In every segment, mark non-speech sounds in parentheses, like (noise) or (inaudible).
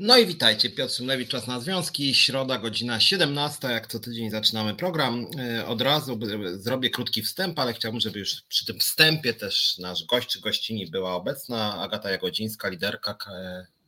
No i witajcie, Piotr Szymlewicz, Czas na Związki, środa, godzina 17, jak co tydzień zaczynamy program. E, od razu zrobię krótki wstęp, ale chciałbym, żeby już przy tym wstępie też nasz gość czy gościni była obecna, Agata Jagodzińska, liderka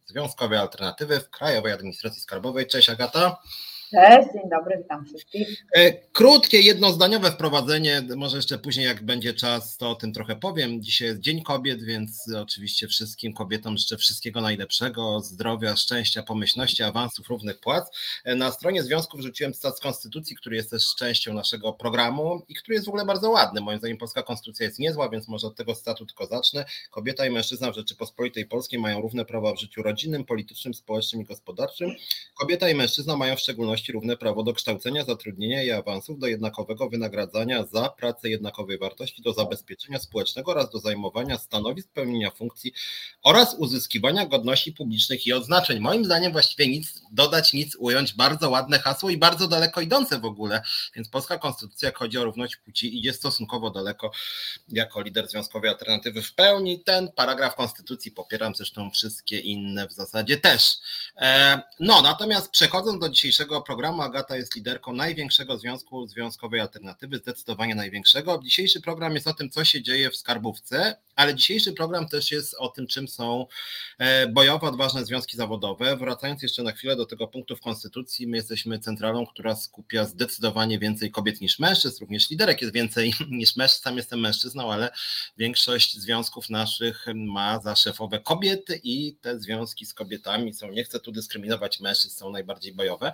Związkowej Alternatywy w Krajowej Administracji Skarbowej. Cześć Agata. Cześć, dzień dobry, witam wszystkich. E, krótkie, jednozdaniowe wprowadzenie, może jeszcze później jak będzie czas, to o tym trochę powiem. Dzisiaj jest Dzień Kobiet, więc oczywiście wszystkim kobietom życzę wszystkiego najlepszego, zdrowia, szczęścia, pomyślności, awansów, równych płac. E, na stronie związku wrzuciłem cytat Konstytucji, który jest też częścią naszego programu i który jest w ogóle bardzo ładny. Moim zdaniem polska konstytucja jest niezła, więc może od tego cytatu tylko zacznę. Kobieta i mężczyzna w Rzeczypospolitej Polskiej mają równe prawa w życiu rodzinnym, politycznym, społecznym i gospodarczym. Kobieta i mężczyzna mają w szczególności równe prawo do kształcenia, zatrudnienia i awansów, do jednakowego wynagradzania za pracę jednakowej wartości, do zabezpieczenia społecznego oraz do zajmowania stanowisk, pełnienia funkcji oraz uzyskiwania godności publicznych i odznaczeń. Moim zdaniem właściwie nic dodać, nic ująć. Bardzo ładne hasło i bardzo daleko idące w ogóle. Więc polska konstytucja, jak chodzi o równość płci, idzie stosunkowo daleko jako lider związkowej alternatywy w pełni. Ten paragraf konstytucji popieram, zresztą wszystkie inne w zasadzie też. E, no, natomiast przechodząc do dzisiejszego programu. Agata jest liderką największego związku związkowej alternatywy, zdecydowanie największego. Dzisiejszy program jest o tym, co się dzieje w skarbówce ale dzisiejszy program też jest o tym, czym są e, bojowe, odważne związki zawodowe. Wracając jeszcze na chwilę do tego punktu w Konstytucji, my jesteśmy centralą, która skupia zdecydowanie więcej kobiet niż mężczyzn, również liderek jest więcej (laughs) niż mężczyzn, sam jestem mężczyzną, ale większość związków naszych ma za szefowe kobiety i te związki z kobietami są, nie chcę tu dyskryminować mężczyzn, są najbardziej bojowe.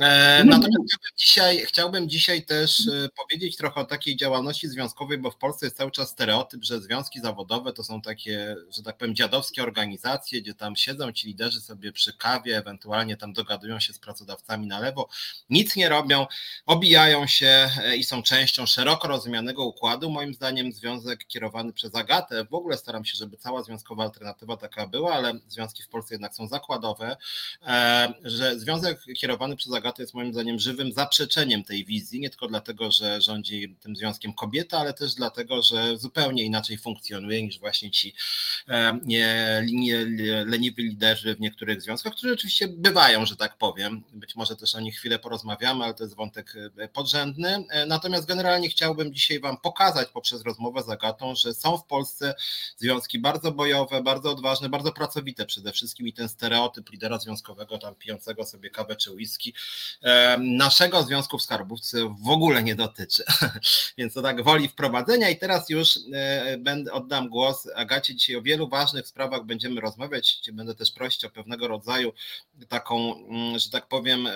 E, natomiast chciałbym dzisiaj, chciałbym dzisiaj też e, powiedzieć trochę o takiej działalności związkowej, bo w Polsce jest cały czas stereotyp, że związki zawodowe zawodowe to są takie, że tak powiem, dziadowskie organizacje, gdzie tam siedzą ci liderzy sobie przy kawie, ewentualnie tam dogadują się z pracodawcami na lewo, nic nie robią, obijają się e, i są częścią szeroko rozumianego układu. Moim zdaniem związek kierowany przez Agatę, w ogóle staram się, żeby cała związkowa alternatywa taka była, ale związki w Polsce jednak są zakładowe, e, że związek kierowany przez Agatę jest moim zdaniem żywym zaprzeczeniem tej wizji, nie tylko dlatego, że rządzi tym związkiem kobieta, ale też dlatego, że zupełnie inaczej funkcjonuje funkcjonuje niż właśnie ci e, nie, nie, leniwi liderzy w niektórych związkach, którzy oczywiście bywają, że tak powiem. Być może też o nich chwilę porozmawiamy, ale to jest wątek e, podrzędny. E, natomiast generalnie chciałbym dzisiaj Wam pokazać poprzez rozmowę z Agatą, że są w Polsce związki bardzo bojowe, bardzo odważne, bardzo pracowite przede wszystkim i ten stereotyp lidera związkowego tam pijącego sobie kawę czy whisky naszego związku w skarbówce w ogóle nie dotyczy. (laughs) Więc to tak woli wprowadzenia i teraz już będę oddam głos Agacie. Dzisiaj o wielu ważnych sprawach będziemy rozmawiać. Będę też prosić o pewnego rodzaju taką, mm, że tak powiem, e,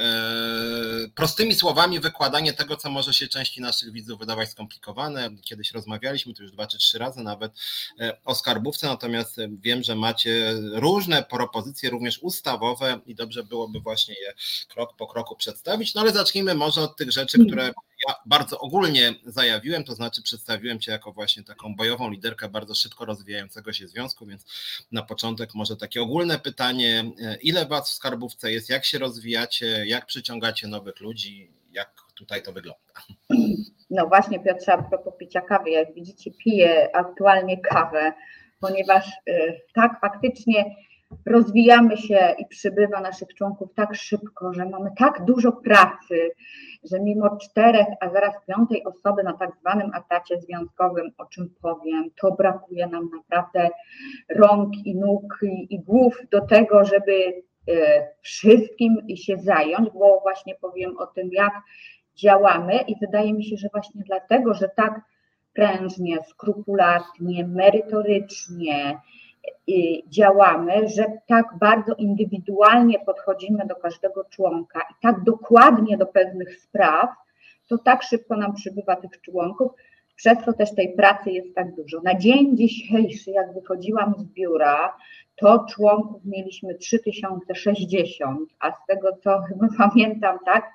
prostymi słowami wykładanie tego, co może się części naszych widzów wydawać skomplikowane. Kiedyś rozmawialiśmy tu już dwa czy trzy razy nawet e, o skarbówce, natomiast wiem, że macie różne propozycje, również ustawowe i dobrze byłoby właśnie je krok po kroku przedstawić. No ale zacznijmy może od tych rzeczy, które ja bardzo ogólnie zajawiłem, to znaczy przedstawiłem Cię jako właśnie taką bojową liderkę bardzo szybko rozwijającego się związku, więc na początek może takie ogólne pytanie, ile Was w skarbówce jest, jak się rozwijacie, jak przyciągacie nowych ludzi, jak tutaj to wygląda? No właśnie Piotrze, a propos picia kawy, jak widzicie piję aktualnie kawę, ponieważ y, tak faktycznie rozwijamy się i przybywa naszych członków tak szybko, że mamy tak dużo pracy, że mimo czterech, a zaraz piątej osoby na tak zwanym atacie związkowym, o czym powiem, to brakuje nam naprawdę rąk i nóg i, i głów do tego, żeby e, wszystkim się zająć, bo właśnie powiem o tym, jak działamy i wydaje mi się, że właśnie dlatego, że tak prężnie, skrupulatnie, merytorycznie, działamy, że tak bardzo indywidualnie podchodzimy do każdego członka i tak dokładnie do pewnych spraw, to tak szybko nam przybywa tych członków, przez to też tej pracy jest tak dużo. Na dzień dzisiejszy, jak wychodziłam z biura, to członków mieliśmy 3060, a z tego co chyba (laughs) pamiętam, tak,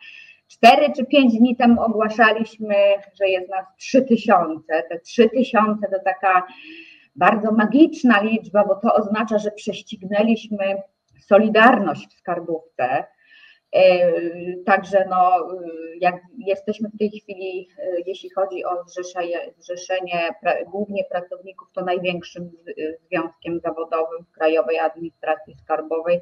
4 czy 5 dni temu ogłaszaliśmy, że jest nas 3000. Te 3000 to taka bardzo magiczna liczba, bo to oznacza, że prześcignęliśmy solidarność w skarbówce. E, także no, jak jesteśmy w tej chwili, e, jeśli chodzi o zrzeszenie, zrzeszenie głównie pracowników, to największym związkiem zawodowym w Krajowej Administracji Skarbowej.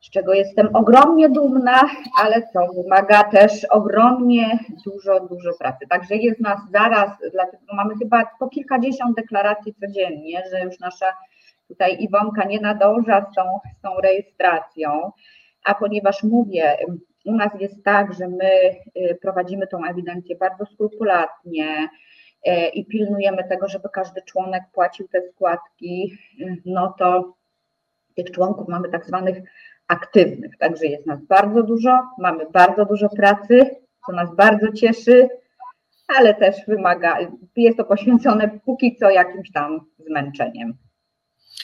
Z czego jestem ogromnie dumna, ale co wymaga też ogromnie dużo, dużo pracy. Także jest nas zaraz, dlatego mamy chyba po kilkadziesiąt deklaracji codziennie, że już nasza tutaj Iwonka nie nadąża z tą, z tą rejestracją, a ponieważ mówię, u nas jest tak, że my y, prowadzimy tą ewidencję bardzo skrupulatnie y, i pilnujemy tego, żeby każdy członek płacił te składki, y, no to tych członków mamy tak zwanych aktywnych. Także jest nas bardzo dużo, mamy bardzo dużo pracy, co nas bardzo cieszy, ale też wymaga, jest to poświęcone póki co jakimś tam zmęczeniem.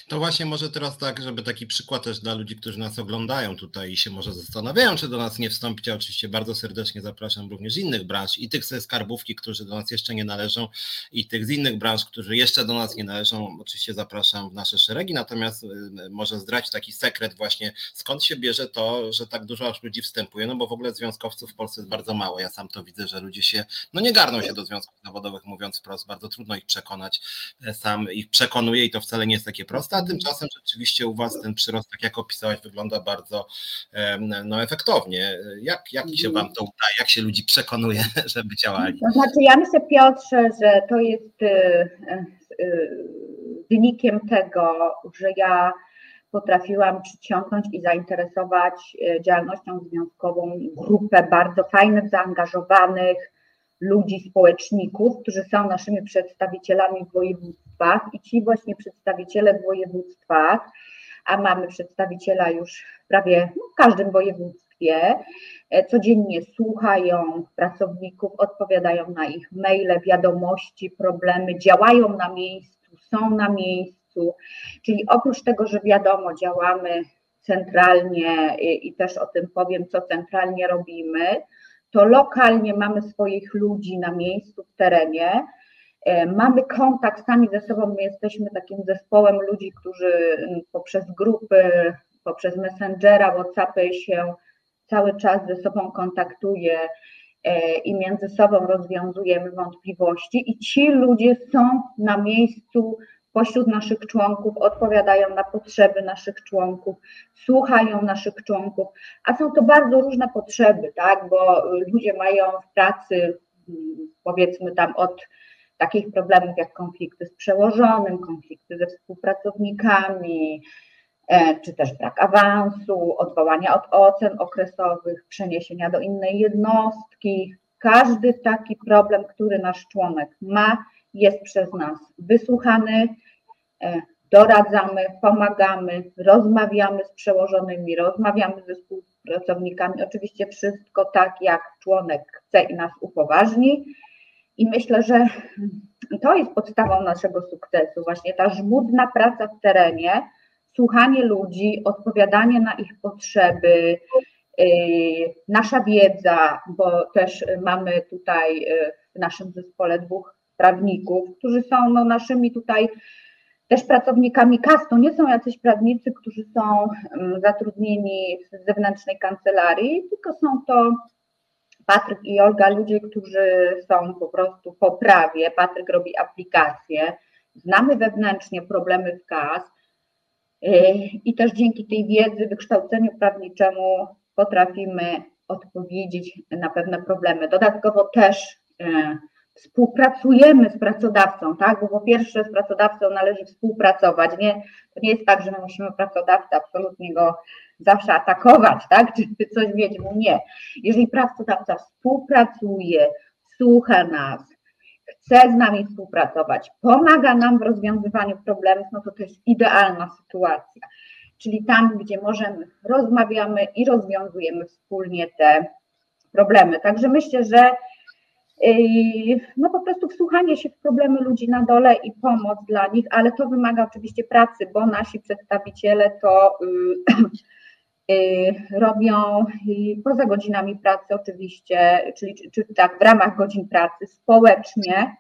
To właśnie może teraz tak, żeby taki przykład też dla ludzi, którzy nas oglądają tutaj i się może zastanawiają, czy do nas nie wstąpić. Ja oczywiście bardzo serdecznie zapraszam również innych branż i tych ze skarbówki, którzy do nas jeszcze nie należą i tych z innych branż, którzy jeszcze do nas nie należą. Oczywiście zapraszam w nasze szeregi, natomiast y, może zdrać taki sekret właśnie, skąd się bierze to, że tak dużo aż ludzi wstępuje, no bo w ogóle związkowców w Polsce jest bardzo mało. Ja sam to widzę, że ludzie się, no nie garną się do związków zawodowych, mówiąc wprost, bardzo trudno ich przekonać. Sam ich przekonuję i to wcale nie jest takie proste a tymczasem rzeczywiście u Was ten przyrost, tak jak opisałaś, wygląda bardzo no, efektownie. Jak, jak się Wam to udaje? Jak się ludzi przekonuje, (laughs) żeby działali? To znaczy, ja myślę, Piotrze, że to jest y, y, wynikiem tego, że ja potrafiłam przyciągnąć i zainteresować y, działalnością związkową grupę bardzo fajnych, zaangażowanych, ludzi, społeczników, którzy są naszymi przedstawicielami w województwach. I ci właśnie przedstawiciele w województwach, a mamy przedstawiciela już prawie w każdym województwie, e, codziennie słuchają pracowników, odpowiadają na ich maile, wiadomości, problemy, działają na miejscu, są na miejscu, czyli oprócz tego, że wiadomo, działamy centralnie i też o tym powiem, co centralnie robimy, to lokalnie mamy swoich ludzi na miejscu, w terenie, e, mamy kontakt sami ze sobą, my jesteśmy takim zespołem ludzi, którzy poprzez grupy, poprzez Messengera, Whatsappy się cały czas ze sobą kontaktuje e, i między sobą rozwiązujemy wątpliwości. I ci ludzie są na miejscu pośród naszych członków, odpowiadają na potrzeby naszych członków, słuchają naszych członków, a są to bardzo różne potrzeby, tak, bo ludzie mają w pracy powiedzmy tam od takich problemów jak konflikty z przełożonym, konflikty ze współpracownikami, e, czy też brak awansu, odwołania od ocen okresowych, przeniesienia do innej jednostki. Każdy taki problem, który nasz członek ma, jest przez nas wysłuchany, E, doradzamy, pomagamy, rozmawiamy z przełożonymi, rozmawiamy ze współpracownikami. Oczywiście wszystko tak, jak członek chce i nas upoważni. I myślę, że to jest podstawą naszego sukcesu, właśnie ta żmudna praca w terenie, słuchanie ludzi, odpowiadanie na ich potrzeby, e, nasza wiedza, bo też mamy tutaj e, w naszym zespole dwóch prawników, którzy są no, naszymi tutaj też pracownikami KAS to nie są jacyś prawnicy, którzy są mm, zatrudnieni w zewnętrznej kancelarii, tylko są to Patryk i Olga, ludzie, którzy są po prostu po prawie. Patryk robi aplikacje, znamy wewnętrznie problemy w KAS y, i też dzięki tej wiedzy, wykształceniu prawniczemu potrafimy odpowiedzieć na pewne problemy. Dodatkowo też y, współpracujemy z pracodawcą, tak? Bo po pierwsze z pracodawcą należy współpracować. Nie, to nie jest tak, że my musimy pracodawcę absolutnie go zawsze atakować, tak? Czy coś mieć mu nie. Jeżeli pracodawca współpracuje, słucha nas, chce z nami współpracować, pomaga nam w rozwiązywaniu problemów, no to to jest idealna sytuacja. Czyli tam, gdzie możemy, rozmawiamy i rozwiązujemy wspólnie te problemy. Także myślę, że no po prostu wsłuchanie się w problemy ludzi na dole i pomoc dla nich, ale to wymaga oczywiście pracy, bo nasi przedstawiciele to y, y, robią poza godzinami pracy oczywiście, czyli czy, czy tak w ramach godzin pracy społecznie,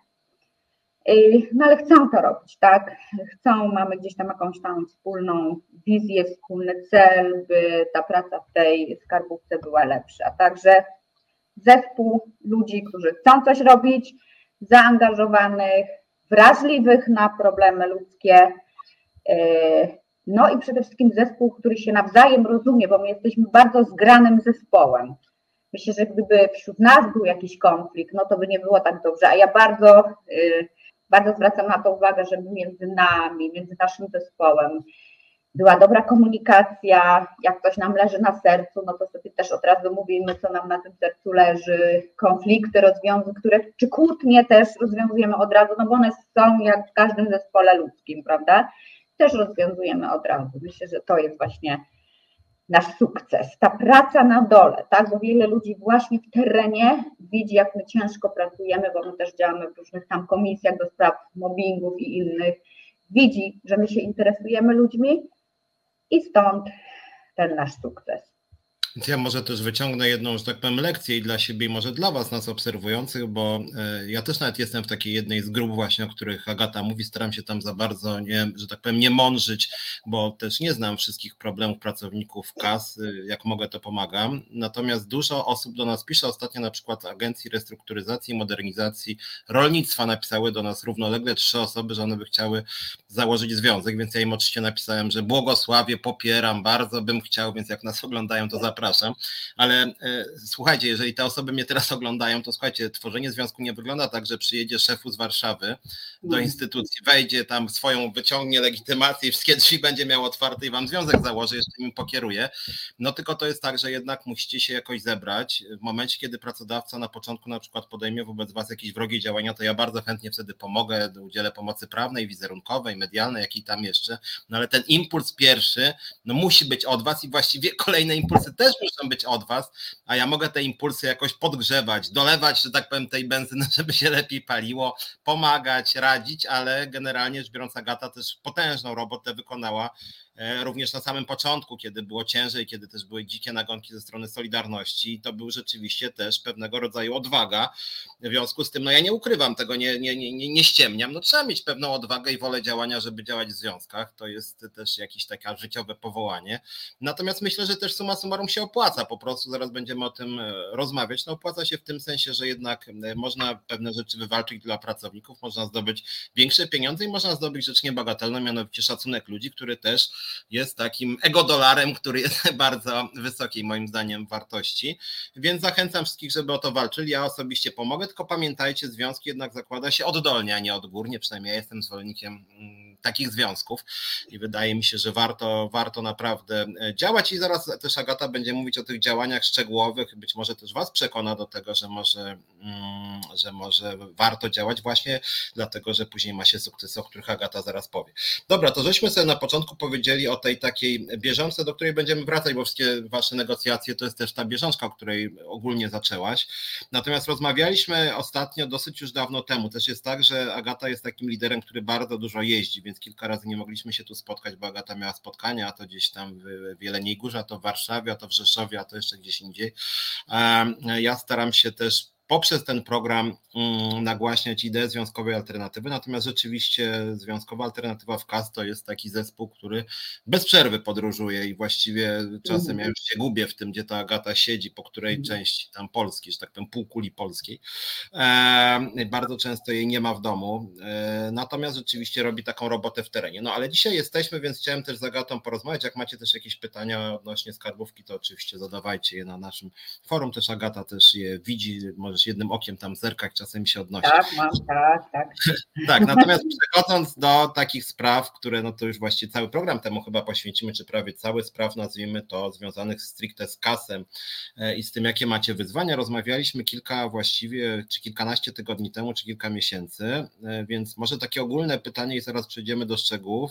no ale chcą to robić, tak? Chcą, mamy gdzieś tam jakąś tam wspólną wizję, wspólny cel, by ta praca w tej skarbówce była lepsza. Także zespół ludzi, którzy chcą coś robić, zaangażowanych, wrażliwych na problemy ludzkie. E, no i przede wszystkim zespół, który się nawzajem rozumie, bo my jesteśmy bardzo zgranym zespołem. Myślę, że gdyby wśród nas był jakiś konflikt, no to by nie było tak dobrze. A ja bardzo, y, bardzo zwracam na to uwagę, żeby między nami, między naszym zespołem była dobra komunikacja. Jak coś nam leży na sercu, no to sobie też od razu mówimy, co nam na tym sercu leży. Konflikty, rozwiązy, które, czy kłótnie też rozwiązujemy od razu, no bo one są jak w każdym zespole ludzkim, prawda? Też rozwiązujemy od razu. Myślę, że to jest właśnie nasz sukces, ta praca na dole, tak, bo wiele ludzi właśnie w terenie widzi, jak my ciężko pracujemy, bo my też działamy w różnych tam komisjach do spraw mobbingów i innych, widzi, że my się interesujemy ludźmi i stąd ten nasz sukces. Ja może też wyciągnę jedną, że tak powiem, lekcję i dla siebie, i może dla Was, nas obserwujących, bo e, ja też nawet jestem w takiej jednej z grup właśnie, o których Agata mówi, staram się tam za bardzo, nie, że tak powiem, nie mądrzyć, bo też nie znam wszystkich problemów pracowników KAS, y, jak mogę, to pomagam. Natomiast dużo osób do nas pisze, ostatnio na przykład Agencji Restrukturyzacji i Modernizacji Rolnictwa napisały do nas równolegle trzy osoby, że one by chciały założyć związek, więc ja im oczywiście napisałem, że błogosławię, popieram, bardzo bym chciał, więc jak nas oglądają, to zapraszam przepraszam, ale e, słuchajcie, jeżeli te osoby mnie teraz oglądają, to słuchajcie, tworzenie związku nie wygląda tak, że przyjedzie szefu z Warszawy do mhm. instytucji, wejdzie tam swoją, wyciągnie legitymację i wszystkie drzwi będzie miał otwarte i wam związek założy, jeszcze nim pokieruje. No tylko to jest tak, że jednak musicie się jakoś zebrać. W momencie, kiedy pracodawca na początku na przykład podejmie wobec was jakieś wrogie działania, to ja bardzo chętnie wtedy pomogę, udzielę pomocy prawnej, wizerunkowej, medialnej, jakiej tam jeszcze. No ale ten impuls pierwszy, no musi być od was i właściwie (laughs) kolejne impulsy też muszą być od was, a ja mogę te impulsy jakoś podgrzewać, dolewać, że tak powiem, tej benzyny, (laughs) żeby się lepiej paliło, pomagać, radzić, ale generalnie rzecz biorąc Agata też potężną robotę wykonała również na samym początku, kiedy było ciężej, kiedy też były dzikie nagonki ze strony Solidarności, to był rzeczywiście też pewnego rodzaju odwaga. W związku z tym, no ja nie ukrywam tego, nie, nie, nie, nie ściemniam, no trzeba mieć pewną odwagę i wolę działania, żeby działać w związkach, to jest też jakieś takie życiowe powołanie. Natomiast myślę, że też suma summarum się opłaca, po prostu zaraz będziemy o tym e, rozmawiać. No opłaca się w tym sensie, że jednak e, można pewne rzeczy wywalczyć dla pracowników, można zdobyć większe pieniądze i można zdobyć rzecz niebagatelną, mianowicie szacunek ludzi, który też jest takim ego-dolarem, który jest (laughs) bardzo wysokiej moim zdaniem wartości, więc zachęcam wszystkich, żeby o to walczyli. Ja osobiście pomogę, tylko pamiętajcie, związki jednak zakłada się oddolnie, a nie odgórnie, przynajmniej ja jestem zwolennikiem mm, takich związków i wydaje mi się, że warto, warto naprawdę e, działać i zaraz też Agata będzie mówić o tych działaniach szczegółowych, być może też Was przekona do tego, że może, mm, że może warto działać właśnie dlatego, że później ma się sukcesy, o których Agata zaraz powie. Dobra, to żeśmy sobie na początku powiedzieli o tej takiej bieżączce, do której będziemy wracać, bo wszystkie wasze negocjacje to jest też ta bieżączka, o której ogólnie zaczęłaś. Natomiast rozmawialiśmy ostatnio, dosyć już dawno temu. Też jest tak, że Agata jest takim liderem, który bardzo dużo jeździ, więc kilka razy nie mogliśmy się tu spotkać, bo Agata miała spotkania, a to gdzieś tam w Wieleniej Górze, a to w Warszawie, a to w Rzeszowie, a to jeszcze gdzieś indziej. Ja staram się też poprzez ten program mm, nagłaśniać ideę związkowej alternatywy. Natomiast rzeczywiście Związkowa Alternatywa w KAS to jest taki zespół, który bez przerwy podróżuje i właściwie czasem ja już się gubię w tym, gdzie ta Agata siedzi, po której mhm. części tam Polski, że tak powiem półkuli polskiej. E, bardzo często jej nie ma w domu. E, natomiast rzeczywiście robi taką robotę w terenie. No ale dzisiaj jesteśmy, więc chciałem też z Agatą porozmawiać. Jak macie też jakieś pytania odnośnie skarbówki, to oczywiście zadawajcie je na naszym forum. Też Agata też je widzi, może możesz jednym okiem tam zerkać, czasem się odnosić. Tak, mam, tak, tak. (laughs) tak, natomiast przechodząc do takich spraw, które no to już właściwie cały program temu chyba poświęcimy, czy prawie cały spraw, nazwijmy to, związanych stricte z kasem e, i z tym, jakie macie wyzwania, rozmawialiśmy kilka właściwie, czy kilkanaście tygodni temu, czy kilka miesięcy, e, więc może takie ogólne pytanie i zaraz przejdziemy do szczegółów.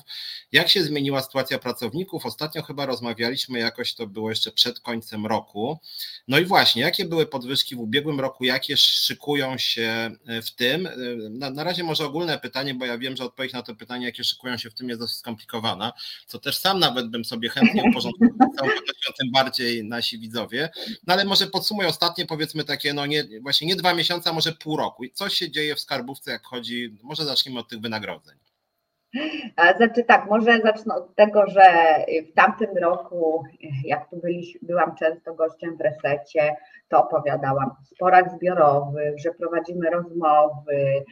Jak się zmieniła sytuacja pracowników? Ostatnio chyba rozmawialiśmy, jakoś to było jeszcze przed końcem roku. No i właśnie, jakie były podwyżki w ubiegłym roku, jakie szykują się e, w tym? E, na, na razie może ogólne pytanie, bo ja wiem, że odpowiedź na to pytanie, jakie szykują się w tym jest dosyć skomplikowana, co też sam nawet bym sobie chętnie uporządkował, (laughs) tym bardziej nasi widzowie. No ale może podsumuję ostatnie powiedzmy takie, no nie, właśnie nie dwa miesiące, a może pół roku. Co się dzieje w skarbówce, jak chodzi, może zacznijmy od tych wynagrodzeń. Znaczy tak, może zacznę od tego, że w tamtym roku, jak tu byli, byłam często gościem w resecie, to opowiadałam o sporach zbiorowych, że prowadzimy rozmowy,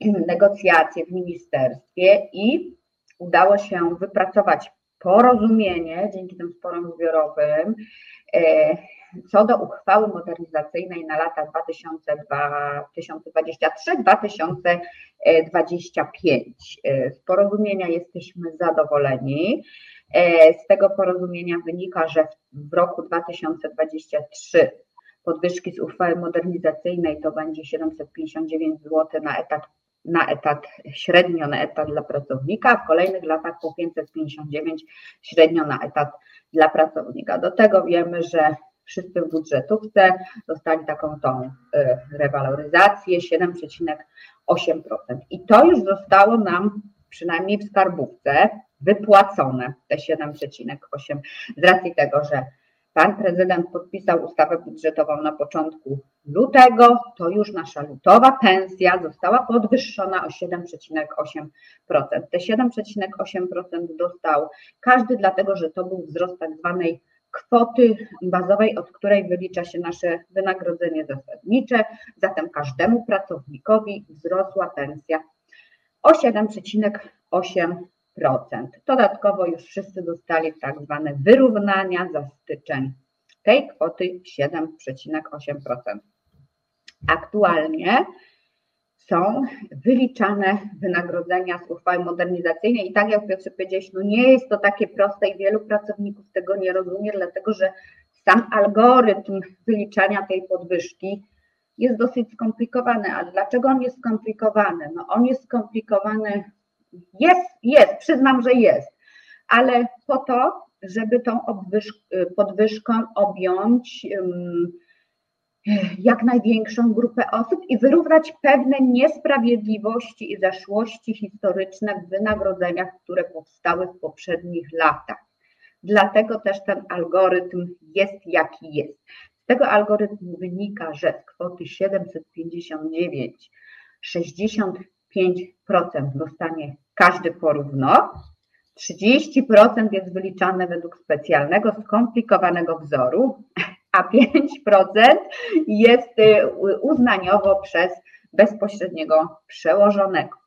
(clears throat) negocjacje w ministerstwie i udało się wypracować porozumienie dzięki tym sporom zbiorowym co do uchwały modernizacyjnej na lata 2023-2025. Z porozumienia jesteśmy zadowoleni. Z tego porozumienia wynika, że w roku 2023 podwyżki z uchwały modernizacyjnej to będzie 759 zł na etat, na etat średnio na etat dla pracownika, w kolejnych latach po 559 średnio na etat dla pracownika. Do tego wiemy, że wszyscy w budżetówce dostali taką tą y, rewaloryzację 7,8%. I to już zostało nam przynajmniej w skarbówce wypłacone, te 7,8%, z racji tego, że pan prezydent podpisał ustawę budżetową na początku lutego, to już nasza lutowa pensja została podwyższona o 7,8%. Te 7,8% dostał każdy, dlatego że to był wzrost tak zwanej kwoty bazowej, od której wylicza się nasze wynagrodzenie zasadnicze. Zatem każdemu pracownikowi wzrosła pensja o 7,8%. Dodatkowo już wszyscy dostali tak zwane wyrównania za styczeń tej kwoty 7,8%. Aktualnie są wyliczane wynagrodzenia z uchwały modernizacyjnej i tak jak Piotr powiedziałeś, no nie jest to takie proste i wielu pracowników tego nie rozumie, dlatego że sam algorytm wyliczania tej podwyżki jest dosyć skomplikowany. A dlaczego on jest skomplikowany? No on jest skomplikowany, jest, jest, przyznam, że jest, ale po to, żeby tą podwyżką objąć jak największą grupę osób i wyrównać pewne niesprawiedliwości i zaszłości historyczne w wynagrodzeniach, które powstały w poprzednich latach. Dlatego też ten algorytm jest jaki jest. Z tego algorytmu wynika, że z kwoty 759 65% dostanie każdy porówno, 30% jest wyliczane według specjalnego, skomplikowanego wzoru, a 5% jest y, uznaniowo przez bezpośredniego przełożonego.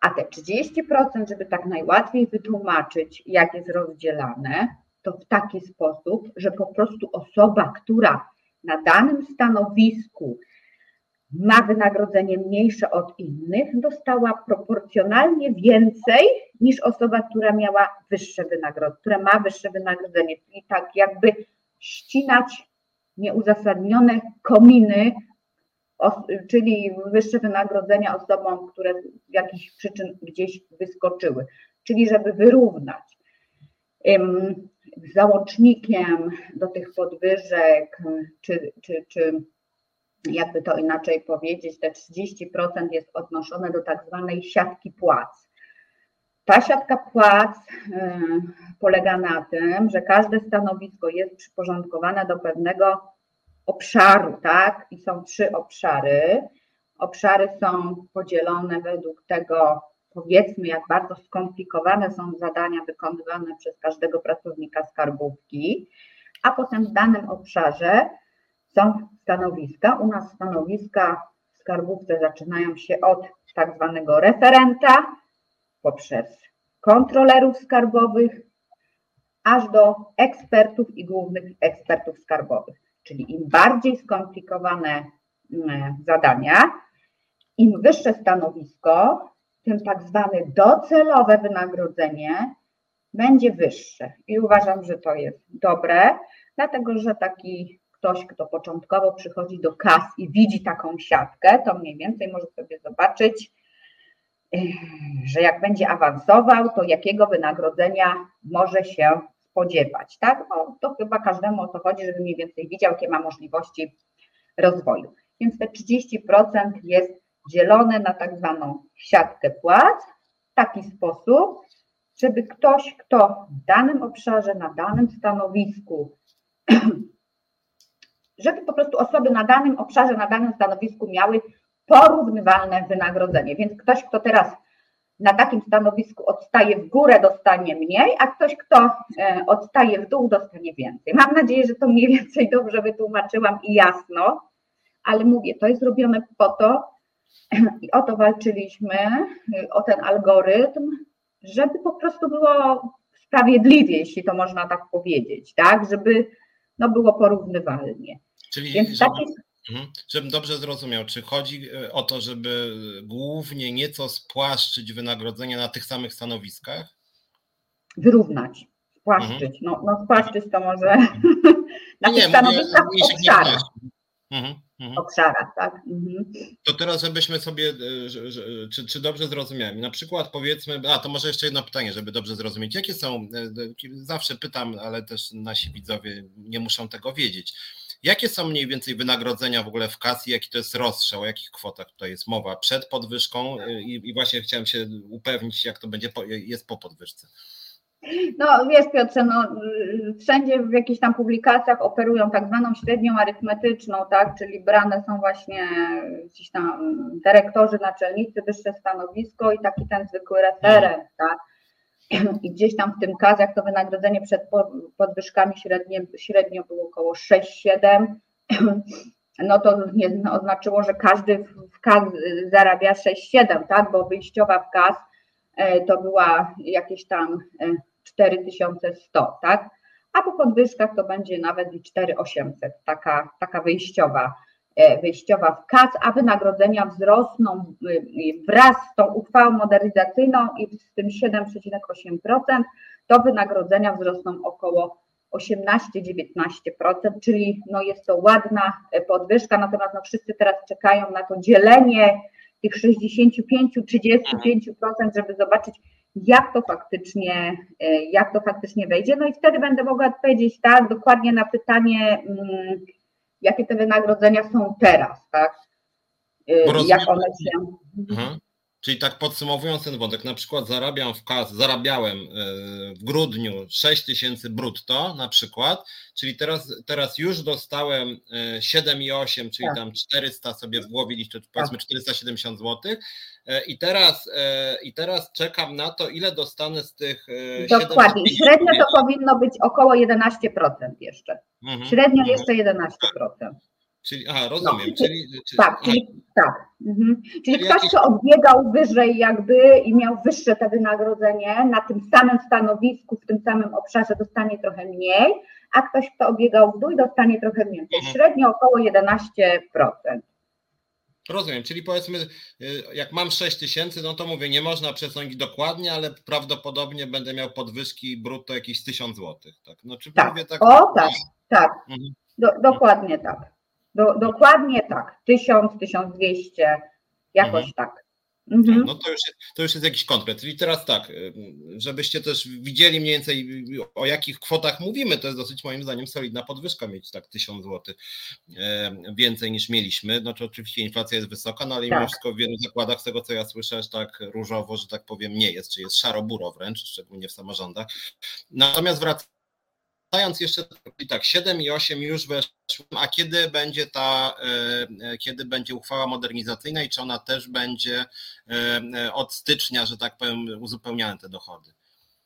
A te 30%, żeby tak najłatwiej wytłumaczyć, jak jest rozdzielane, to w taki sposób, że po prostu osoba, która na danym stanowisku ma wynagrodzenie mniejsze od innych, dostała proporcjonalnie więcej niż osoba, która miała wyższe wynagrodzenie, która ma wyższe wynagrodzenie. Czyli tak jakby ścinać nieuzasadnione kominy, czyli wyższe wynagrodzenia osobom, które z jakichś przyczyn gdzieś wyskoczyły, czyli żeby wyrównać. Załącznikiem do tych podwyżek, czy, czy, czy jakby to inaczej powiedzieć, te 30% jest odnoszone do tak zwanej siatki płac. Ta siatka płac y, polega na tym, że każde stanowisko jest przyporządkowane do pewnego obszaru, tak? I są trzy obszary. Obszary są podzielone według tego, powiedzmy, jak bardzo skomplikowane są zadania wykonywane przez każdego pracownika skarbówki, a potem w danym obszarze są stanowiska. U nas stanowiska w skarbówce zaczynają się od tak zwanego referenta, poprzez kontrolerów skarbowych, aż do ekspertów i głównych ekspertów skarbowych. Czyli im bardziej skomplikowane mm, zadania, im wyższe stanowisko, tym tak zwane docelowe wynagrodzenie będzie wyższe. I uważam, że to jest dobre, dlatego że taki ktoś, kto początkowo przychodzi do kas i widzi taką siatkę, to mniej więcej może sobie zobaczyć, (clears throat) że jak będzie awansował, to jakiego wynagrodzenia może się spodziewać, tak? No, to chyba każdemu o to chodzi, żeby mniej więcej widział, jakie ma możliwości rozwoju. Więc te 30% jest dzielone na tak zwaną siatkę płac w taki sposób, żeby ktoś, kto w danym obszarze, na danym stanowisku, (clears throat) żeby po prostu osoby na danym obszarze, na danym stanowisku miały porównywalne wynagrodzenie. Więc ktoś, kto teraz na takim stanowisku odstaje w górę, dostanie mniej, a ktoś, kto e, odstaje w dół, dostanie więcej. Mam nadzieję, że to mniej więcej dobrze wytłumaczyłam i jasno, ale mówię, to jest robione po to, i (clears throat) o to walczyliśmy, o ten algorytm, żeby po prostu było sprawiedliwie, jeśli to można tak powiedzieć, tak, żeby no, było porównywalnie. Czyli Więc żeby, taki... Mhm. żebym dobrze zrozumiał, czy chodzi e, o to, żeby głównie nieco spłaszczyć wynagrodzenia na tych samych stanowiskach? Wyrównać, spłaszczyć. Mhm. No, no spłaszczyć to może mhm. (laughs) na nie, tych stanowiskach obszarach. Mhm, mhm. obszarach, tak. Mhm. To teraz, żebyśmy sobie, e, że, że, czy, czy dobrze zrozumiałem, na przykład powiedzmy, a to może jeszcze jedno pytanie, żeby dobrze zrozumieć, jakie są, e, zawsze pytam, ale też nasi widzowie nie muszą tego wiedzieć, jakie są mniej więcej wynagrodzenia w ogóle w kas i jaki to jest rozstrzał, o jakich kwotach tutaj jest mowa przed podwyżką e, i, i właśnie chciałem się upewnić, jak to będzie, po, jest po podwyżce. No wiesz Piotrze, no, wszędzie w jakichś tam publikacjach operują tak zwaną średnią arytmetyczną, tak, czyli brane są właśnie gdzieś tam dyrektorzy, naczelnicy, wyższe stanowisko i taki ten zwykły referent, tak. (clears throat) I gdzieś tam w tym jak to wynagrodzenie przed podwyżkami średnie, średnio było około 6-7, (clears throat) no to nie oznaczyło, że każdy w KAS zarabia 6-7, tak, bo wyjściowa w KAS e, to była jakieś tam e, 4100, tak? A po podwyżkach to będzie nawet i 4800, taka, taka wyjściowa, e, wyjściowa w kas, a wynagrodzenia wzrosną y, y, wraz z tą uchwałą modernizacyjną i z tym 7,8%, to wynagrodzenia wzrosną około 18-19%, czyli no jest to ładna e, podwyżka, natomiast no wszyscy teraz czekają na to dzielenie tych 65-35%, żeby zobaczyć, jak to faktycznie, e, jak to faktycznie wejdzie. No i wtedy będę mogła odpowiedzieć tak dokładnie na pytanie, mm, jakie te wynagrodzenia są teraz, tak? E, jak one się. Mhm. Czyli tak podsumowując ten wątek, na przykład zarabiam w kas, zarabiałem e, w grudniu 6 tysięcy brutto na przykład, czyli teraz, teraz już dostałem 7,8, czyli tak. tam 400 sobie w głowie liczę, powiedzmy 470 zł i teraz, e, i teraz czekam na to, ile dostanę z tych Dokładnie, średnio to powinno być około 11% jeszcze. Mhm. Średnio mhm. jeszcze 11%. Czyli, aha, rozumiem. No, czyli, czy, tak, czyli, tak. Mhm. Czyli, czyli ktoś, jakieś... kto odbiegał wyżej jakby i miał wyższe te wynagrodzenie na tym samym stanowisku, w tym samym obszarze dostanie trochę mniej, a ktoś, kto obiegał w dół dostanie trochę więcej. Mhm. Średnio około 11%. Rozumiem, czyli powiedzmy, y, jak mam 6 tysięcy, no to mówię, nie można przesądzić dokładnie, ale prawdopodobnie będę miał podwyżki brutto jakieś 1000 zł. Tak, no, czy tak. tak. O, tak, tak. Mhm. Do, dokładnie tak. Do, dokładnie tak, 1000, 1200, jakoś mhm. tak. Mhm. No to już, to już jest jakiś konkret. Czyli teraz tak, y, żebyście też widzieli mniej więcej o jakich kwotach mówimy, to jest dosyć moim zdaniem solidna podwyżka mieć tak 1000 zł e, więcej niż mieliśmy. To oczywiście inflacja jest wysoka, no ale tak. mimo wszystko w wielu zakładach z tego co ja słyszę, tak różowo, że tak powiem nie jest, czy jest szaro-buro wręcz, szczególnie w samorządach. Natomiast wracając Wracając jeszcze tak, 7 i 8 już weszło, a kiedy będzie ta, e, e, kiedy będzie uchwała modernizacyjna i czy ona też będzie e, od stycznia, że tak powiem, uzupełniane te dochody?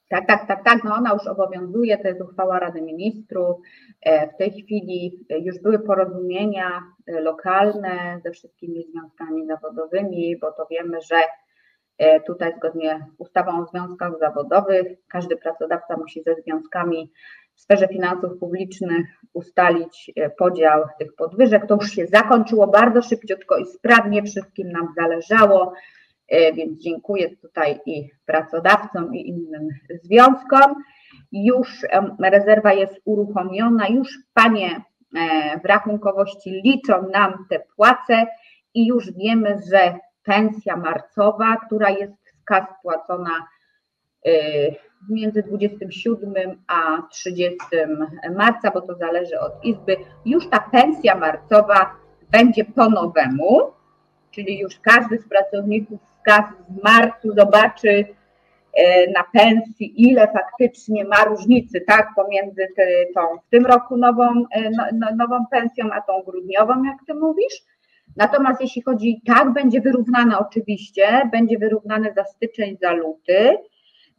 Tak, tak, tak, tak, no ona już obowiązuje, to jest uchwała Rady Ministrów. W tej chwili już były porozumienia lokalne ze wszystkimi związkami zawodowymi, bo to wiemy, że tutaj zgodnie z ustawą o związkach zawodowych każdy pracodawca musi ze związkami w sferze finansów publicznych ustalić e, podział tych podwyżek. To już się zakończyło bardzo szybciutko i sprawnie, wszystkim nam zależało, e, więc dziękuję tutaj i pracodawcom, i innym związkom. Już rezerwa jest uruchomiona, już panie e, w rachunkowości liczą nam te płace i już wiemy, że pensja marcowa, która jest z kas płacona między 27 a 30 marca, bo to zależy od izby, już ta pensja marcowa będzie po nowemu, czyli już każdy z pracowników w marcu zobaczy e, na pensji, ile faktycznie ma różnicy, tak, pomiędzy tą w tym roku nową, e, no, no, nową pensją, a tą grudniową, jak ty mówisz. Natomiast jeśli chodzi, tak, będzie wyrównane oczywiście, będzie wyrównane za styczeń, za luty,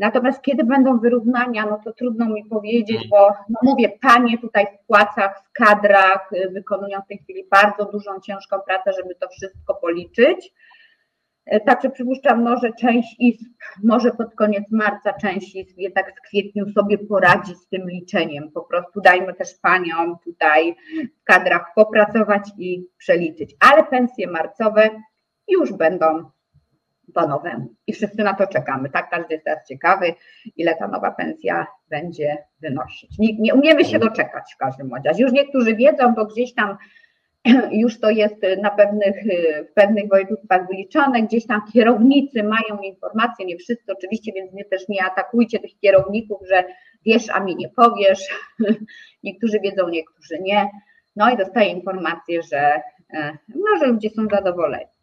Natomiast kiedy będą wyrównania, no to trudno mi powiedzieć, mm. bo no mówię, panie tutaj w płacach, w kadrach y, wykonują w tej chwili bardzo dużą, ciężką pracę, żeby to wszystko policzyć. E, także przypuszczam, może część izb, może pod koniec marca część izb jednak w kwietniu sobie poradzi z tym liczeniem. Po prostu dajmy też paniom tutaj w kadrach popracować i przeliczyć. Ale pensje marcowe już będą po nowemu. I wszyscy na to czekamy, tak? Każdy jest teraz ciekawy, ile ta nowa pensja będzie wynosić. Nie, nie umiemy się doczekać w każdym razie. Już niektórzy wiedzą, bo gdzieś tam (clears throat) już to jest na pewnych, w pewnych województwach wyliczone, gdzieś tam kierownicy mają informacje, nie wszyscy oczywiście, więc nie, też nie atakujcie tych kierowników, że wiesz, a mi nie powiesz. (laughs) Niektórzy wiedzą, niektórzy nie. No i dostaję informację, że, no, że ludzie są zadowoleni.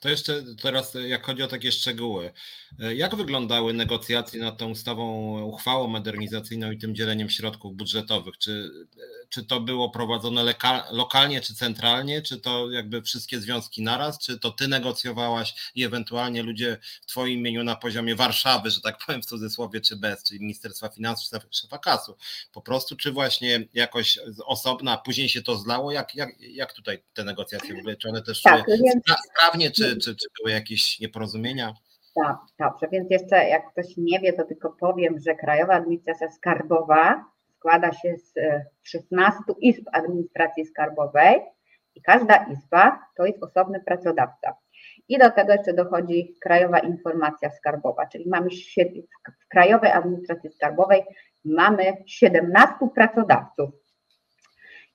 To jeszcze teraz, jak chodzi o takie szczegóły. Jak wyglądały negocjacje nad tą ustawą, uchwałą modernizacyjną i tym dzieleniem środków budżetowych? Czy, czy to było prowadzone lokalnie czy centralnie? Czy to jakby wszystkie związki naraz? Czy to ty negocjowałaś i ewentualnie ludzie w twoim imieniu na poziomie Warszawy, że tak powiem w cudzysłowie, czy bez, czyli Ministerstwa Finansów, szefa kasu? Po prostu, czy właśnie jakoś osobna, później się to zlało? Jak, jak, jak tutaj te negocjacje w ogóle? Czy one też tak, sprawnie, czy, czy, czy były jakieś nieporozumienia? Tak, dobrze, więc jeszcze jak ktoś nie wie, to tylko powiem, że Krajowa Administracja Skarbowa składa się z 16 e, izb administracji skarbowej i każda izba to jest osobny pracodawca. I do tego jeszcze dochodzi Krajowa Informacja Skarbowa, czyli mamy w Krajowej Administracji Skarbowej mamy 17 pracodawców.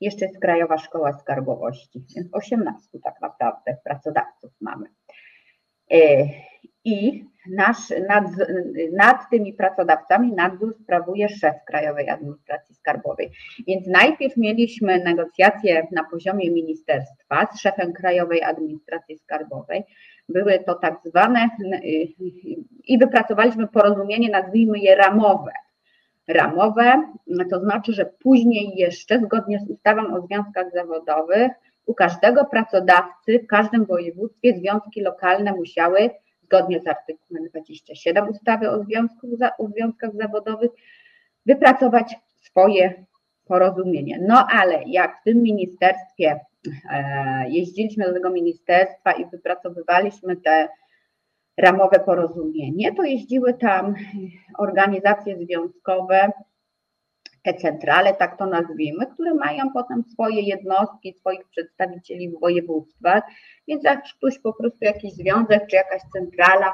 Jeszcze jest Krajowa Szkoła Skarbowości, więc 18 tak naprawdę pracodawców mamy. E, I nasz, nad, nad tymi pracodawcami nadzór sprawuje szef Krajowej Administracji Skarbowej. Więc najpierw mieliśmy negocjacje na poziomie ministerstwa z szefem Krajowej Administracji Skarbowej. Były to tak zwane i wypracowaliśmy porozumienie, nazwijmy je ramowe. Ramowe to znaczy, że później jeszcze zgodnie z ustawą o związkach zawodowych u każdego pracodawcy w każdym województwie związki lokalne musiały, zgodnie z artykułem 27 ustawy o, związku, o związkach zawodowych, wypracować swoje porozumienie. No ale jak w tym ministerstwie e, jeździliśmy do tego ministerstwa i wypracowywaliśmy te ramowe porozumienie, to jeździły tam organizacje związkowe te centrale, tak to nazwijmy, które mają potem swoje jednostki, swoich przedstawicieli w województwach, więc jak ktoś po prostu jakiś związek czy jakaś centrala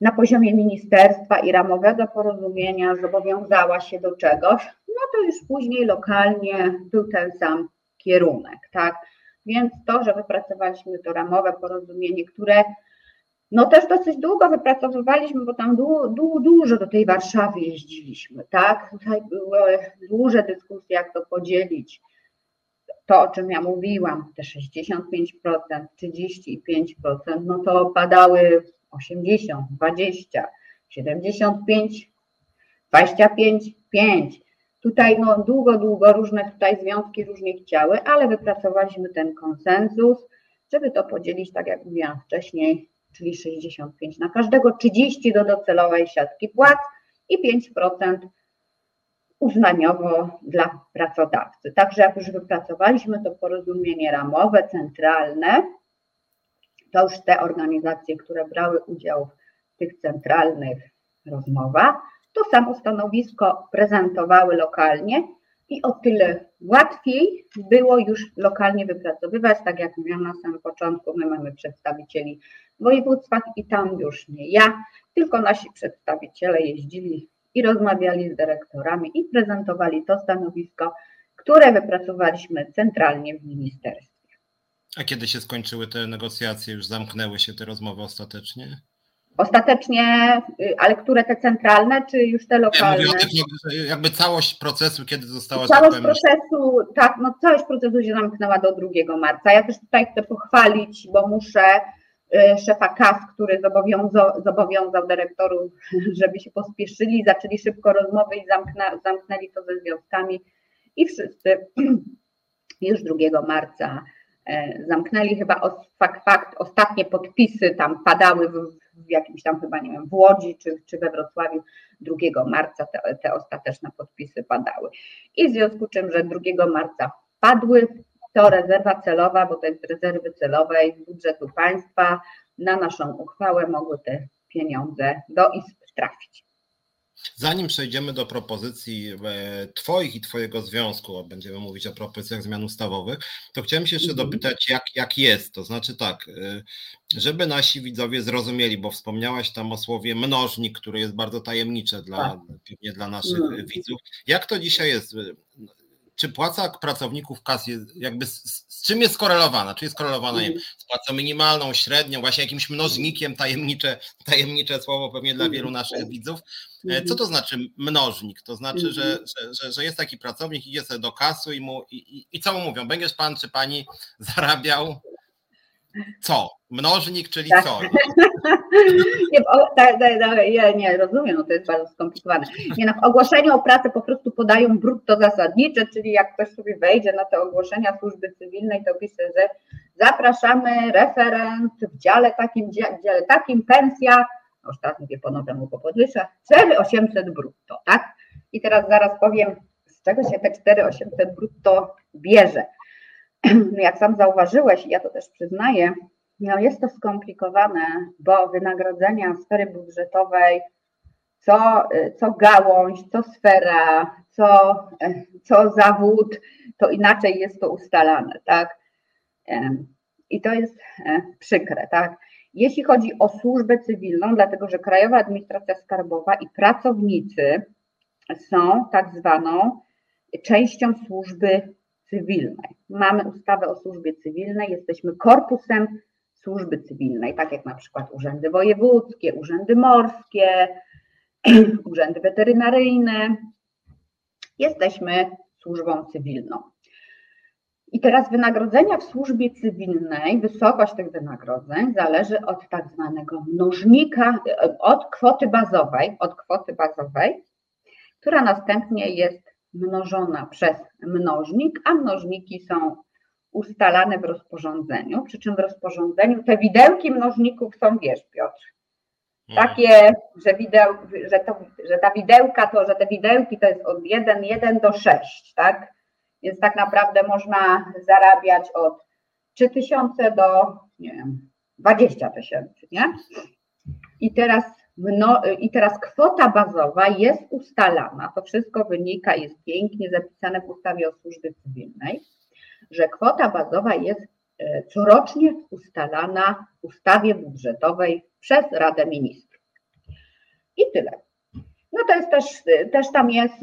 na poziomie ministerstwa i ramowego porozumienia zobowiązała się do czegoś, no to już później lokalnie był ten sam kierunek, tak? Więc to, że wypracowaliśmy to ramowe porozumienie, które no też dosyć długo wypracowywaliśmy, bo tam du, du, dużo do tej Warszawy jeździliśmy, tak? Tutaj były duże dyskusje, jak to podzielić. To, o czym ja mówiłam, te 65%, 35%, no to padały 80, 20, 75, 25, 5. Tutaj no długo, długo różne tutaj związki różnie chciały, ale wypracowaliśmy ten konsensus, żeby to podzielić, tak jak mówiłam wcześniej, czyli 65 na każdego, 30 do docelowej siatki płac i 5% uznaniowo dla pracodawcy. Także jak już wypracowaliśmy to porozumienie ramowe, centralne, to już te organizacje, które brały udział w tych centralnych rozmowach, to samo stanowisko prezentowały lokalnie i o tyle łatwiej było już lokalnie wypracowywać. Tak jak mówiłam na samym początku, my mamy przedstawicieli w województwach i tam już nie ja, tylko nasi przedstawiciele jeździli i rozmawiali z dyrektorami i prezentowali to stanowisko, które wypracowaliśmy centralnie w ministerstwie. A kiedy się skończyły te negocjacje, już zamknęły się te rozmowy ostatecznie? Ostatecznie, y, ale które te centralne, czy już te lokalne? Ja mówię jakby całość procesu, kiedy została Całość tak procesu, tak, no całość procesu się zamknęła do 2 marca. Ja też tutaj chcę pochwalić, bo muszę y, szefa KAS, który zobowiązał, zobowiązał dyrektorów, (laughs) żeby się pospieszyli, zaczęli szybko rozmowy i zamknę, zamknęli to ze związkami i wszyscy (clears throat) już 2 marca e, zamknęli chyba fakt, fakt, ostatnie podpisy tam padały w, w jakimś tam chyba, nie wiem, w Łodzi czy, czy we Wrocławiu 2 marca te, te ostateczne podpisy padały. I w związku z czym, że 2 marca padły, to rezerwa celowa, bo to jest rezerwy celowej z budżetu państwa, na naszą uchwałę mogły te pieniądze do izb trafić. Zanim przejdziemy do propozycji e, Twoich i Twojego związku, będziemy mówić o propozycjach zmian ustawowych, to chciałem się jeszcze mhm. dopytać, jak, jak jest. To znaczy tak, e, żeby nasi widzowie zrozumieli, bo wspomniałaś tam o słowie mnożnik, który jest bardzo tajemnicze dla, tak. pewnie dla naszych mm. widzów. Jak to dzisiaj jest? Czy płaca pracowników kas jest jakby z, z, czym jest skorelowana? Czy jest skorelowana mm. z płacą minimalną, średnią, właśnie jakimś mnożnikiem, tajemnicze, tajemnicze słowo pewnie dla wielu naszych widzów. E, co to znaczy mnożnik? To znaczy, że, że, że, że jest taki pracownik, idzie sobie do kasu i, mu, i, i, i co mu mówią? Będziesz pan czy pani (laughs) zarabiał co? Mnożnik, czyli tak. co? (laughs) nie, o, tak, tak, tak, ja nie rozumiem, no to jest bardzo skomplikowane. Nie, no, w ogłoszeniu o pracę po prostu podają brutto zasadnicze, czyli jak ktoś sobie wejdzie na te ogłoszenia służby cywilnej, to pisze, że zapraszamy referent w dziale takim, dziale takim, pensja, no już teraz mówię po nowemu, po podwyższach, 4800 brutto, tak? I teraz zaraz powiem, z czego się te 4800 brutto bierze. (clears throat) jak sam zauważyłeś, ja to też przyznaję, no jest to skomplikowane, bo wynagrodzenia sfery budżetowej, co, co gałąź, co sfera, co, co zawód, to inaczej jest to ustalane, tak? I to jest e, przykre, tak? Jeśli chodzi o służbę cywilną, dlatego że Krajowa Administracja Skarbowa i pracownicy są tak zwaną częścią służby cywilnej. Mamy ustawę o służbie cywilnej, jesteśmy korpusem służby cywilnej, tak jak na przykład urzędy wojewódzkie, urzędy morskie, (clears throat) urzędy weterynaryjne. Jesteśmy służbą cywilną. I teraz wynagrodzenia w służbie cywilnej, wysokość tych wynagrodzeń zależy od tak zwanego mnożnika, od kwoty bazowej, od kwoty bazowej, która następnie jest mnożona przez mnożnik, a mnożniki są ustalane w rozporządzeniu, przy czym w rozporządzeniu te widełki mnożników są, wiesz Piotr, mhm. takie, że, wideł, że, to, że ta widełka to, że te widełki to jest od 1, 1 do 6, tak? Więc tak naprawdę można zarabiać od 3000 do, nie wiem, 20 tysięcy, nie? I teraz no, I teraz kwota bazowa jest ustalana, to wszystko wynika, jest pięknie zapisane w ustawie o służbie cywilnej, że kwota bazowa jest e, corocznie ustalana w ustawie budżetowej przez Radę Ministrów. I tyle. No to jest też, też tam jest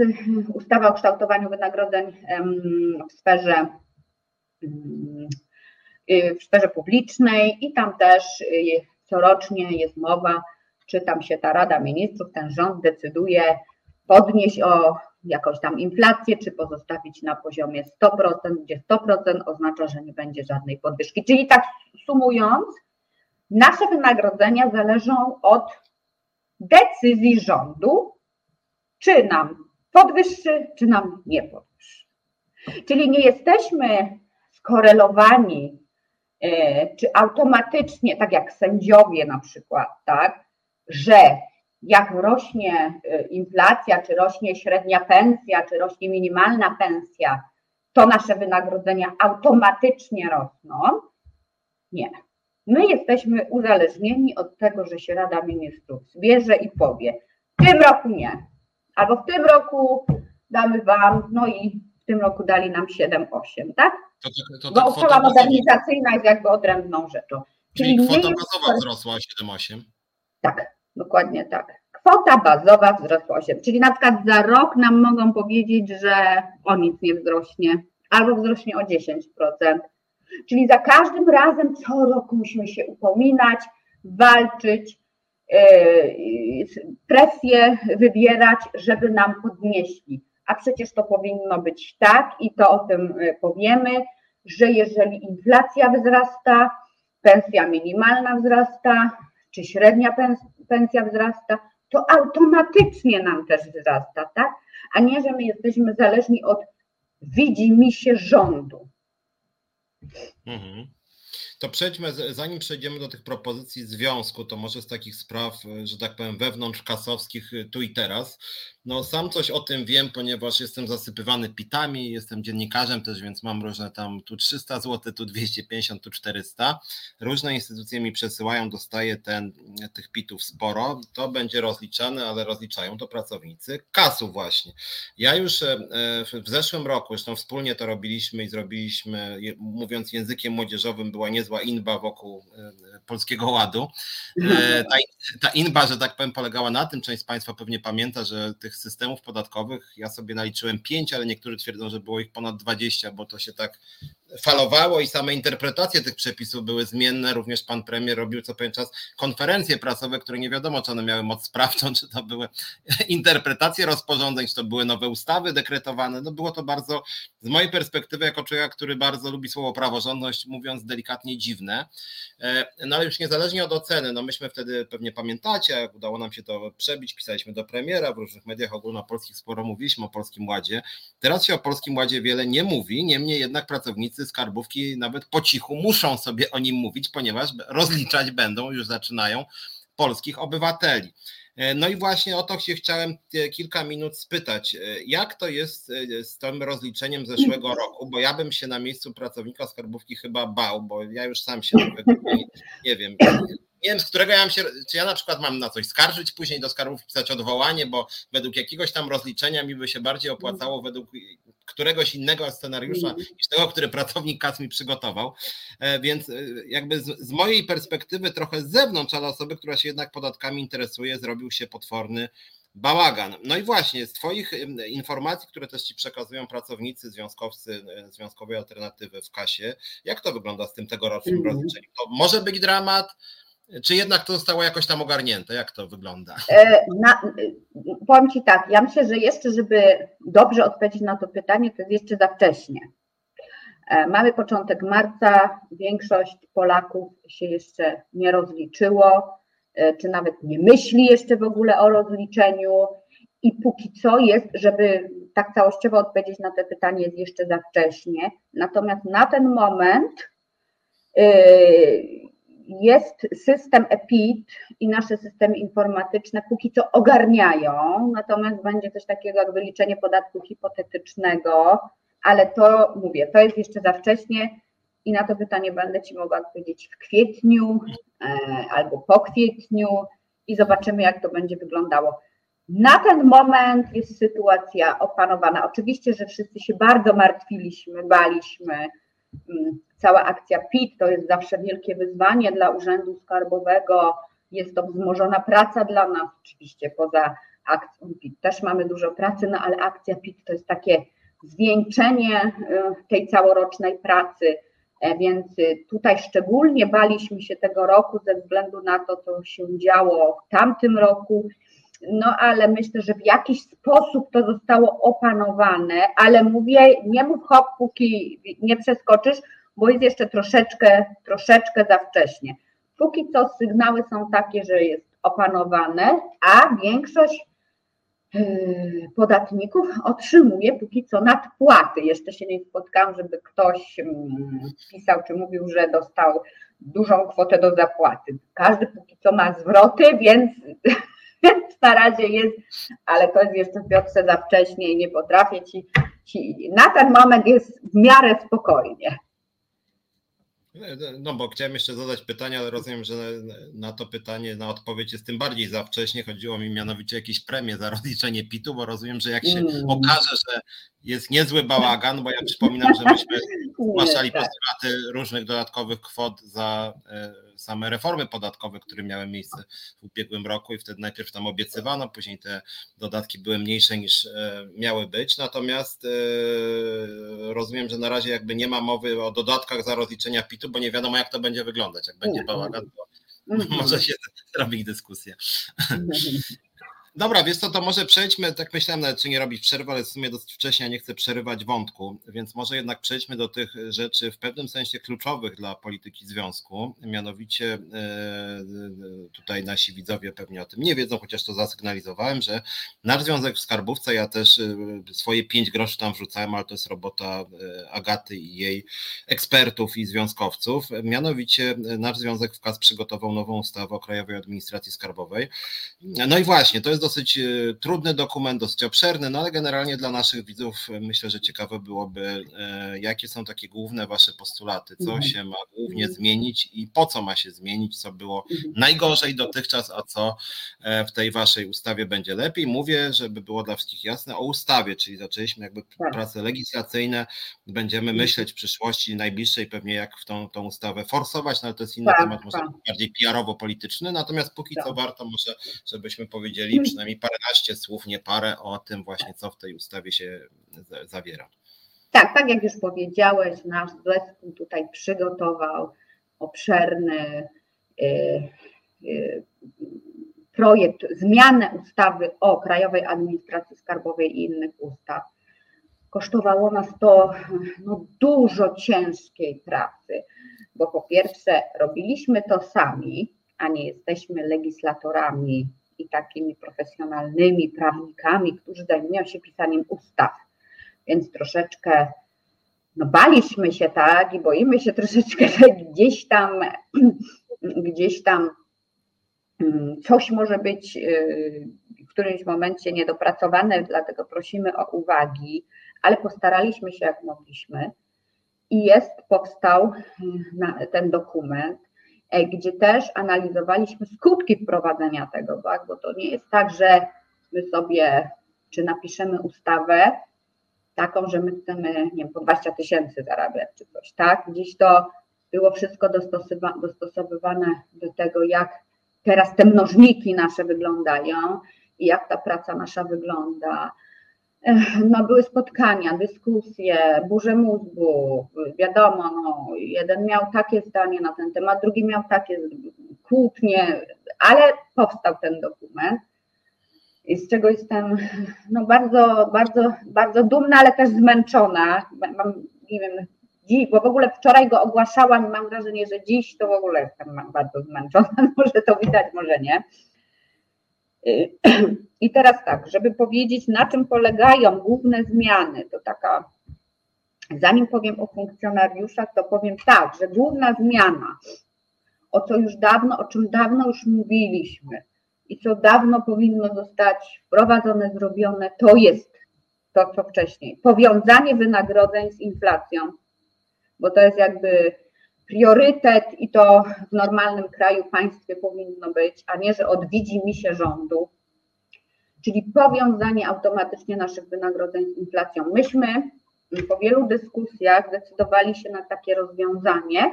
ustawa o kształtowaniu wynagrodzeń w sferze w sferze publicznej i tam też corocznie jest mowa czy tam się ta Rada Ministrów, ten rząd decyduje podnieść o jakąś tam inflację, czy pozostawić na poziomie 100%, gdzie 100% oznacza, że nie będzie żadnej podwyżki. Czyli tak sumując, nasze wynagrodzenia zależą od decyzji rządu, czy nam podwyższy, czy nam nie podwyższy. Czyli nie jesteśmy skorelowani, e, czy automatycznie, tak jak sędziowie na przykład, tak, że jak rośnie y, inflacja, czy rośnie średnia pensja, czy rośnie minimalna pensja, to nasze wynagrodzenia automatycznie rosną. Nie. My jesteśmy uzależnieni od tego, że się Rada Ministrów zbierze i powie, w tym roku nie, albo w tym roku damy Wam, no i w tym roku dali nam 7-8, tak? To, to, to Bo uchwała modernizacyjna jest jakby odrębną rzeczą. Czyli, Czyli kwota bazowa wzrosła 7-8? Tak. Dokładnie tak. Kwota bazowa wzrosła 8, czyli na przykład za rok nam mogą powiedzieć, że o nic nie wzrośnie, albo wzrośnie o 10%. Czyli za każdym razem co roku musimy się upominać, walczyć, yy, presję wybierać, żeby nam podnieśli. A przecież to powinno być tak i to o tym yy, powiemy, że jeżeli inflacja wzrasta, pensja minimalna wzrasta, czy średnia pensja wzrasta, to automatycznie nam też wzrasta, tak? A nie, że my jesteśmy zależni od widzi mi się rządu. Mhm. To przejdźmy, zanim przejdziemy do tych propozycji związku, to może z takich spraw, że tak powiem, wewnątrz kasowskich tu i teraz. No sam coś o tym wiem, ponieważ jestem zasypywany pitami, jestem dziennikarzem też, więc mam różne tam tu 300 zł, tu 250, tu 400. Różne instytucje mi przesyłają, dostaję ten, tych pitów sporo. To będzie rozliczane, ale rozliczają to pracownicy kasu właśnie. Ja już e, w zeszłym roku, zresztą wspólnie to robiliśmy i zrobiliśmy, mówiąc językiem młodzieżowym, była niezła inba wokół e, Polskiego Ładu. E, ta, ta inba, że tak powiem, polegała na tym, część z Państwa pewnie pamięta, że tych systemów podatkowych. Ja sobie naliczyłem pięć, ale niektórzy twierdzą, że było ich ponad 20, bo to się tak falowało i same interpretacje tych przepisów były zmienne. Również pan premier robił co pewien czas konferencje prasowe, które nie wiadomo, czy one miały moc sprawczą, czy to były (laughs) interpretacje rozporządzeń, czy to były nowe ustawy dekretowane. No było to bardzo, z mojej perspektywy, jako człowieka, który bardzo lubi słowo praworządność, mówiąc delikatnie dziwne. E, no ale już niezależnie od oceny, no myśmy wtedy pewnie pamiętacie, jak udało nam się to przebić, pisaliśmy do premiera, w różnych mediach ogólnopolskich sporo mówiliśmy o Polskim Ładzie. Teraz się o Polskim Ładzie wiele nie mówi, niemniej jednak pracownicy skarbówki nawet po cichu muszą sobie o nim mówić, ponieważ rozliczać będą, już zaczynają polskich obywateli. E, no i właśnie o to się chciałem e, kilka minut spytać. E, jak to jest z tym rozliczeniem zeszłego roku? Bo ja bym się na miejscu pracownika skarbówki chyba bał, bo ja już sam się nie, nie wiem, nie wiem, z którego ja mam się, czy ja na przykład mam na coś skarżyć, później do skarbów pisać odwołanie, bo według jakiegoś tam rozliczenia mi by się bardziej opłacało według któregoś innego scenariusza mhm. niż tego, który pracownik KAS mi przygotował. E, więc e, jakby z, z mojej perspektywy trochę z zewnątrz, ale osoby, która się jednak podatkami interesuje, zrobił się potworny bałagan. No i właśnie z Twoich informacji, które też Ci przekazują pracownicy, związkowcy, e, związkowej alternatywy w kasie, jak to wygląda z tym tegorocznym mm. rozliczeniem? To może być dramat, czy jednak to zostało jakoś tam ogarnięte? Jak to wygląda? E, na, powiem Ci tak, ja myślę, że jeszcze, żeby dobrze odpowiedzieć na to pytanie, to jest jeszcze za wcześnie. E, mamy początek marca, większość Polaków się jeszcze nie rozliczyło, e, czy nawet nie myśli jeszcze w ogóle o rozliczeniu. I póki co jest, żeby tak całościowo odpowiedzieć na to pytanie, jest jeszcze za wcześnie. Natomiast na ten moment jest system EPIT i nasze systemy informatyczne póki co ogarniają, natomiast będzie coś takiego jak wyliczenie podatku hipotetycznego, ale to mówię, to jest jeszcze za wcześnie i na to pytanie będę Ci mogła odpowiedzieć w kwietniu e, albo po kwietniu i zobaczymy, jak to będzie wyglądało. Na ten moment jest sytuacja opanowana. Oczywiście, że wszyscy się bardzo martwiliśmy, baliśmy, Cała akcja PIT to jest zawsze wielkie wyzwanie dla Urzędu Skarbowego. Jest to wzmożona praca dla nas, oczywiście poza akcją PIT też mamy dużo pracy, no ale akcja PIT to jest takie zwieńczenie y, tej całorocznej pracy. E, więc tutaj szczególnie baliśmy się tego roku ze względu na to, co się działo w tamtym roku. No ale myślę, że w jakiś sposób to zostało opanowane, ale mówię, nie mów hop, póki nie przeskoczysz, bo jest jeszcze troszeczkę, troszeczkę za wcześnie. Póki co sygnały są takie, że jest opanowane, a większość yy, podatników otrzymuje póki co nadpłaty. Jeszcze się nie spotkałam, żeby ktoś mm, pisał czy mówił, że dostał dużą kwotę do zapłaty. Każdy póki co ma zwroty, więc, (laughs) więc (laughs) na razie jest, ale to jest jeszcze Piotrze za wcześnie i nie potrafię ci, ci. Na ten moment jest w miarę spokojnie. No bo chciałem jeszcze zadać pytanie, ale rozumiem, że na to pytanie, na odpowiedź jest tym bardziej za wcześnie. Chodziło mi mianowicie o jakieś premie za rozliczenie PIT-u, bo rozumiem, że jak się mm. okaże, że jest niezły bałagan, bo ja przypominam, że myśmy (laughs) zgłaszali tak. postulaty różnych dodatkowych kwot za e, same reformy podatkowe, które miały miejsce w ubiegłym roku i wtedy najpierw tam obiecywano, później te dodatki były mniejsze niż e, miały być. Natomiast e, rozumiem, że na razie jakby nie ma mowy o dodatkach za rozliczenia PIT-u, bo nie wiadomo jak to będzie wyglądać. Jak będzie bałagan, to (laughs) może się zrobić dyskusja. Dobra, wiesz co, to może przejdźmy, tak myślałem nawet, czy nie robić przerwy, ale w sumie dosyć wcześnie, ja nie chcę przerywać wątku, więc może jednak przejdźmy do tych rzeczy w pewnym sensie kluczowych dla polityki związku, mianowicie e, tutaj nasi widzowie pewnie o tym nie wiedzą, chociaż to zasygnalizowałem, że nasz związek w Skarbówce, ja też e, swoje pięć groszy tam wrzucałem, ale to jest robota e, Agaty i jej ekspertów i związkowców, mianowicie nasz związek w KAS przygotował nową ustawę o Krajowej Administracji Skarbowej, no i właśnie, to jest dosyć e, trudny dokument, dosyć obszerny, no ale generalnie dla naszych widzów e, myślę, że ciekawe byłoby, e, jakie są takie główne Wasze postulaty, co mhm. się ma głównie mhm. zmienić i po co ma się zmienić, co było mhm. najgorzej dotychczas, a co w tej Waszej ustawie będzie lepiej. Mówię, żeby było dla wszystkich jasne, o ustawie, czyli zaczęliśmy jakby tak. prace legislacyjne, będziemy myśleć w przyszłości najbliższej pewnie jak w tą, tą ustawę forsować, no ale to jest inny tak, temat, może tak. bardziej PR-owo-polityczny, natomiast póki co warto może, żebyśmy powiedzieli przynajmniej paręnaście słów, nie parę o tym właśnie, co w tej ustawie się zawiera. Tak, tak jak już powiedziałeś, nasz zespół tutaj przygotował obszerny yy, yy, projekt zmiany ustawy o Krajowej Administracji Skarbowej i innych ustaw. Kosztowało nas to no, dużo ciężkiej pracy, bo po pierwsze robiliśmy to sami, a nie jesteśmy legislatorami i takimi profesjonalnymi prawnikami, którzy zajmują się pisaniem ustaw. Więc troszeczkę no baliśmy się tak i boimy się troszeczkę, (laughs) że gdzieś tam, (clears throat) gdzieś tam mm, coś może być y, w którymś momencie niedopracowane, dlatego prosimy o uwagi, ale postaraliśmy się jak mogliśmy. I jest, powstał y, ten dokument. E, gdzie też analizowaliśmy skutki wprowadzenia tego, tak? bo to nie jest tak, że my sobie, czy napiszemy ustawę taką, że my chcemy, nie wiem, po 20 tysięcy zarabiać, czy coś, tak? Gdzieś to było wszystko dostosowywane do tego, jak teraz te mnożniki nasze wyglądają i jak ta praca nasza wygląda, no, były spotkania, dyskusje, burze mózgu, wiadomo, no, jeden miał takie zdanie na ten temat, drugi miał takie kłótnie, ale powstał ten dokument, z czego jestem no, bardzo, bardzo, bardzo dumna, ale też zmęczona. Mam, nie wiem, dziś, bo w ogóle wczoraj go ogłaszałam i mam wrażenie, że dziś to w ogóle jestem bardzo zmęczona, (laughs) może to widać, może nie. (clears throat) I teraz tak, żeby powiedzieć, na czym polegają główne zmiany, to taka, zanim powiem o funkcjonariuszach, to powiem tak, że główna zmiana, o co już dawno, o czym dawno już mówiliśmy i co dawno powinno zostać wprowadzone, zrobione, to jest to, co wcześniej. Powiązanie wynagrodzeń z inflacją, bo to jest jakby priorytet i to w normalnym kraju, państwie powinno być, a nie, że odwiedzi mi się rządu, czyli powiązanie automatycznie naszych wynagrodzeń z inflacją. Myśmy po wielu dyskusjach zdecydowali się na takie rozwiązanie,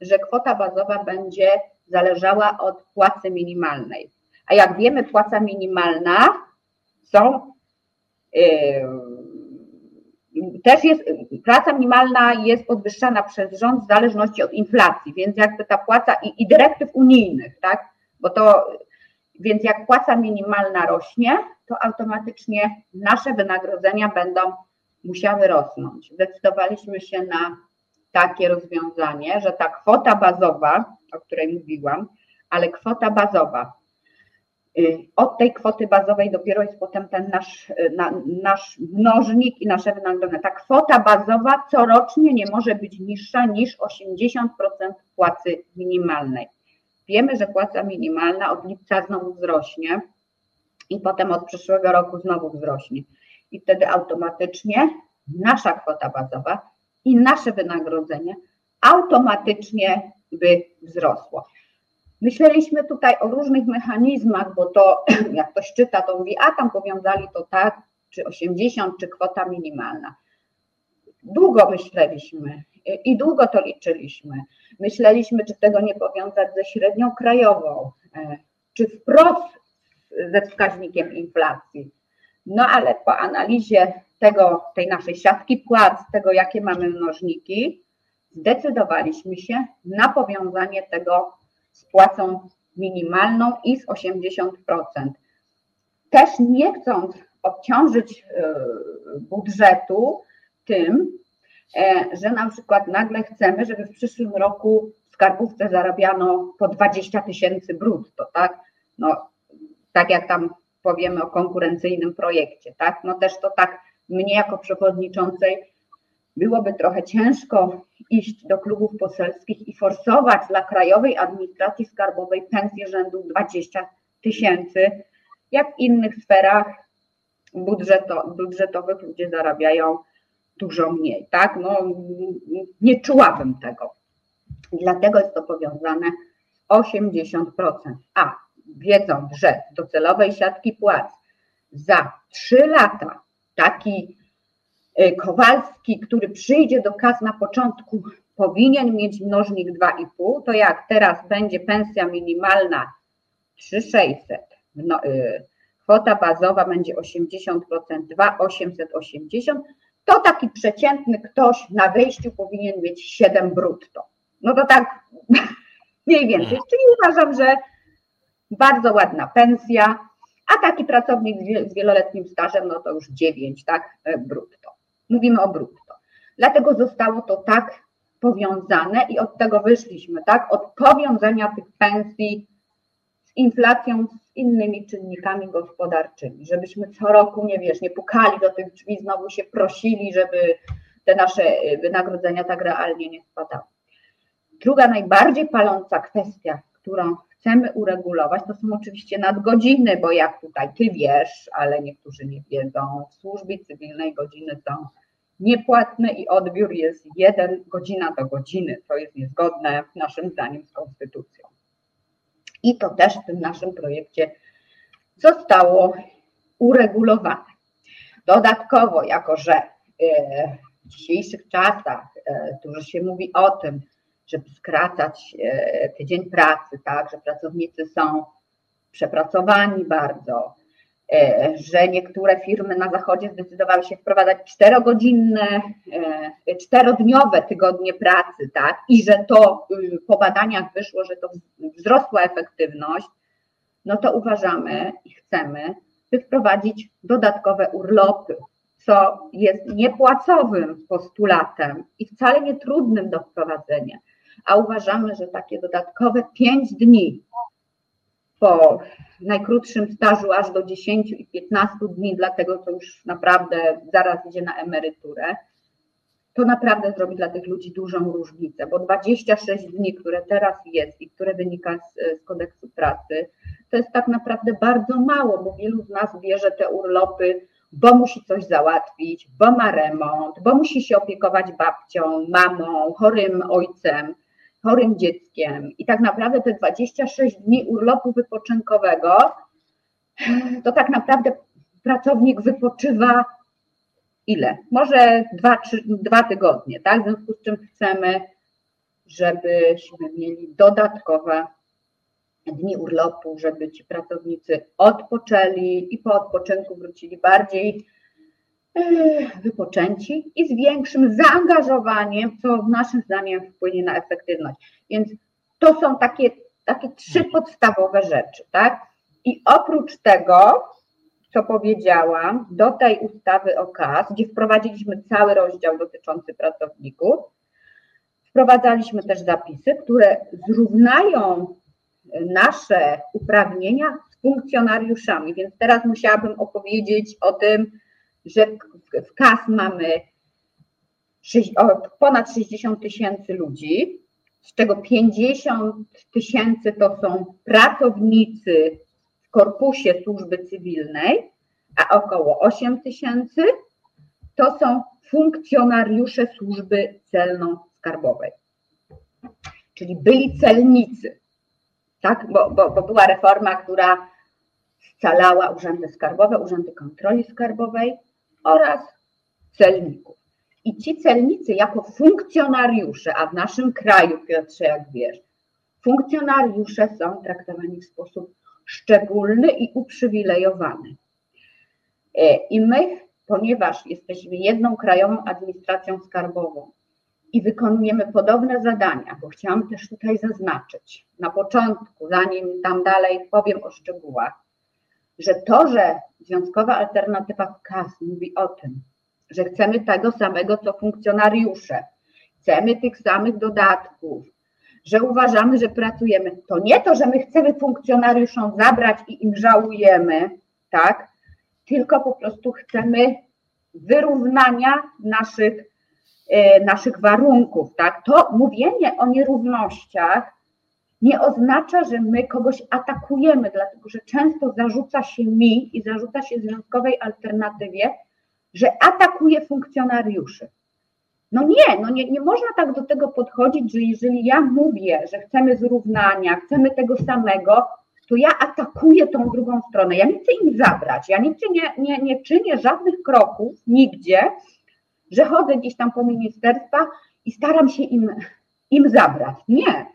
że kwota bazowa będzie zależała od płacy minimalnej. A jak wiemy, płaca minimalna są yy, też jest, praca minimalna jest podwyższana przez rząd w zależności od inflacji, więc jakby ta płaca i, i dyrektyw unijnych, tak? Bo to, więc jak płaca minimalna rośnie, to automatycznie nasze wynagrodzenia będą musiały rosnąć. Zdecydowaliśmy się na takie rozwiązanie, że ta kwota bazowa, o której mówiłam, ale kwota bazowa Y, od tej kwoty bazowej dopiero jest potem ten nasz, y, na, nasz mnożnik i nasze wynagrodzenie. Ta kwota bazowa corocznie nie może być niższa niż 80% płacy minimalnej. Wiemy, że płaca minimalna od lipca znowu wzrośnie i potem od przyszłego roku znowu wzrośnie. I wtedy automatycznie nasza kwota bazowa i nasze wynagrodzenie automatycznie by wzrosło. Myśleliśmy tutaj o różnych mechanizmach, bo to (clears throat) jak ktoś czyta, to mówi, a tam powiązali to tak, czy 80, czy kwota minimalna. Długo myśleliśmy i długo to liczyliśmy. Myśleliśmy, czy tego nie powiązać ze średnią krajową, e, czy wprost ze wskaźnikiem inflacji. No ale po analizie tego, tej naszej siatki płac, tego jakie mamy mnożniki, zdecydowaliśmy się na powiązanie tego z płacą minimalną i z 80%. też nie chcąc obciążyć budżetu tym, że na przykład nagle chcemy, żeby w przyszłym roku w skarbówce zarabiano po 20 tysięcy brutto, tak? No, tak jak tam powiemy o konkurencyjnym projekcie, tak? No też to tak mnie jako przewodniczącej byłoby trochę ciężko iść do klubów poselskich i forsować dla Krajowej Administracji Skarbowej pensję rzędu 20 tysięcy, jak w innych sferach budżeto, budżetowych ludzie zarabiają dużo mniej, tak? No, nie czułabym tego. Dlatego jest to powiązane z 80%. A wiedząc, że do celowej siatki płac za 3 lata taki y, Kowalski, który przyjdzie do kas na początku, powinien mieć mnożnik 2,5, to jak teraz będzie pensja minimalna 3600, no, y, kwota bazowa będzie 80%, 2,880, to taki przeciętny ktoś na wejściu powinien mieć 7 brutto. No to tak (laughs) mniej więcej. Czyli uważam, że bardzo ładna pensja, a taki pracownik z wieloletnim stażem, no to już 9, tak, e, brutto. Mówimy o brutto. Dlatego zostało to tak powiązane i od tego wyszliśmy, tak, od powiązania tych pensji z inflacją, innymi czynnikami gospodarczymi, żebyśmy co roku, nie wiesz, nie pukali do tych drzwi, znowu się prosili, żeby te nasze e, wynagrodzenia tak realnie nie spadały. Druga najbardziej paląca kwestia, którą chcemy uregulować, to są oczywiście nadgodziny, bo jak tutaj ty wiesz, ale niektórzy nie wiedzą, w służbie cywilnej godziny są niepłatne i odbiór jest jeden godzina do godziny. To jest niezgodne naszym zdaniem z konstytucją. I to też w tym naszym projekcie zostało uregulowane. Dodatkowo, jako że e, w dzisiejszych czasach e, dużo się mówi o tym, żeby skracać e, tydzień pracy, tak, że pracownicy są przepracowani bardzo, że niektóre firmy na zachodzie zdecydowały się wprowadzać czterogodzinne, e, czterodniowe tygodnie pracy, tak, i że to y, po badaniach wyszło, że to wzrosła efektywność, no to uważamy i chcemy, by wprowadzić dodatkowe urlopy, co jest niepłacowym postulatem i wcale nie trudnym do wprowadzenia. A uważamy, że takie dodatkowe 5 dni po najkrótszym stażu aż do 10 i 15 dni, dlatego to już naprawdę zaraz idzie na emeryturę, to naprawdę zrobi dla tych ludzi dużą różnicę, bo 26 dni, które teraz jest i które wynika z, z kodeksu pracy, to jest tak naprawdę bardzo mało, bo wielu z nas bierze te urlopy, bo musi coś załatwić, bo ma remont, bo musi się opiekować babcią, mamą, chorym ojcem chorym dzieckiem i tak naprawdę te 26 dni urlopu wypoczynkowego, to tak naprawdę pracownik wypoczywa ile? Może dwa, trzy, dwa tygodnie, tak? W związku z czym chcemy, żebyśmy mieli dodatkowe dni urlopu, żeby ci pracownicy odpoczęli i po odpoczynku wrócili bardziej wypoczęci i z większym zaangażowaniem, co w naszym zdaniem wpłynie na efektywność. Więc to są takie, takie trzy podstawowe rzeczy, tak? I oprócz tego, co powiedziałam, do tej ustawy o KAS, gdzie wprowadziliśmy cały rozdział dotyczący pracowników, wprowadzaliśmy też zapisy, które zrównają nasze uprawnienia z funkcjonariuszami. Więc teraz musiałabym opowiedzieć o tym, że w KAS mamy ponad 60 tysięcy ludzi, z czego 50 tysięcy to są pracownicy w korpusie służby cywilnej, a około 8 tysięcy to są funkcjonariusze służby celno-skarbowej, czyli byli celnicy, tak? Bo, bo, bo była reforma, która scalała urzędy skarbowe, urzędy kontroli skarbowej, oraz celników. I ci celnicy jako funkcjonariusze, a w naszym kraju, Piotrze, jak wiesz, funkcjonariusze są traktowani w sposób szczególny i uprzywilejowany. E, I my, ponieważ jesteśmy jedną krajową administracją skarbową i wykonujemy podobne zadania, bo chciałam też tutaj zaznaczyć na początku, zanim tam dalej powiem o szczegółach, że to, że Związkowa Alternatywa KAS mówi o tym, że chcemy tego samego co funkcjonariusze, chcemy tych samych dodatków, że uważamy, że pracujemy, to nie to, że my chcemy funkcjonariuszom zabrać i im żałujemy, tak, tylko po prostu chcemy wyrównania naszych, e, naszych warunków, tak. To mówienie o nierównościach nie oznacza, że my kogoś atakujemy, dlatego że często zarzuca się mi i zarzuca się związkowej alternatywie, że atakuje funkcjonariuszy. No nie, no nie, nie można tak do tego podchodzić, że jeżeli ja mówię, że chcemy zrównania, chcemy tego samego, to ja atakuję tą drugą stronę. Ja nie chcę im zabrać, ja nigdzie nie, nie, nie czynię żadnych kroków, nigdzie, że chodzę gdzieś tam po ministerstwa i staram się im, im zabrać. Nie.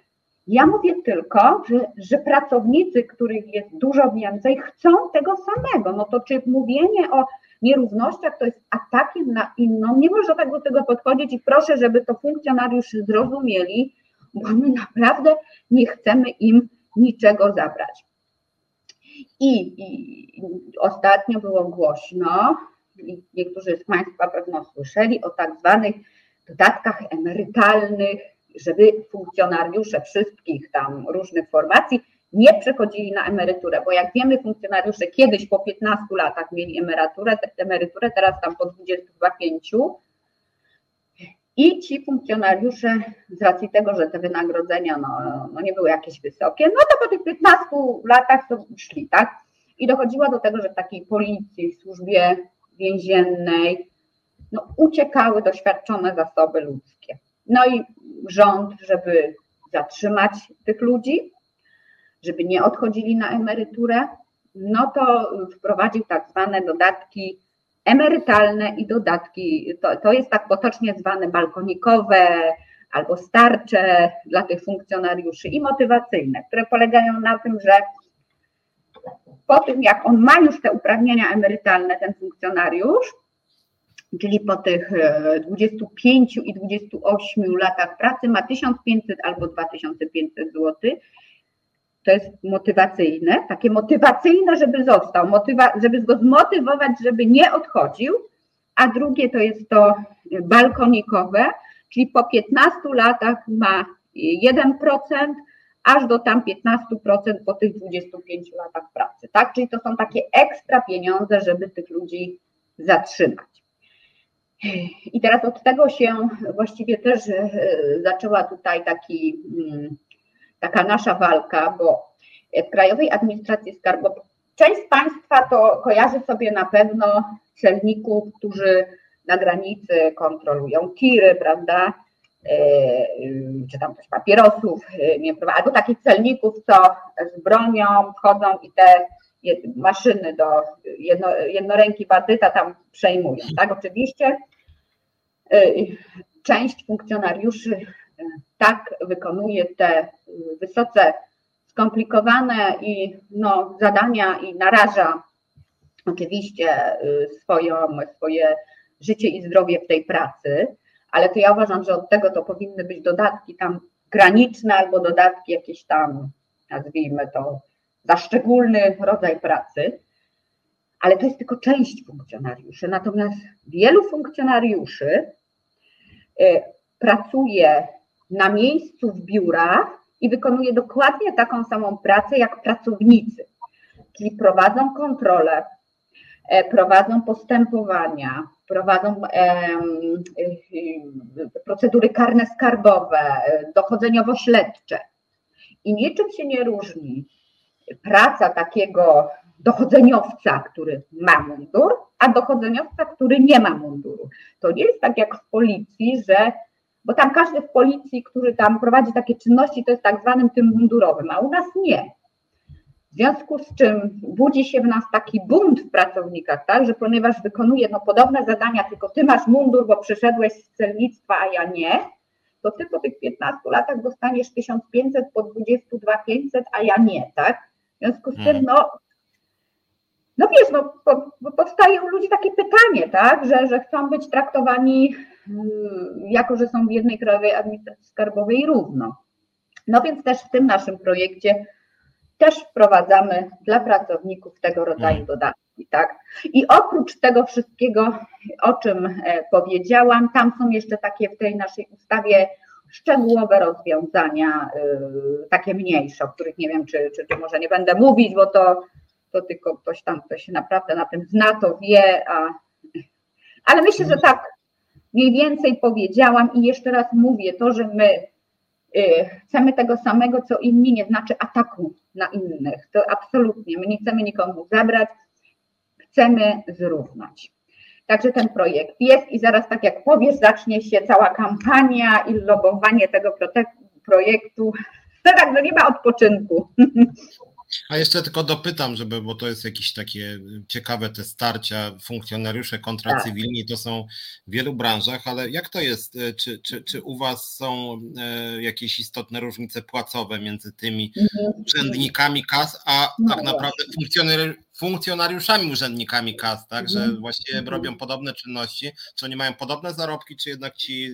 Ja mówię tylko, że, że pracownicy, których jest dużo więcej, chcą tego samego. No to czy mówienie o nierównościach to jest atakiem na inną, nie można tak do tego podchodzić i proszę, żeby to funkcjonariusze zrozumieli, bo my naprawdę nie chcemy im niczego zabrać. I, i ostatnio było głośno, niektórzy z Państwa pewno słyszeli o tak zwanych dodatkach emerytalnych, żeby funkcjonariusze wszystkich tam różnych formacji nie przechodzili na emeryturę, bo jak wiemy, funkcjonariusze kiedyś po 15 latach mieli emeryturę, emeryturę teraz tam po 25 i ci funkcjonariusze z racji tego, że te wynagrodzenia no, no nie były jakieś wysokie, no to po tych 15 latach to szli, tak? I dochodziło do tego, że w takiej policji, służbie więziennej no, uciekały doświadczone zasoby ludzkie. No i rząd, żeby zatrzymać tych ludzi, żeby nie odchodzili na emeryturę, no to wprowadził tak zwane dodatki emerytalne i dodatki, to, to jest tak potocznie zwane balkonikowe albo starcze dla tych funkcjonariuszy i motywacyjne, które polegają na tym, że po tym jak on ma już te uprawnienia emerytalne, ten funkcjonariusz, czyli po tych 25 e, i 28 latach pracy ma 1500 albo 2500 zł, to jest motywacyjne, takie motywacyjne, żeby został, motywa, żeby go zmotywować, żeby nie odchodził, a drugie to jest to balkonikowe, czyli po 15 latach ma 1%, aż do tam 15% po tych 25 latach pracy, tak? Czyli to są takie ekstra pieniądze, żeby tych ludzi zatrzymać. I teraz od tego się właściwie też e, zaczęła tutaj taki mm, taka nasza walka, bo w Krajowej Administracji Skarbowej część z Państwa to kojarzy sobie na pewno celników, którzy na granicy kontrolują tiry, prawda, e, czy tam też papierosów, e, nie, albo takich celników, co z bronią wchodzą i te maszyny do jedno, jednoręki bandyta tam przejmują, tak, oczywiście e, część funkcjonariuszy tak wykonuje te wysoce skomplikowane i no, zadania i naraża oczywiście y, swoją, swoje życie i zdrowie w tej pracy, ale to ja uważam, że od tego to powinny być dodatki tam graniczne albo dodatki jakieś tam, nazwijmy to, za szczególny rodzaj pracy, ale to jest tylko część funkcjonariuszy. Natomiast wielu funkcjonariuszy y, pracuje na miejscu w biurach i wykonuje dokładnie taką samą pracę jak pracownicy, czyli prowadzą kontrolę, e, prowadzą postępowania, prowadzą procedury karne skarbowe, dochodzeniowo-śledcze. I niczym się nie różni praca takiego dochodzeniowca, który ma mundur, a dochodzeniowca, który nie ma munduru. To nie jest tak jak w policji, że bo tam każdy w policji, który tam prowadzi takie czynności, to jest tak zwanym tym mundurowym, a u nas nie. W związku z czym budzi się w nas taki bunt w pracownikach, tak, że ponieważ wykonuje no, podobne zadania, tylko ty masz mundur, bo przyszedłeś z celnictwa, a ja nie, to ty po tych 15 latach dostaniesz 1500, po 22 500, a ja nie, tak? W związku z tym, hmm. no, no wiesz, no, po, powstaje u ludzi takie pytanie, tak, że, że chcą być traktowani Y, jako że są w jednej krajowej administracji skarbowej równo. No więc też w tym naszym projekcie też wprowadzamy dla pracowników tego rodzaju mm. dodatki, tak? I oprócz tego wszystkiego, o czym e, powiedziałam, tam są jeszcze takie w tej naszej ustawie szczegółowe rozwiązania, y, takie mniejsze, o których nie wiem, czy, czy, czy może nie będę mówić, bo to, to tylko ktoś tam, kto się naprawdę na tym zna, to wie, a, ale myślę, że tak mniej więcej powiedziałam i jeszcze raz mówię, to, że my y, chcemy tego samego, co inni, nie znaczy ataku na innych. To absolutnie. My nie chcemy nikomu zabrać, chcemy zrównać. Także ten projekt jest i zaraz, tak jak powiesz, zacznie się cała kampania i lobowanie tego projektu. (laughs) No tak, no nie ma odpoczynku. (laughs) A jeszcze tylko dopytam, żeby, bo to jest jakieś takie ciekawe te starcia, funkcjonariusze kontra tak. cywilni, to są w wielu branżach, ale jak to jest? E, czy, czy, czy u Was są e, jakieś istotne różnice płacowe między tymi mhm. urzędnikami KAS, a no tak naprawdę funkcjonari funkcjonariuszami urzędnikami KAS, tak, że mhm. właściwie robią podobne czynności, czy oni mają podobne zarobki, czy jednak ci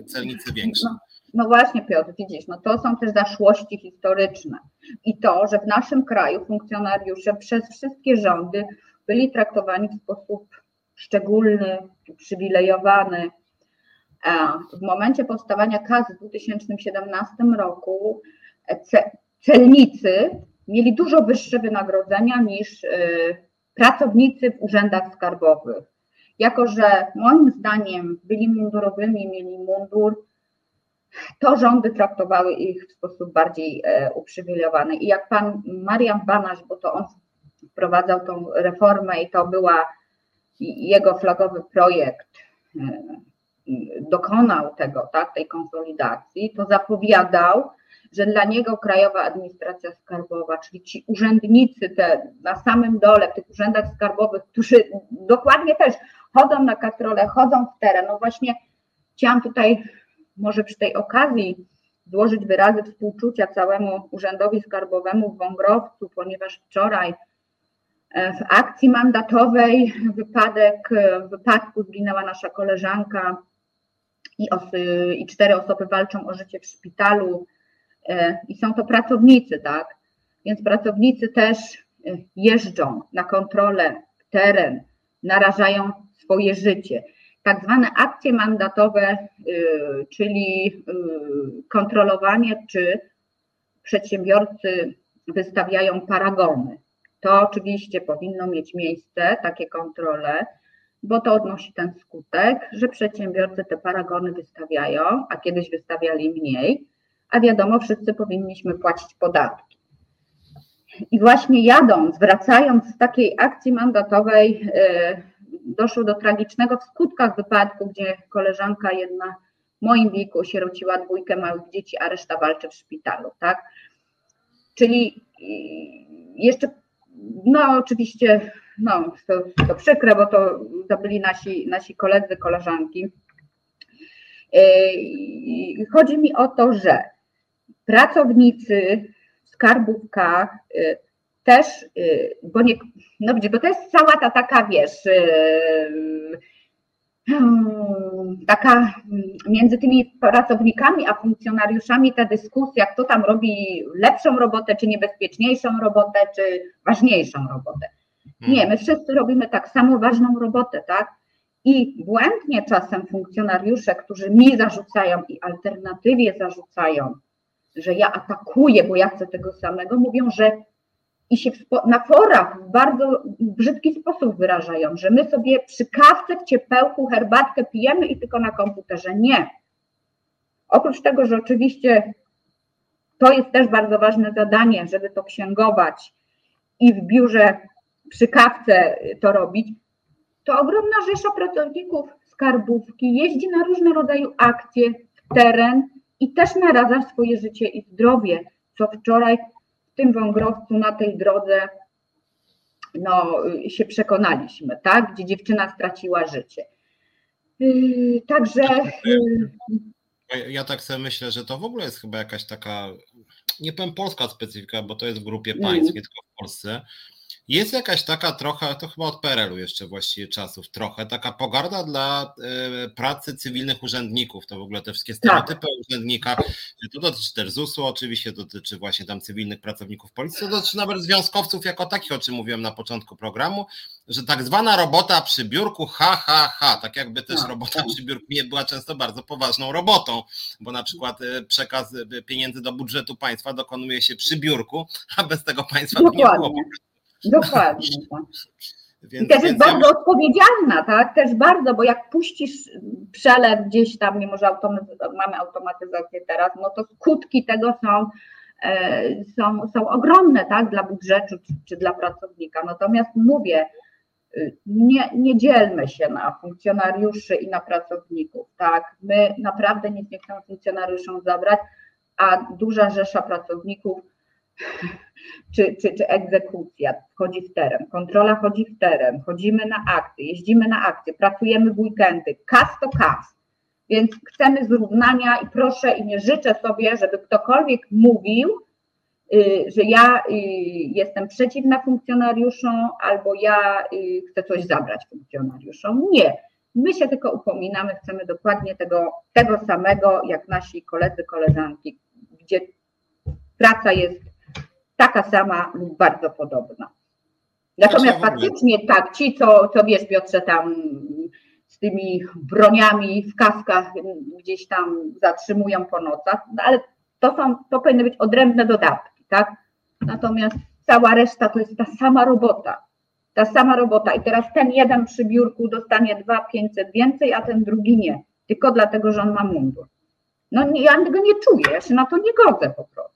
e, celnicy większe? No. Właśnie, Piotr, widzisz, no to są też zaszłości historyczne. I to, że w naszym kraju funkcjonariusze przez wszystkie rządy byli traktowani w sposób szczególny, uprzywilejowany. W momencie powstawania KAS w 2017 roku celnicy mieli dużo wyższe wynagrodzenia niż y, pracownicy w urzędach skarbowych. Jako, że moim zdaniem byli mundurowymi, mieli mundur, to rządy traktowały ich w sposób bardziej e, uprzywilejowany. I jak pan Marian Banaś, bo to on wprowadzał tą reformę i to była jego flagowy projekt, e, dokonał tego, tak, tej konsolidacji, to zapowiadał, że dla niego Krajowa Administracja Skarbowa, czyli ci urzędnicy te na samym dole, w tych urzędach skarbowych, którzy dokładnie też chodzą na katrole, chodzą w teren, no właśnie chciałam tutaj może przy tej okazji złożyć wyrazy współczucia całemu Urzędowi Skarbowemu w Wągrowcu, ponieważ wczoraj e, w akcji mandatowej wypadek, w wypadku zginęła nasza koleżanka i, osy, i cztery osoby walczą o życie w szpitalu e, i są to pracownicy, tak? Więc pracownicy też e, jeżdżą na kontrolę w teren, narażają swoje życie tak zwane akcje mandatowe, y, czyli y, kontrolowanie, czy przedsiębiorcy wystawiają paragony. To oczywiście powinno mieć miejsce, takie kontrole, bo to odnosi ten skutek, że przedsiębiorcy te paragony wystawiają, a kiedyś wystawiali mniej, a wiadomo, wszyscy powinniśmy płacić podatki. I właśnie jadąc, wracając z takiej akcji mandatowej, y, doszło do tragicznego w skutkach wypadku, gdzie koleżanka jedna w moim wieku osierociła dwójkę małych dzieci, a reszta walczy w szpitalu, tak? Czyli jeszcze, no oczywiście, no to, to przykre, bo to, to byli nasi, nasi koledzy, koleżanki. Yy, chodzi mi o to, że pracownicy w skarbówkach yy, też, y, bo nie, no gdzie, bo to jest cała ta taka, wiesz, y, hmm, taka między tymi pracownikami a funkcjonariuszami ta dyskusja, kto tam robi lepszą robotę, czy niebezpieczniejszą robotę, czy ważniejszą robotę. Nie, my wszyscy robimy tak samo ważną robotę, tak? I błędnie czasem funkcjonariusze, którzy mi zarzucają i alternatywie zarzucają, że ja atakuję, bo ja chcę tego samego, mówią, że i się na forach w bardzo brzydki sposób wyrażają, że my sobie przy kawce w ciepełku herbatkę pijemy i tylko na komputerze. Nie. Oprócz tego, że oczywiście to jest też bardzo ważne zadanie, żeby to księgować i w biurze przy kawce to robić, to ogromna rzesza pracowników skarbówki jeździ na różne rodzaje akcje w teren i też naraża swoje życie i zdrowie, co wczoraj tym wągrowcu na tej drodze no, się przekonaliśmy, tak? gdzie dziewczyna straciła życie. Yy, także. Yy, ja tak sobie myślę, że to w ogóle jest chyba jakaś taka, nie powiem polska specyfika, bo to jest w grupie państw, mm. tylko w Polsce. Jest jakaś taka trochę, to chyba od PRL-u jeszcze właściwie czasów, trochę taka pogarda dla y, pracy cywilnych urzędników. To w ogóle te wszystkie stereotypy tak. urzędnika. To dotyczy też ZUS-u, oczywiście dotyczy właśnie tam cywilnych pracowników policji, to dotyczy nawet związkowców jako takich, o czym mówiłem na początku programu, że tak zwana robota przy biurku, ha, ha, ha, tak jakby też tak. robota przy biurku nie była często bardzo poważną robotą, bo na przykład przekaz pieniędzy do budżetu państwa dokonuje się przy biurku, a bez tego państwa nie było. Dokładnie. Tak. Więc, I też jest bardzo ja... odpowiedzialna, tak? Też bardzo, bo jak puścisz przelew gdzieś tam, mimo że mamy automatyzację teraz, no to skutki tego są, e, są, są ogromne, tak? Dla budżetu czy, czy dla pracownika. Natomiast mówię, y, nie, nie dzielmy się na funkcjonariuszy i na pracowników, tak? My naprawdę nic nie chcemy funkcjonariuszom zabrać, a duża rzesza pracowników czy, czy, czy egzekucja wchodzi w teren, kontrola chodzi w teren, chodzimy na akty, jeździmy na akcje, pracujemy w weekendy, kas to kas. Więc chcemy zrównania i proszę i nie życzę sobie, żeby ktokolwiek mówił, y, że ja y, jestem przeciwna funkcjonariuszom albo ja y, chcę coś zabrać funkcjonariuszom. Nie. My się tylko upominamy, chcemy dokładnie tego, tego samego jak nasi koledzy, koleżanki, gdzie praca jest taka sama lub bardzo podobna. Natomiast faktycznie tak, ci, co, co wiesz, Piotrze, tam z tymi broniami w kaskach gdzieś tam zatrzymują po nocach, no ale to, są, to powinny być odrębne dodatki, tak? Natomiast cała reszta to jest ta sama robota. Ta sama robota. I teraz ten jeden przy biurku dostanie 2-500 więcej, a ten drugi nie. Tylko dlatego, że on ma mundur. No ja tego nie czuję, ja się na to nie godzę po prostu.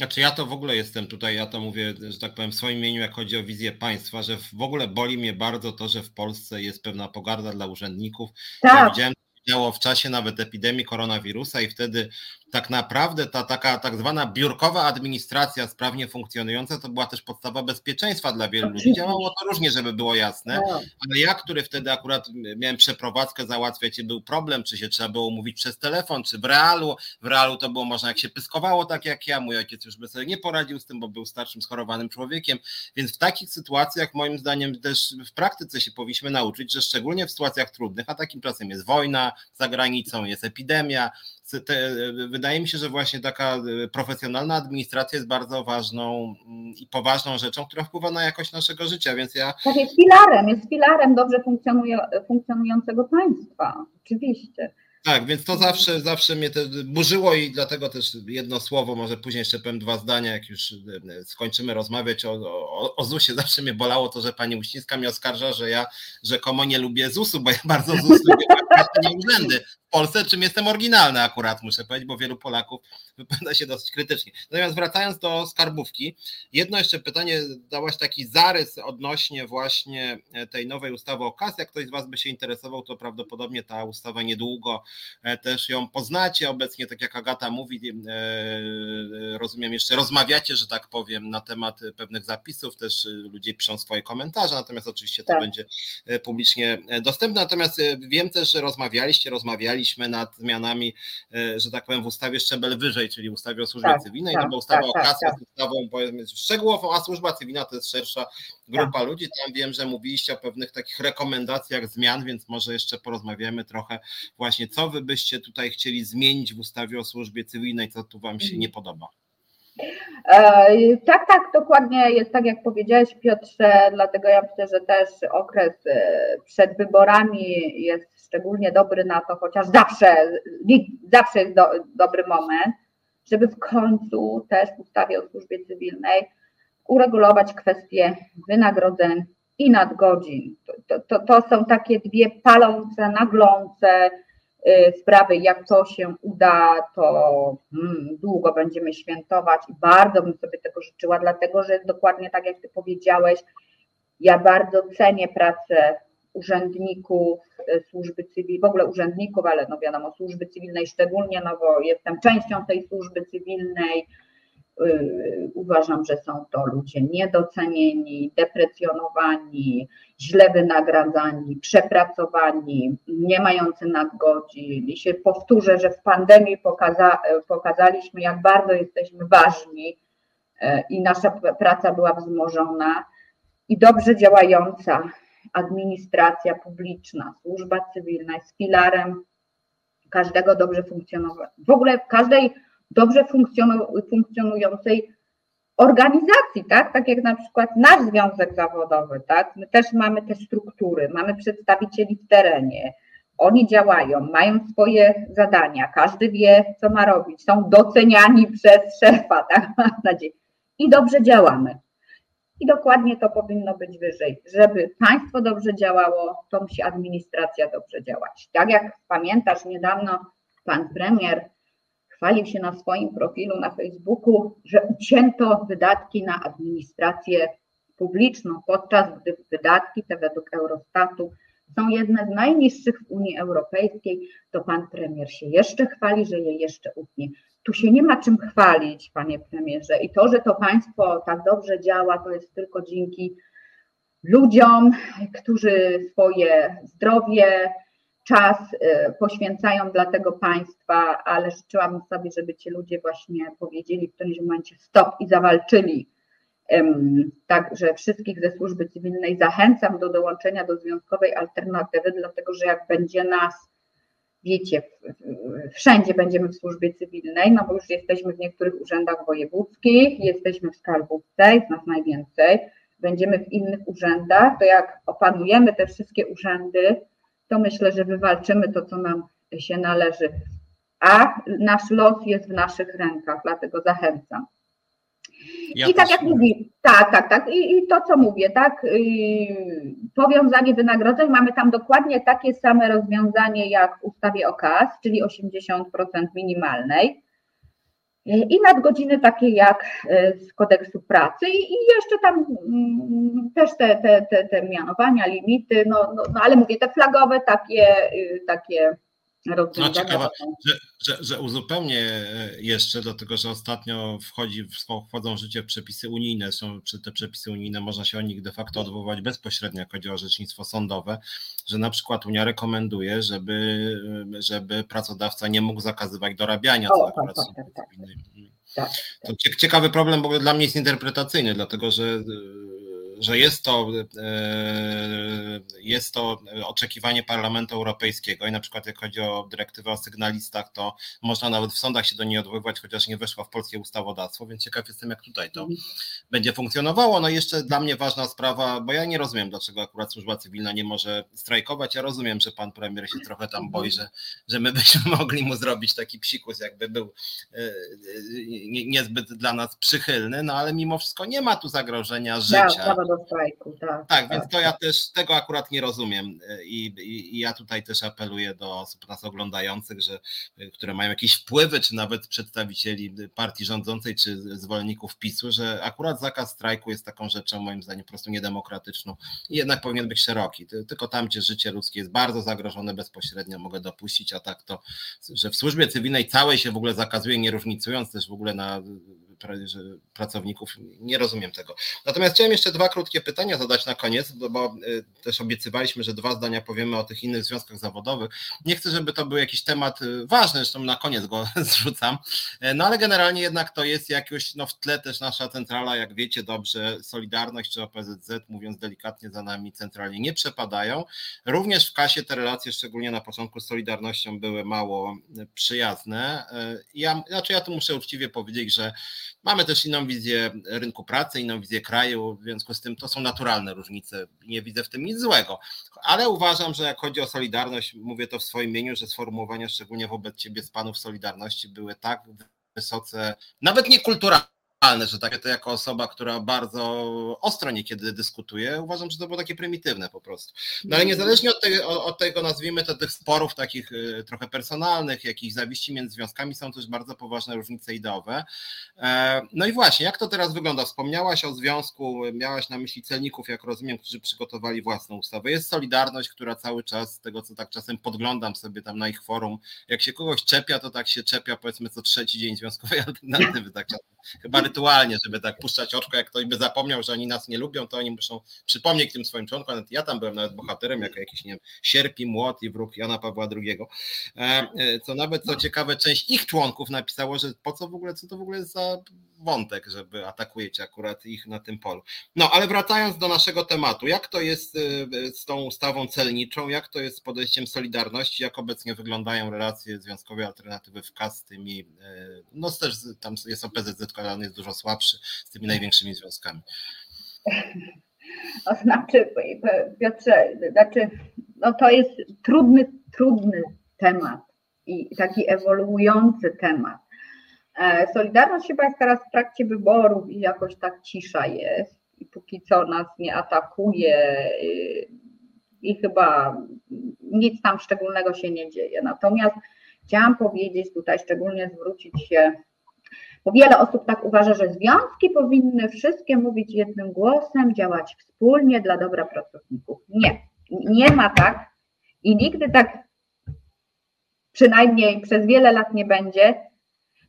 Znaczy ja to w ogóle jestem tutaj, ja to mówię, że tak powiem w swoim imieniu, jak chodzi o wizję państwa, że w ogóle boli mnie bardzo to, że w Polsce jest pewna pogarda dla urzędników. Tak. Ja widziałem działo w czasie nawet epidemii koronawirusa i wtedy tak naprawdę ta taka tak zwana biurkowa administracja sprawnie funkcjonująca to była też podstawa bezpieczeństwa dla wielu ludzi. Działało to różnie, żeby było jasne, tak. ale ja, który wtedy akurat miałem przeprowadzkę załatwiać i był problem, czy się trzeba było mówić przez telefon, czy w realu. W realu to było można, jak się pyskowało, tak jak ja. Mój ojciec już by sobie nie poradził z tym, bo był starszym, schorowanym człowiekiem. Więc w takich sytuacjach, moim zdaniem, też w praktyce się powinniśmy nauczyć, że szczególnie w sytuacjach trudnych, a takim czasem jest wojna za granicą, jest epidemia, te, wydaje mi się, że właśnie taka e, profesjonalna administracja jest bardzo ważną mm, i poważną rzeczą, która wpływa na jakość naszego życia, więc ja... Tak, jest filarem, jest filarem dobrze funkcjonującego państwa, oczywiście. Tak, więc to zawsze, zawsze mnie te burzyło i dlatego też jedno słowo, może później jeszcze powiem dwa zdania, jak już e, skończymy rozmawiać o, o, o ZUS-ie. Zawsze mnie bolało to, że pani Uścińska mnie oskarża, że ja rzekomo nie lubię ZUS-u, bo ja bardzo ZUS lubię, urzędy. Polsce, czym jestem oryginalny akurat, muszę powiedzieć, bo wielu Polaków (laughs) wypowiada się dosyć krytycznie. Natomiast wracając do skarbówki, jedno jeszcze pytanie, dałaś taki zarys odnośnie właśnie tej nowej ustawy o kas. Jak ktoś z Was by się interesował, to prawdopodobnie ta ustawa niedługo e, też ją poznacie. Obecnie, tak jak Agata mówi, e, rozumiem, jeszcze rozmawiacie, że tak powiem, na temat pewnych zapisów, też ludzie piszą swoje komentarze, natomiast oczywiście to tak. będzie e, publicznie dostępne. Natomiast wiem też, że rozmawialiście, rozmawialiście rozmawialiśmy nad zmianami, e, że tak powiem, w ustawie szczebel wyżej, czyli ustawie o służbie tak, cywilnej, tak, no bo ustawa tak, o kasach tak, jest ustawą szczegółową, a służba cywilna to jest szersza grupa tak. ludzi. Tam wiem, że mówiliście o pewnych takich rekomendacjach zmian, więc może jeszcze porozmawiamy trochę właśnie, co wy byście tutaj chcieli zmienić w ustawie o służbie cywilnej, co tu wam się mhm. nie podoba. E, tak, tak, dokładnie jest tak, jak powiedziałeś, Piotrze, dlatego ja myślę, że też okres e, przed wyborami jest szczególnie dobry na to, chociaż zawsze, zawsze jest do, dobry moment, żeby w końcu też w ustawie o służbie cywilnej uregulować kwestie wynagrodzeń i nadgodzin. To, to, to są takie dwie palące, naglące sprawy. Jak to się uda, to hmm, długo będziemy świętować i bardzo bym sobie tego życzyła, dlatego że dokładnie tak jak Ty powiedziałeś, ja bardzo cenię pracę urzędników e, służby cywilnej, w ogóle urzędników, ale no wiadomo, służby cywilnej szczególnie, no bo jestem częścią tej służby cywilnej. E, uważam, że są to ludzie niedocenieni, deprecjonowani, źle wynagradzani, przepracowani, nie mający nadgodzin. I się powtórzę, że w pandemii pokaza, pokazaliśmy, jak bardzo jesteśmy ważni i nasza praca była wzmożona i dobrze działająca administracja publiczna, służba cywilna jest filarem każdego dobrze funkcjonowania, w ogóle każdej dobrze funkcjonującej organizacji, tak? Tak jak na przykład nasz związek zawodowy, tak? My też mamy te struktury, mamy przedstawicieli w terenie, oni działają, mają swoje zadania, każdy wie, co ma robić, są doceniani (laughs) przez szefa, tak? Mam nadzieję. I dobrze działamy. I dokładnie to powinno być wyżej. Żeby państwo dobrze działało, to musi administracja dobrze działać. Tak jak pamiętasz, niedawno pan premier chwalił się na swoim profilu na Facebooku, że ucięto wydatki na administrację publiczną, podczas gdy wydatki te według Eurostatu są jedne z najniższych w Unii Europejskiej, to pan premier się jeszcze chwali, że je jeszcze utnie. Tu się nie ma czym chwalić, panie premierze. I to, że to państwo tak dobrze działa, to jest tylko dzięki ludziom, którzy swoje zdrowie, czas y, poświęcają dla tego państwa, ale życzyłabym sobie, żeby ci ludzie właśnie powiedzieli w którymś momencie stop i zawalczyli. Także wszystkich ze służby cywilnej zachęcam do dołączenia do związkowej alternatywy, dlatego że jak będzie nas, wiecie, wszędzie będziemy w służbie cywilnej, no bo już jesteśmy w niektórych urzędach wojewódzkich, jesteśmy w skarbówce, jest nas najwięcej, będziemy w innych urzędach, to jak opanujemy te wszystkie urzędy, to myślę, że wywalczymy to, co nam się należy. A nasz los jest w naszych rękach, dlatego zachęcam. Ja I tak jak mówię, tak, tak, tak. I, I, to, co mówię, tak, yy, powiązanie wynagrodzeń, mamy tam dokładnie takie same rozwiązanie jak w ustawie o KAS, czyli 80% minimalnej. I nadgodziny takie jak e, z kodeksu pracy i, jeszcze tam mm, też te, te, te, te mianowania, limity, no, no, no ale mówię, te flagowe takie, y, no, ciekawe, że, że, że uzupełnię e, jeszcze, dlatego że ostatnio wchodzi, wchodzą w życie przepisy unijne, są te przepisy unijne, można się o nich de facto odwołać bezpośrednio, jak chodzi o orzecznictwo sądowe, że na przykład Unia rekomenduje, żeby, żeby pracodawca nie mógł zakazywać dorabiania o, tak, pracy tak, tak, tak. To ciekawy problem, bo dla mnie jest interpretacyjny, dlatego że że jest to, e, jest to oczekiwanie Parlamentu Europejskiego i na przykład jak chodzi o dyrektywę o sygnalistach, to można nawet w sądach się do niej odwoływać, chociaż nie weszła w polskie ustawodawstwo, więc ciekaw jestem, jak tutaj to mhm. będzie funkcjonowało. No i jeszcze dla mnie ważna sprawa, bo ja nie rozumiem, dlaczego akurat służba cywilna nie może strajkować. Ja rozumiem, że pan premier się trochę tam boi, że, że my byśmy (laughs) mogli mu zrobić taki psikus, jakby był e, e, niezbyt dla nas przychylny, no ale mimo wszystko nie ma tu zagrożenia życia do strajku, tak. Tak, więc to ja też tego akurat nie rozumiem I, i, i, ja tutaj też apeluję do osób nas oglądających, że, które mają jakieś wpływy, czy nawet przedstawicieli partii rządzącej, czy zwolenników PiSu, że akurat zakaz strajku jest taką rzeczą moim zdaniem po prostu niedemokratyczną i jednak powinien być szeroki. Tylko tam, gdzie życie ludzkie jest bardzo zagrożone bezpośrednio mogę dopuścić, a tak to, że w służbie cywilnej całej się w ogóle zakazuje, nie różnicując też w ogóle na pracowników. Nie rozumiem tego. Natomiast chciałem jeszcze dwa krótkie pytania zadać na koniec, bo y, też obiecywaliśmy, że dwa zdania powiemy o tych innych związkach zawodowych. Nie chcę, żeby to był jakiś temat y, ważny, zresztą na koniec go (laughs) zrzucam, y, no ale generalnie jednak to jest jakoś no w tle też nasza centrala, jak wiecie dobrze, Solidarność czy OPZZ, mówiąc delikatnie za nami centralnie nie przepadają. Również w kasie te relacje, szczególnie na początku z Solidarnością były mało przyjazne. Ja, znaczy ja tu muszę uczciwie powiedzieć, że Mamy też inną wizję rynku pracy, inną wizję kraju, w związku z tym to są naturalne różnice. Nie widzę w tym nic złego. Ale uważam, że jak chodzi o Solidarność, mówię to w swoim imieniu, że sformułowania szczególnie wobec ciebie z panów Solidarności były tak wysoce, nawet niekulturalne że takie to jako osoba, która bardzo ostro niekiedy dyskutuje, uważam, że to było takie prymitywne po prostu. No ale niezależnie od tego, od tego nazwijmy to tych sporów takich y, trochę personalnych, jakichś zawiści między związkami, są też bardzo poważne różnice ideowe. E, no i właśnie, jak to teraz wygląda? Wspomniałaś o związku, miałaś na myśli celników, jak rozumiem, którzy przygotowali własną ustawę. Jest Solidarność, która cały czas, z tego co tak czasem podglądam sobie tam na ich forum, jak się kogoś czepia, to tak się czepia powiedzmy co trzeci dzień związkowej (laughs) alternatywy, tak czasem. Chyba rytualnie, żeby tak puszczać oczko, jak ktoś by zapomniał, że oni nas nie lubią, to oni muszą przypomnieć tym swoim członkom. Ja tam byłem nawet bohaterem, jako jakiś, nie wiem, sierpi, młot i wróg Jana Pawła II. E, e, co nawet, co ciekawe, część ich członków napisało, że po co w ogóle, co to w ogóle jest za wątek, żeby atakujecie akurat ich na tym polu. No ale wracając do naszego tematu, jak to jest y, z tą ustawą celniczą, jak to jest z podejściem Solidarności, jak obecnie wyglądają relacje związkowej alternatywy w KAS z tymi, y, no też tam jest OPZZ, ale on jest dużo słabszy, z tymi największymi związkami. To znaczy, Piotrze, znaczy, no to jest trudny, trudny temat i taki ewoluujący temat. E, Solidarność chyba jest teraz w trakcie wyborów i jakoś tak cisza jest i póki co nas nie atakuje y, i chyba nic tam szczególnego się nie dzieje. Natomiast chciałam powiedzieć tutaj, szczególnie zwrócić się, bo wiele osób tak uważa, że związki powinny wszystkie mówić jednym głosem, działać wspólnie dla dobra pracowników. Nie, nie ma tak i nigdy tak przynajmniej przez wiele lat nie będzie,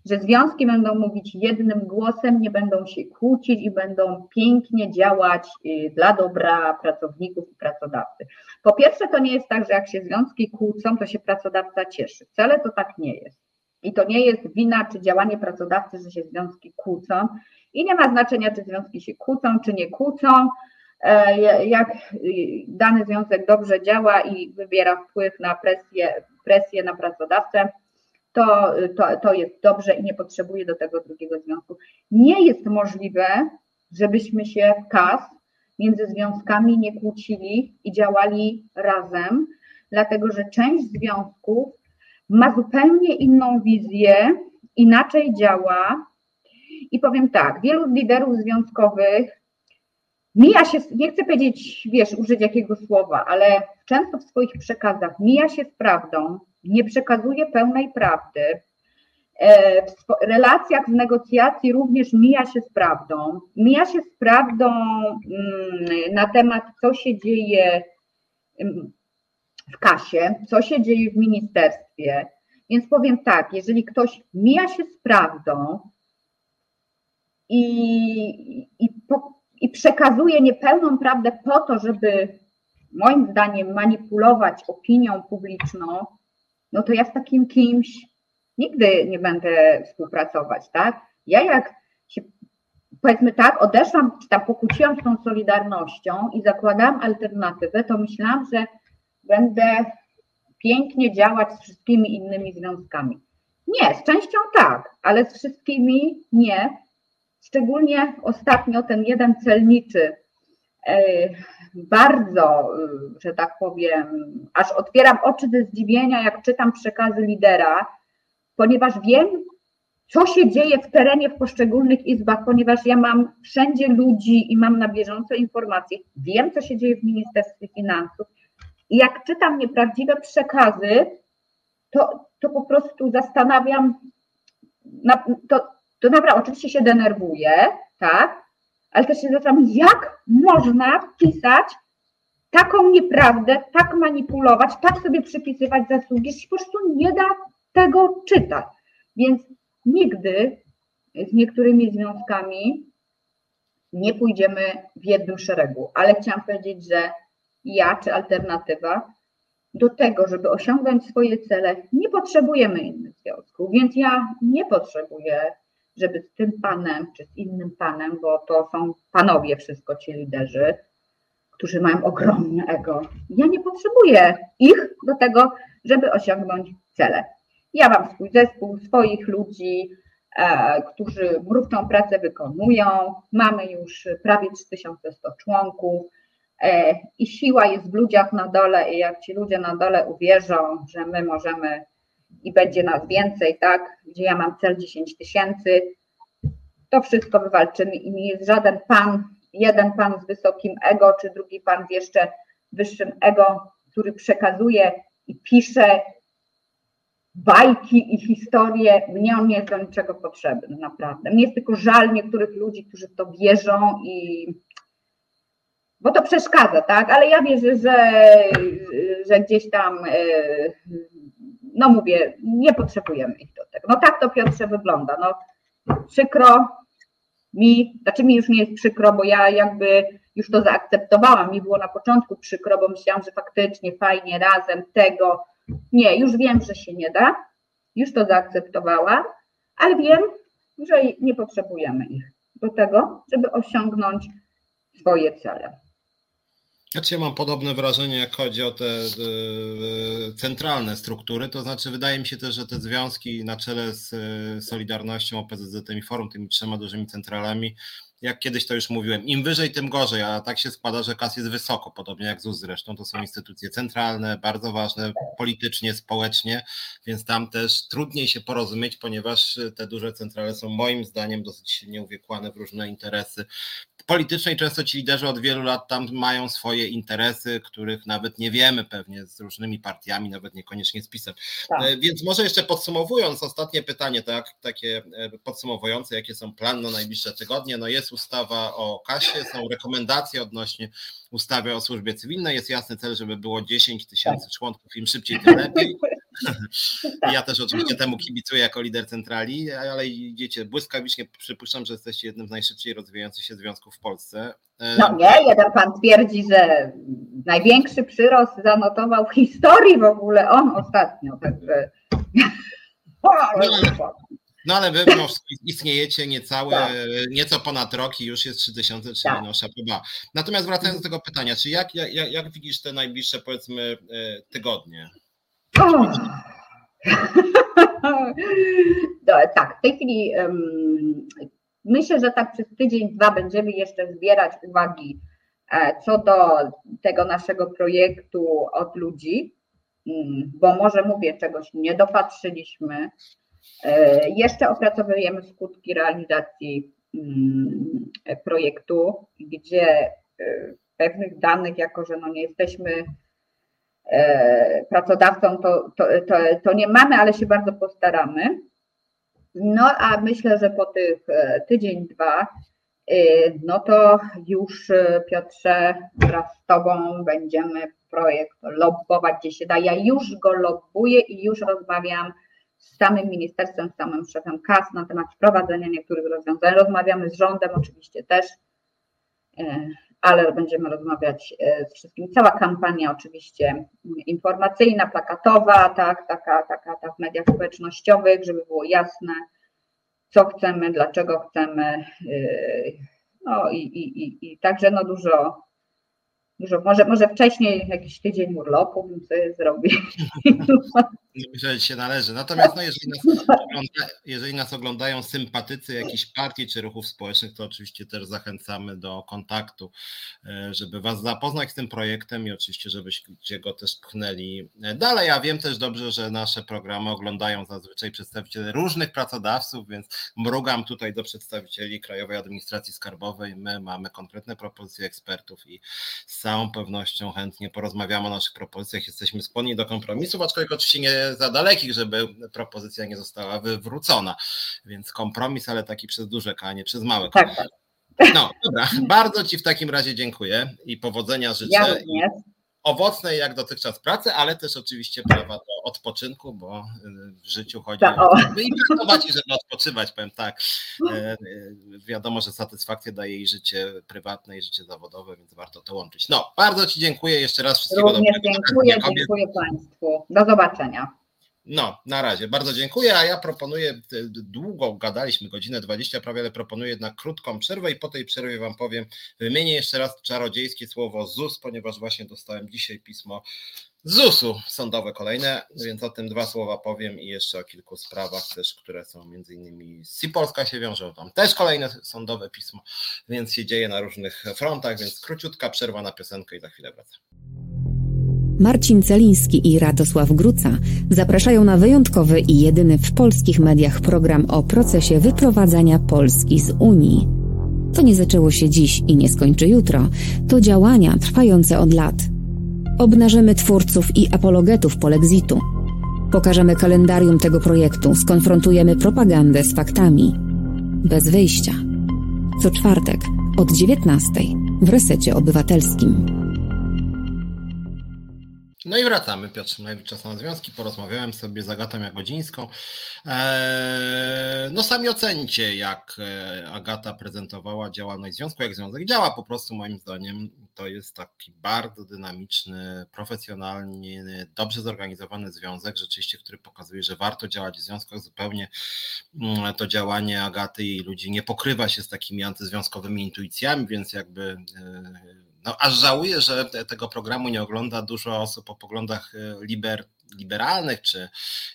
że związki będą mówić jednym głosem, nie będą się kłócić i będą pięknie działać y, dla dobra pracowników i pracodawcy. Po pierwsze, to nie jest tak, że jak się związki kłócą, to się pracodawca cieszy. Wcale to tak nie jest. I to nie jest wina czy działanie pracodawcy, że się związki kłócą. I nie ma znaczenia, czy związki się kłócą, czy nie kłócą. E, jak y, dany związek dobrze działa i wybiera wpływ na presję, presję na pracodawcę, to, to, to jest dobrze i nie potrzebuje do tego drugiego związku. Nie jest możliwe, żebyśmy się w KAS między związkami nie kłócili i działali razem, dlatego że część związków ma zupełnie inną wizję, inaczej działa. I powiem tak, wielu liderów związkowych mija się, nie chcę powiedzieć, wiesz, użyć jakiego słowa, ale często w swoich przekazach mija się z prawdą, nie przekazuje pełnej prawdy. E, w relacjach z negocjacji również mija się z prawdą. Mija się z prawdą mm, na temat, co się dzieje mm, w kasie, co się dzieje w ministerstwie. Więc powiem tak, jeżeli ktoś mija się z prawdą i, i, i przekazuje niepełną prawdę po to, żeby moim zdaniem manipulować opinią publiczną, no to ja z takim kimś nigdy nie będę współpracować, tak? Ja jak się, powiedzmy tak, odeszłam, czy tam pokłóciłam z tą Solidarnością i zakładałam alternatywę, to myślałam, że będę pięknie działać z wszystkimi innymi związkami. Nie, z częścią tak, ale z wszystkimi nie. Szczególnie ostatnio ten jeden celniczy bardzo, y, że tak powiem, aż otwieram oczy ze zdziwienia, jak czytam przekazy lidera, ponieważ wiem, co się dzieje w terenie w poszczególnych izbach, ponieważ ja mam wszędzie ludzi i mam na bieżąco informacje. Wiem, co się dzieje w Ministerstwie Finansów. I jak czytam nieprawdziwe przekazy, to, to po prostu zastanawiam, to, to naprawdę oczywiście się denerwuję, tak, ale też się zastanawiam, jak można pisać taką nieprawdę, tak manipulować, tak sobie przypisywać zasługi, się po prostu nie da tego czytać. Więc nigdy z niektórymi związkami nie pójdziemy w jednym szeregu, ale chciałam powiedzieć, że ja czy alternatywa do tego, żeby osiągnąć swoje cele, nie potrzebujemy innych związków, więc ja nie potrzebuję żeby z tym panem czy z innym panem, bo to są panowie wszystko ci liderzy, którzy mają ogromne ego. Ja nie potrzebuję ich do tego, żeby osiągnąć cele. Ja mam swój zespół, swoich ludzi, e, którzy mrówczą pracę wykonują. Mamy już prawie 3100 członków e, i siła jest w ludziach na dole i jak ci ludzie na dole uwierzą, że my możemy i będzie nas więcej, tak, gdzie ja mam cel 10 tysięcy, to wszystko wywalczymy i nie jest żaden pan, jeden pan z wysokim ego, czy drugi pan z jeszcze wyższym ego, który przekazuje i pisze bajki i historie, mnie on nie jest do niczego potrzebny, naprawdę. Mnie jest tylko żal niektórych ludzi, którzy w to wierzą i bo to przeszkadza, tak? Ale ja wierzę, że, że gdzieś tam e, no mówię, nie potrzebujemy ich do tego. No tak to Piotrze wygląda. No przykro mi, znaczy mi już nie jest przykro, bo ja jakby już to zaakceptowałam. Mi było na początku przykro, bo myślałam, że faktycznie fajnie razem tego. Nie, już wiem, że się nie da. Już to zaakceptowałam, ale wiem, że nie potrzebujemy ich do tego, żeby osiągnąć swoje cele. Znaczy ja mam podobne wrażenie, jak chodzi o te e, centralne struktury, to znaczy wydaje mi się też, że te związki na czele z e, Solidarnością, OPZZ i Forum, tymi trzema dużymi centralami, jak kiedyś to już mówiłem, im wyżej, tym gorzej, a tak się składa, że KAS jest wysoko, podobnie jak ZUS zresztą, to są instytucje centralne, bardzo ważne politycznie, społecznie, więc tam też trudniej się porozumieć, ponieważ te duże centrale są moim zdaniem dosyć silnie uwiekłane w różne interesy politycznej często ci liderzy od wielu lat tam mają swoje interesy, których nawet nie wiemy pewnie z różnymi partiami, nawet niekoniecznie z PiSem. Tak. E, więc może jeszcze podsumowując, ostatnie pytanie, tak, takie e, podsumowujące, jakie są plany na najbliższe tygodnie. No jest ustawa o kasie, są rekomendacje odnośnie ustawy o służbie cywilnej, jest jasny cel, żeby było 10 tysięcy tak. członków, im szybciej, tym lepiej. (laughs) Ja też oczywiście temu kibicuję jako lider centrali, ale idziecie błyskawicznie. Przypuszczam, że jesteście jednym z najszybciej rozwijających się związków w Polsce. No nie, jeden pan twierdzi, że największy przyrost zanotował w historii w ogóle on ostatnio, także. No, no ale wy no, istniejecie niecałe, tak. nieco ponad rok i już jest 3000, czyli tak. no szapoba. Natomiast wracając do tego pytania, czy jak, jak, jak widzisz te najbliższe powiedzmy e, tygodnie? (laughs) tak, w tej chwili um, myślę, że tak przez tydzień, dwa będziemy jeszcze zbierać uwagi e, co do tego naszego projektu od ludzi, mm, bo może mówię, czegoś nie dopatrzyliśmy. E, jeszcze opracowujemy skutki realizacji mm, projektu, gdzie e, pewnych danych, jako że no nie jesteśmy E, pracodawcą, to, to, to, to nie mamy, ale się bardzo postaramy. No a myślę, że po tych tydzień, dwa, no to już Piotrze wraz z Tobą będziemy projekt lobbować gdzie się da. Ja już go lobbuję i już rozmawiam z samym ministerstwem, z samym szefem KAS na temat wprowadzenia niektórych rozwiązań. Rozmawiamy z rządem oczywiście też ale będziemy rozmawiać e, z wszystkim. Cała kampania oczywiście informacyjna, plakatowa, tak, taka, taka, tak w mediach społecznościowych, żeby było jasne, co chcemy, dlaczego chcemy. E, no i, i, i, i także no dużo, dużo, może, może wcześniej jakiś tydzień urlopu bym sobie zrobił. Że się należy. Natomiast no, jeżeli, nas ogląda, jeżeli nas oglądają sympatycy jakichś partii czy ruchów społecznych, to oczywiście też zachęcamy do kontaktu, e, żeby Was zapoznać z tym projektem i oczywiście, żebyście go też pchnęli dalej. Ja wiem też dobrze, że nasze programy oglądają zazwyczaj przedstawiciele różnych pracodawców, więc mrugam tutaj do przedstawicieli Krajowej Administracji Skarbowej. My mamy konkretne propozycje ekspertów i z całą pewnością chętnie porozmawiamy o naszych propozycjach. Jesteśmy skłonni do kompromisów, aczkolwiek oczywiście nie za dalekich, żeby propozycja nie została wywrócona. Więc kompromis, ale taki przez duże K, a nie przez małe K. Tak, tak. No dobra, bardzo Ci w takim razie dziękuję i powodzenia życzę. Ja również owocnej jak dotychczas pracy, ale też oczywiście prawa do odpoczynku, bo y, w życiu chodzi o żeby i pracować i żeby odpoczywać, powiem tak. E, y, wiadomo, że satysfakcję daje i życie prywatne i życie zawodowe, więc warto to łączyć. No, bardzo Ci dziękuję jeszcze raz. Wszystkiego Również dobrego. Dziękuję, dziękuję Państwu. Do zobaczenia. No, na razie. Bardzo dziękuję, a ja proponuję, długo gadaliśmy, godzinę 20 prawie, ale proponuję jednak krótką przerwę i po tej przerwie Wam powiem, wymienię jeszcze raz czarodziejskie słowo ZUS, ponieważ właśnie dostałem dzisiaj pismo ZUS-u sądowe kolejne, więc o tym dwa słowa powiem i jeszcze o kilku sprawach też, które są między innymi z Polska się wiążą, tam też kolejne sądowe pismo, więc się dzieje na różnych frontach, więc króciutka przerwa na piosenkę i za chwilę wracam. Marcin Celiński i Radosław Gruca zapraszają na wyjątkowy i jedyny w polskich mediach program o procesie wyprowadzania Polski z Unii. To nie zaczęło się dziś i nie skończy jutro, to działania trwające od lat. Obnażymy twórców i apologetów polexitu. Pokażemy kalendarium tego projektu, skonfrontujemy propagandę z faktami. Bez wyjścia. Co czwartek od 19 w resecie obywatelskim. No i wracamy. Piotr Szymlewicz, Czas na Związki. Porozmawiałem sobie z Agatą Jagodzińską. Eee, no sami ocencie, jak Agata prezentowała działalność związku, jak związek działa. Po prostu moim zdaniem to jest taki bardzo dynamiczny, profesjonalnie, dobrze zorganizowany związek, rzeczywiście, który pokazuje, że warto działać w związkach. Zupełnie mm, to działanie Agaty i ludzi nie pokrywa się z takimi antyzwiązkowymi intuicjami, więc jakby no, aż żałuję, że tego programu nie ogląda dużo osób o poglądach e, liber, liberalnych czy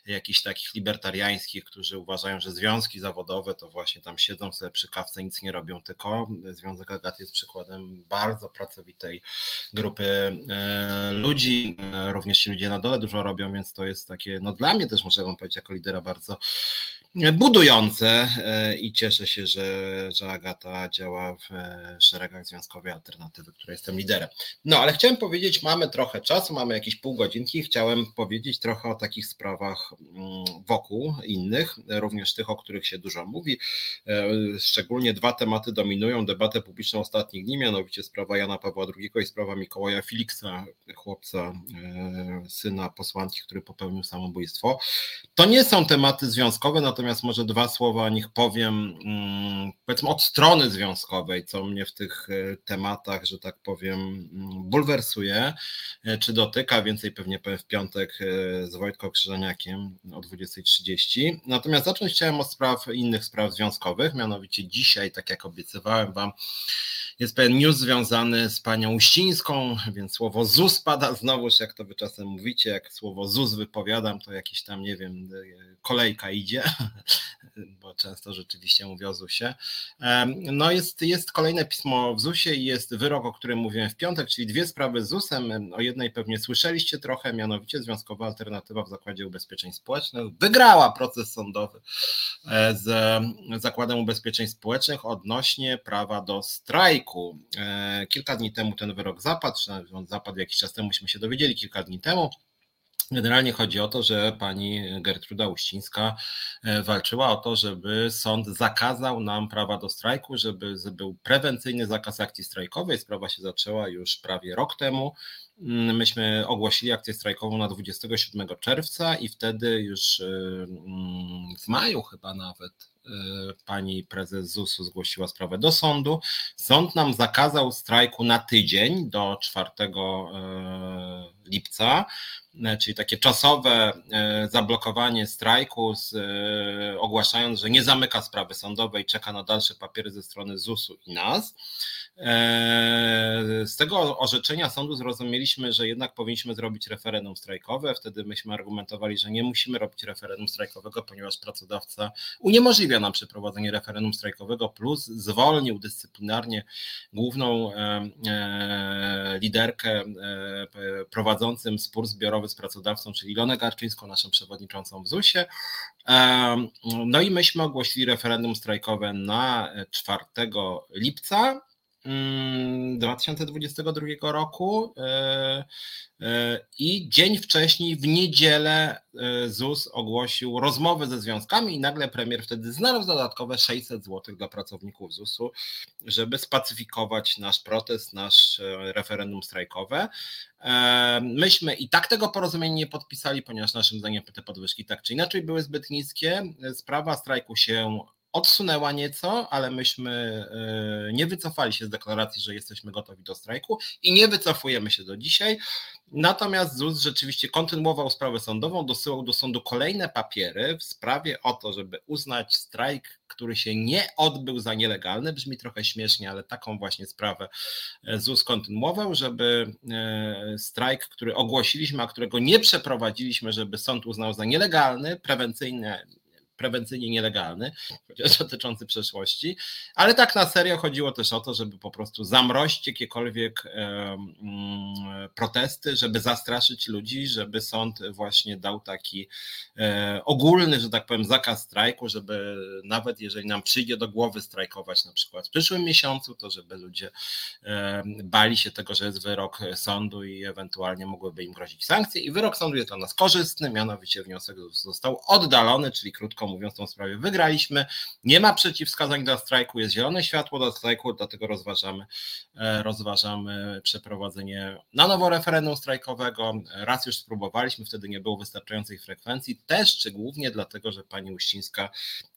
jakichś takich libertariańskich, którzy uważają, że związki zawodowe to właśnie tam siedzą sobie przy kawce, nic nie robią, tylko Związek Agat jest przykładem bardzo pracowitej grupy e, ludzi, e, również ci ludzie na dole dużo robią, więc to jest takie, no dla mnie też muszę wam powiedzieć jako lidera bardzo budujące e, i cieszę się, że, że Agata działa w e, szeregach Związkowej Alternatywy, której jestem liderem. No, ale chciałem powiedzieć, mamy trochę czasu, mamy jakieś pół godzinki, chciałem powiedzieć trochę o takich sprawach mm, wokół innych, również tych, o których się dużo mówi. E, szczególnie dwa tematy dominują debatę publiczną ostatnich dni, mianowicie sprawa Jana Pawła II i sprawa Mikołaja Filiksa, chłopca, syna posłanki, który popełnił samobójstwo. To nie są tematy związkowe, natomiast natomiast może dwa słowa o nich powiem, mm, powiedzmy od strony związkowej, co mnie w tych e, tematach, że tak powiem, mm, bulwersuje, e, czy dotyka, więcej pewnie powiem w piątek e, z Wojtką Krzyżaniakiem o 20.30. Natomiast zacząć chciałem od spraw, innych spraw związkowych, mianowicie dzisiaj, tak jak obiecywałem Wam, jest pewien news związany z panią Uścińską, więc słowo ZUS pada znowuż, jak to wy czasem mówicie, jak słowo ZUS wypowiadam, to jakiś tam, nie wiem, kolejka idzie, (laughs) bo często rzeczywiście mówię o ZUSie. No jest, jest kolejne pismo w ZUSie i jest wyrok, o którym mówiłem w piątek, czyli dwie sprawy z ZUSem. O jednej pewnie słyszeliście trochę, mianowicie Związkowa Alternatywa w Zakładzie Ubezpieczeń Społecznych wygrała proces sądowy e, z Zakładem Ubezpieczeń Społecznych odnośnie prawa do strajku. E, kilka dni temu ten wyrok zapadł, czy on zapadł jakiś czas temu, myśmy się dowiedzieli kilka dni temu. Generalnie chodzi o to, że pani Gertruda Uścińska e, walczyła o to, żeby sąd zakazał nam prawa do strajku, żeby był prewencyjny zakaz akcji strajkowej. Sprawa się zaczęła już prawie rok temu. Mm, myśmy ogłosili akcję strajkową na 27 czerwca i wtedy już e, mm, w maju chyba nawet pani prezes ZUS-u zgłosiła sprawę do sądu. Sąd nam zakazał strajku na tydzień do 4 lipca. E, czyli takie czasowe e, zablokowanie strajku, z, e, ogłaszając, że nie zamyka sprawy sądowej, czeka na dalsze papiery ze strony ZUS-u i nas. Z tego orzeczenia sądu zrozumieliśmy, że jednak powinniśmy zrobić referendum strajkowe. Wtedy myśmy argumentowali, że nie musimy robić referendum strajkowego, ponieważ pracodawca uniemożliwia nam przeprowadzenie referendum strajkowego, plus zwolnił dyscyplinarnie główną liderkę prowadzącym spór zbiorowy z pracodawcą, czyli Ilonę Garczyńską, naszą przewodniczącą w ZUS-ie. No i myśmy ogłosili referendum strajkowe na 4 lipca 2022 mm, roku e, e, i dzień wcześniej, w niedzielę, e, ZUS ogłosił rozmowę ze związkami i nagle premier wtedy znalazł dodatkowe 600 zł dla pracowników ZUS-u, żeby spacyfikować nasz protest, nasz referendum strajkowe. Myśmy i tak tego porozumienia nie podpisali, ponieważ naszym zdaniem te podwyżki tak czy inaczej były zbyt niskie. Sprawa strajku się odsunęła nieco, ale myśmy e, nie wycofali się z deklaracji, że jesteśmy gotowi do strajku i nie wycofujemy się do dzisiaj. Natomiast ZUS rzeczywiście kontynuował sprawę sądową, dosyłał do sądu kolejne papiery w sprawie o to, żeby uznać strajk, który się nie odbył za nielegalny. Brzmi trochę śmiesznie, ale taką właśnie sprawę e, ZUS kontynuował, żeby e, strajk, który ogłosiliśmy, a którego nie przeprowadziliśmy, żeby sąd uznał za nielegalny, prewencyjne prewencyjnie nielegalny, chociaż (laughs) dotyczący przeszłości, ale tak na serio chodziło też o to, żeby po prostu zamrozić jakiekolwiek mm, protesty, żeby zastraszyć ludzi, żeby sąd właśnie dał taki e, ogólny, że tak powiem, zakaz strajku, żeby nawet jeżeli nam przyjdzie do głowy strajkować na przykład w przyszłym miesiącu, to żeby ludzie bali się tego, że jest wyrok sądu i ewentualnie mogłyby im grozić sankcje. I wyrok sądu jest dla nas korzystny, mianowicie wniosek został oddalony, czyli krótko mówiąc, tą sprawę wygraliśmy. Nie ma przeciwwskazań do strajku, jest zielone światło do strajku, dlatego rozważamy, e, rozważamy przeprowadzenie na nowo referendum strajkowego. Raz już spróbowaliśmy, wtedy nie było wystarczającej frekwencji, też czy głównie dlatego, że pani Uścińska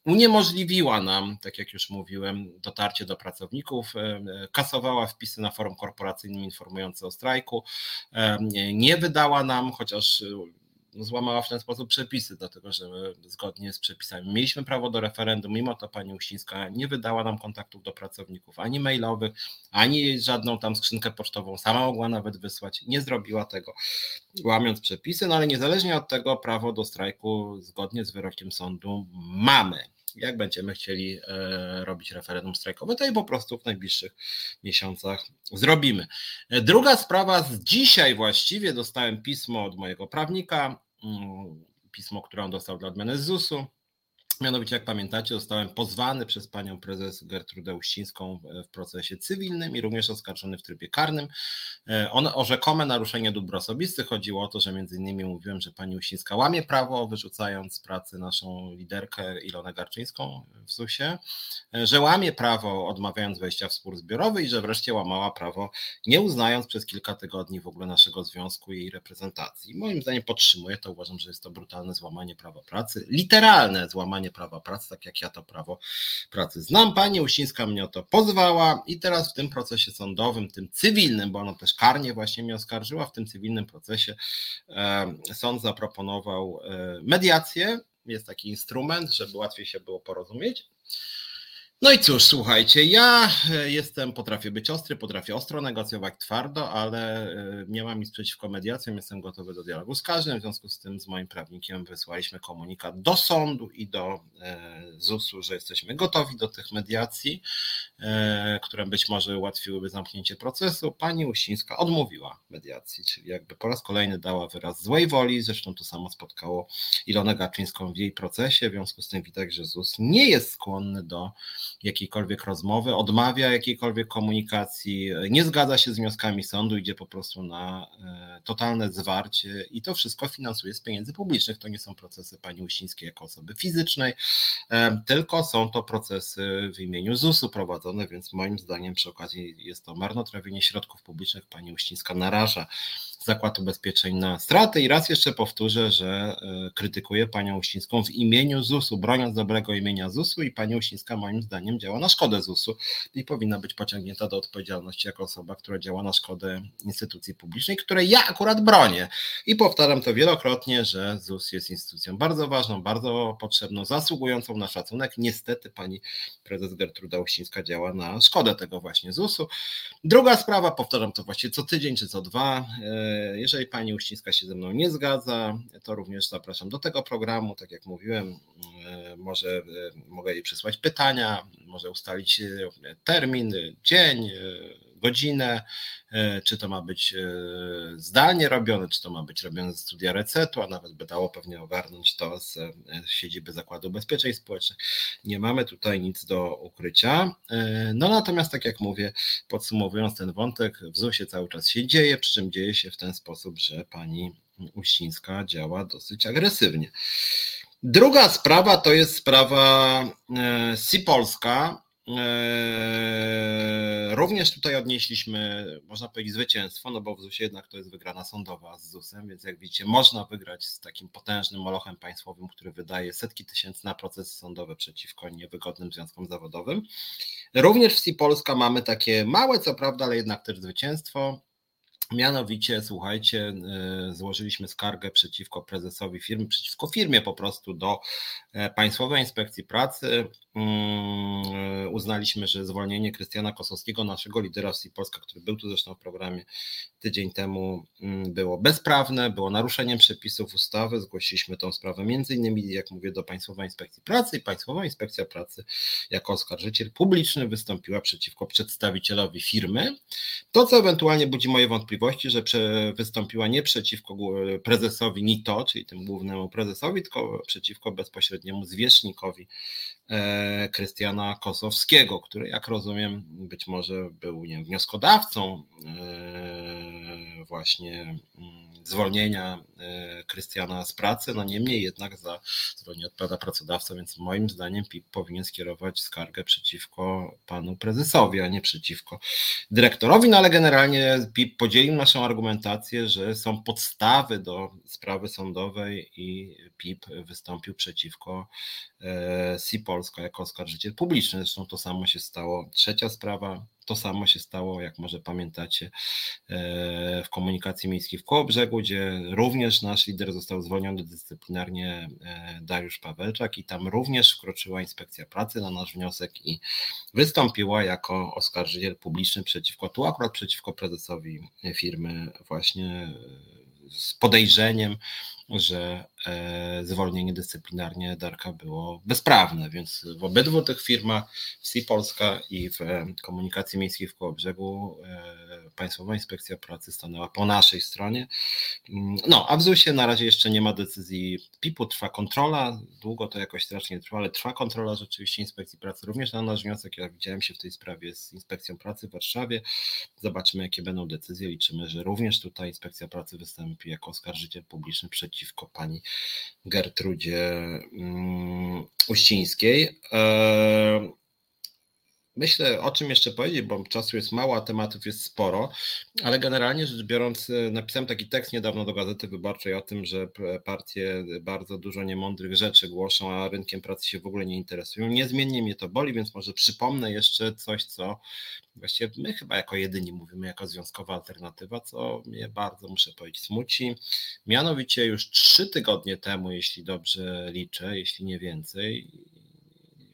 uniemożliwiła nam, tak jak już mówiłem, dotarcie do pracowników, e, kasowała wpisy na forum korporacyjnym informujące o strajku, e, nie wydała nam, chociaż złamała w ten sposób przepisy, dlatego że zgodnie z przepisami mieliśmy prawo do referendum, mimo to pani Uścińska nie wydała nam kontaktów do pracowników ani mailowych, ani żadną tam skrzynkę pocztową, sama mogła nawet wysłać, nie zrobiła tego, łamiąc przepisy, no ale niezależnie od tego prawo do strajku zgodnie z wyrokiem sądu mamy jak będziemy chcieli e, robić referendum strajkowe, to i po prostu w najbliższych miesiącach zrobimy. E, druga sprawa z dzisiaj właściwie dostałem pismo od mojego prawnika, mm, pismo, które on dostał dla odmiany z ZUS-u. Mianowicie, jak pamiętacie, zostałem pozwany przez panią prezes Gertrudę Uścińską w procesie cywilnym i również oskarżony w trybie karnym. E, o rzekome naruszenie dóbr osobistych. Chodziło o to, że między innymi mówiłem, że pani Uścińska łamie prawo, wyrzucając z pracy naszą liderkę Ilonę Garczyńską w ZUS-ie, e, że łamie prawo, odmawiając wejścia w spór zbiorowy i że wreszcie łamała prawo, nie uznając przez kilka tygodni w ogóle naszego związku i jej reprezentacji. Moim zdaniem podtrzymuję to, uważam, że jest to brutalne złamanie prawa pracy, literalne złamanie prawa pracy, tak jak ja to prawo pracy znam. Pani Uścińska mnie o to pozwała i teraz w tym procesie sądowym, tym cywilnym, bo ona też karnie właśnie mnie oskarżyła, w tym cywilnym procesie sąd zaproponował e, mediację. Jest taki instrument, żeby łatwiej się było porozumieć. No i cóż, słuchajcie, ja e, jestem, potrafię być ostry, potrafię ostro negocjować twardo, ale e, nie mam nic przeciwko mediacjom, jestem gotowy do dialogu z każdym. W związku z tym z moim prawnikiem wysłaliśmy komunikat do sądu i do e, ZUS-u, że jesteśmy gotowi do tych mediacji, które być może ułatwiłyby zamknięcie procesu. Pani Uścińska odmówiła mediacji, czyli jakby po raz kolejny dała wyraz złej woli. Zresztą to samo spotkało Ilonę Gaczyńską w jej procesie. W związku z tym widać, że ZUS nie jest skłonny do jakiejkolwiek rozmowy, odmawia jakiejkolwiek komunikacji, nie zgadza się z wnioskami sądu, idzie po prostu na e, totalne zwarcie i to wszystko finansuje z pieniędzy publicznych. To nie są procesy pani Uścińskiej jako osoby fizycznej, e, tylko są to procesy w imieniu ZUS-u prowadzone, więc moim zdaniem przy okazji jest to marnotrawienie środków publicznych. Pani Uścińska naraża Zakład Ubezpieczeń na straty. I raz jeszcze powtórzę, że e, krytykuję panią Uścińską w imieniu ZUS-u, broniąc dobrego imienia ZUS-u i pani Uścińska moim zdaniem działa na szkodę ZUS-u i powinna być pociągnięta do odpowiedzialności jako osoba, która działa na szkodę instytucji publicznej, której ja akurat bronię. I powtarzam to wielokrotnie, że ZUS jest instytucją bardzo ważną, bardzo potrzebną, zasługującą na szacunek. Niestety pani prezes Gertruda Uścińska działa na szkodę tego właśnie ZUS-u. Druga sprawa, powtarzam to właściwie co tydzień czy co dwa, e, jeżeli pani Uścińska się ze mną nie zgadza, to również zapraszam do tego programu. Tak jak mówiłem, e, może e, mogę jej przysłać pytania, może ustalić e, termin, dzień, godzinę, czy to ma być zdalnie robione, czy to ma być robione ze studia recetu, a nawet by dało pewnie ogarnąć to z siedziby Zakładu Ubezpieczeń Społecznych. Nie mamy tutaj nic do ukrycia. No natomiast, tak jak mówię, podsumowując ten wątek, w ZUS-ie cały czas się dzieje, przy czym dzieje się w ten sposób, że pani Uścińska działa dosyć agresywnie. Druga sprawa to jest sprawa Sipolska, Eee, również tutaj odnieśliśmy, można powiedzieć, zwycięstwo, no bo w ZUS-ie jednak to jest wygrana sądowa z ZUS-em, więc jak widzicie, można wygrać z takim potężnym molochem państwowym, który wydaje setki tysięcy na procesy sądowe przeciwko niewygodnym związkom zawodowym. Również w SI Polska mamy takie małe, co prawda, ale jednak też zwycięstwo. Mianowicie, słuchajcie, e, złożyliśmy skargę przeciwko prezesowi firmy, przeciwko firmie po prostu do e, Państwowej Inspekcji Pracy. Mm, e, uznaliśmy, że zwolnienie Krystiana Kosowskiego, naszego lidera w Polska, który był tu zresztą w programie tydzień temu, mm, było bezprawne, było naruszeniem przepisów ustawy. Zgłosiliśmy tą sprawę między innymi, jak mówię, do Państwowej Inspekcji Pracy i Państwowa Inspekcja Pracy jako oskarżyciel publiczny wystąpiła przeciwko przedstawicielowi firmy. To, co ewentualnie budzi moje wątpliwości, wątpliwości, że wystąpiła nie przeciwko prezesowi NITO, czyli tym głównemu prezesowi, tylko przeciwko bezpośredniemu zwierzchnikowi e, Krystiana Kosowskiego, który, jak rozumiem, być może był nie, wnioskodawcą e, właśnie mm, zwolnienia Krystiana z pracy. No niemniej jednak za zwolnienie odpowiada pracodawca, więc moim zdaniem PIP powinien skierować skargę przeciwko panu prezesowi, a nie przeciwko dyrektorowi. No ale generalnie PIP podzielił naszą argumentację, że są podstawy do sprawy sądowej i PIP wystąpił przeciwko Si Polska jako oskarżyciel publiczny. Zresztą to samo się stało. Trzecia sprawa, to samo się stało, jak może pamiętacie, e, w komunikacji miejskiej w Kołobrzegu, gdzie również nasz lider został zwolniony dyscyplinarnie e, Dariusz Pawelczak i tam również wkroczyła inspekcja pracy na nasz wniosek i wystąpiła jako oskarżyciel publiczny przeciwko, tu akurat przeciwko prezesowi firmy właśnie z podejrzeniem, że e, zwolnienie dyscyplinarnie Darka było bezprawne, więc w obydwu tych firmach, w SI Polska i w e, Komunikacji Miejskiej w Kołobrzegu e, Państwowa Inspekcja Pracy stanęła po naszej stronie. No, a w ZUS-ie na razie jeszcze nie ma decyzji PIP-u, trwa kontrola, długo to jakoś strasznie trwa, ale trwa kontrola rzeczywiście Inspekcji Pracy również na nasz wniosek. Ja widziałem się w tej sprawie z Inspekcją Pracy w Warszawie. Zobaczymy, jakie będą decyzje. Liczymy, że również tutaj Inspekcja Pracy wystąpi jako oskarżyciel publiczny przeciwko pani Gertrudzie mm, Uścińskiej. E, myślę, o czym jeszcze powiedzieć, bo czasu jest mało, a tematów jest sporo, ale generalnie rzecz biorąc, e, napisałem taki tekst niedawno do Gazety Wyborczej o tym, że partie bardzo dużo niemądrych rzeczy głoszą, a rynkiem pracy się w ogóle nie interesują. Niezmiennie mnie to boli, więc może przypomnę jeszcze coś, co właściwie my chyba jako jedyni mówimy jako związkowa alternatywa, co mnie bardzo, muszę powiedzieć, smuci. Mianowicie już trzy tygodnie temu, jeśli dobrze liczę, jeśli nie więcej,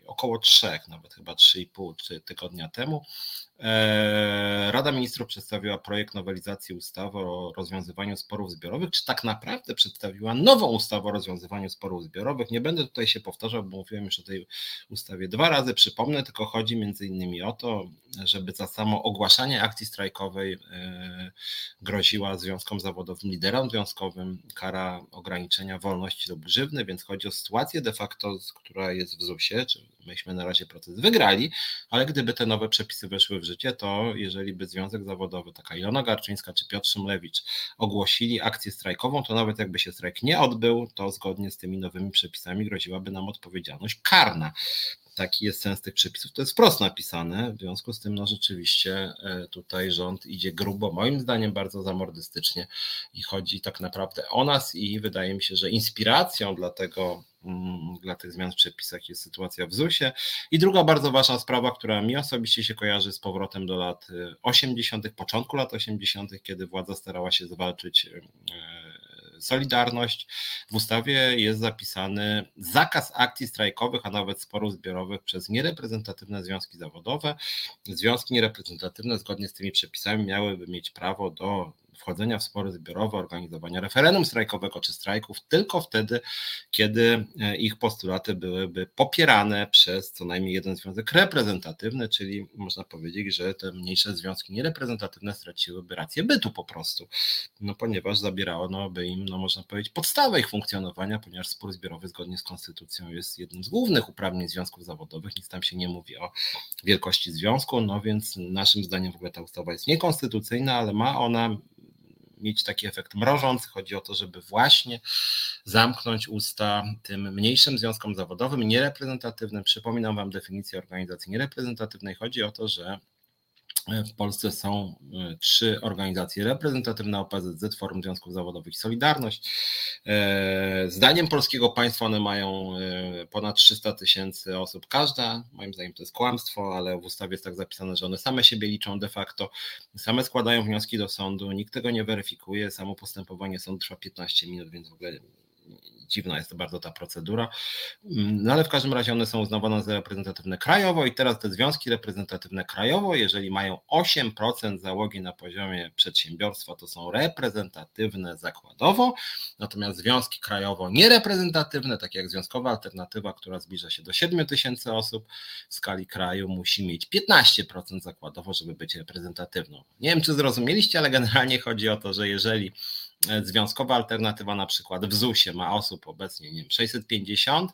około trzech, nawet chyba trzy i pół tygodnia temu, Rada Ministrów przedstawiła projekt nowelizacji ustawy o rozwiązywaniu sporów zbiorowych. Czy tak naprawdę przedstawiła nową ustawę o rozwiązywaniu sporów zbiorowych? Nie będę tutaj się powtarzał, bo mówiłem już o tej ustawie dwa razy. Przypomnę, tylko chodzi między innymi o to, żeby za samo ogłaszanie akcji strajkowej e, groziła związkom zawodowym, liderom związkowym kara ograniczenia wolności lub grzywny, więc chodzi o sytuację de facto, która jest w ZUS-ie, czy myśmy na razie proces wygrali, ale gdyby te nowe przepisy weszły w życie, to jeżeli by Związek Zawodowy, taka Ilona Garczyńska czy Piotr Szymlewicz ogłosili akcję strajkową, to nawet jakby się strajk nie odbył, to zgodnie z tymi nowymi przepisami groziłaby nam odpowiedzialność karna taki jest sens tych przepisów. To jest wprost napisane, w związku z tym no rzeczywiście e, tutaj rząd idzie grubo, moim zdaniem bardzo zamordystycznie i chodzi tak naprawdę o nas i wydaje mi się, że inspiracją dla tego mm, dla tych zmian w przepisach jest sytuacja w ZUS-ie. I druga bardzo ważna sprawa, która mi osobiście się kojarzy z powrotem do lat 80., e, początku lat 80., kiedy władza starała się zwalczyć e, Solidarność. W ustawie jest zapisany zakaz akcji strajkowych, a nawet sporów zbiorowych przez niereprezentatywne związki zawodowe. Związki niereprezentatywne zgodnie z tymi przepisami miałyby mieć prawo do wchodzenia w spory zbiorowe, organizowania referendum strajkowego czy strajków tylko wtedy, kiedy e, ich postulaty byłyby popierane przez co najmniej jeden związek reprezentatywny, czyli można powiedzieć, że te mniejsze związki niereprezentatywne straciłyby rację bytu po prostu, no ponieważ zabierało no, by im, no można powiedzieć, podstawę ich funkcjonowania, ponieważ spór zbiorowy zgodnie z konstytucją jest jednym z głównych uprawnień związków zawodowych, nic tam się nie mówi o wielkości związku, no więc naszym zdaniem w ogóle ta ustawa jest niekonstytucyjna, ale ma ona mieć taki efekt mrożący. Chodzi o to, żeby właśnie zamknąć usta tym mniejszym związkom zawodowym, niereprezentatywnym. Przypominam Wam definicję organizacji niereprezentatywnej. Chodzi o to, że w Polsce są e, trzy organizacje reprezentatywne OPZZ, Forum Związków Zawodowych i Solidarność. E, zdaniem polskiego państwa one mają e, ponad 300 tysięcy osób każda. Moim zdaniem to jest kłamstwo, ale w ustawie jest tak zapisane, że one same siebie liczą de facto, same składają wnioski do sądu, nikt tego nie weryfikuje, samo postępowanie sądu trwa 15 minut, więc w ogóle dziwna jest to bardzo ta procedura, no ale w każdym razie one są uznawane za reprezentatywne krajowo i teraz te związki reprezentatywne krajowo, jeżeli mają 8% załogi na poziomie przedsiębiorstwa, to są reprezentatywne zakładowo, natomiast związki krajowo niereprezentatywne, takie jak Związkowa Alternatywa, która zbliża się do 7 tysięcy osób w skali kraju, musi mieć 15% zakładowo, żeby być reprezentatywną. Nie wiem, czy zrozumieliście, ale generalnie chodzi o to, że jeżeli Związkowa Alternatywa na przykład w ZUS-ie ma osób obecnie nie wiem, 650,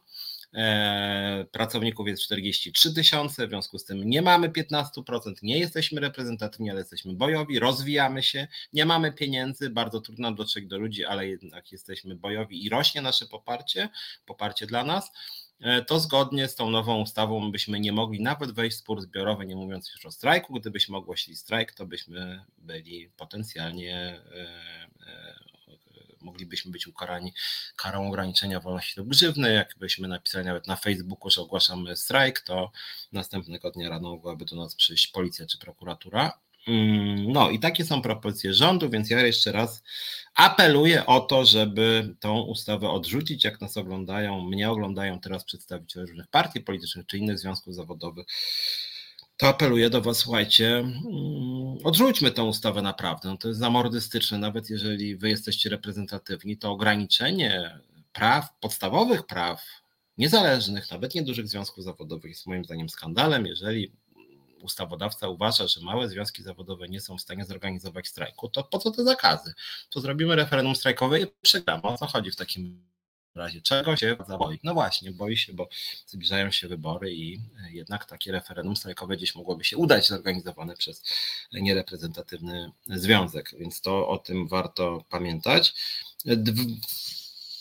e, pracowników jest 43 tysiące, w związku z tym nie mamy 15%, nie jesteśmy reprezentatywni, ale jesteśmy bojowi, rozwijamy się, nie mamy pieniędzy, bardzo trudno dotrzeć do ludzi, ale jednak jesteśmy bojowi i rośnie nasze poparcie, poparcie dla nas. E, to zgodnie z tą nową ustawą byśmy nie mogli nawet wejść w spór zbiorowy, nie mówiąc już o strajku. Gdybyśmy ogłosili strajk, to byśmy byli potencjalnie e, e, moglibyśmy być ukarani karą ograniczenia wolności lub grzywny. Jakbyśmy napisali nawet na Facebooku, że ogłaszamy strajk, to następnego dnia rano mogłaby do nas przyjść policja czy prokuratura. Mm, no i takie są propozycje rządu, więc ja jeszcze raz apeluję o to, żeby tą ustawę odrzucić, jak nas oglądają, mnie oglądają teraz przedstawiciele różnych partii politycznych czy innych związków zawodowych. To apeluję do Was, słuchajcie, mm, odrzućmy tę ustawę naprawdę. No to jest zamordystyczne, nawet jeżeli Wy jesteście reprezentatywni, to ograniczenie praw, podstawowych praw, niezależnych, nawet niedużych związków zawodowych jest moim zdaniem skandalem, jeżeli ustawodawca uważa, że małe związki zawodowe nie są w stanie zorganizować strajku, to po co te zakazy? To zrobimy referendum strajkowe i przegramy. O co chodzi w takim razie? Czego się boi? No właśnie, boi się, bo zbliżają się wybory i jednak takie referendum strajkowe gdzieś mogłoby się udać zorganizowane przez niereprezentatywny związek, więc to o tym warto pamiętać.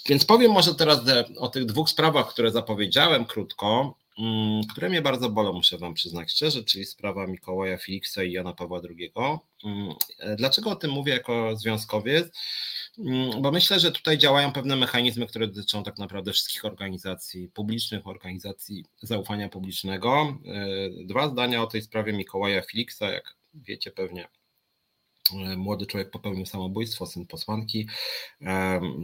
Więc powiem może teraz o tych dwóch sprawach, które zapowiedziałem krótko. Mm, które mnie bardzo bolą, muszę Wam przyznać szczerze, czyli sprawa Mikołaja Filiksa i Jana Pawła II. Mm, dlaczego o tym mówię jako związkowiec? Mm, bo myślę, że tutaj działają pewne mechanizmy, które dotyczą tak naprawdę wszystkich organizacji publicznych, organizacji zaufania publicznego. E, dwa zdania o tej sprawie Mikołaja Filiksa, jak wiecie pewnie E, młody człowiek popełnił samobójstwo, syn posłanki.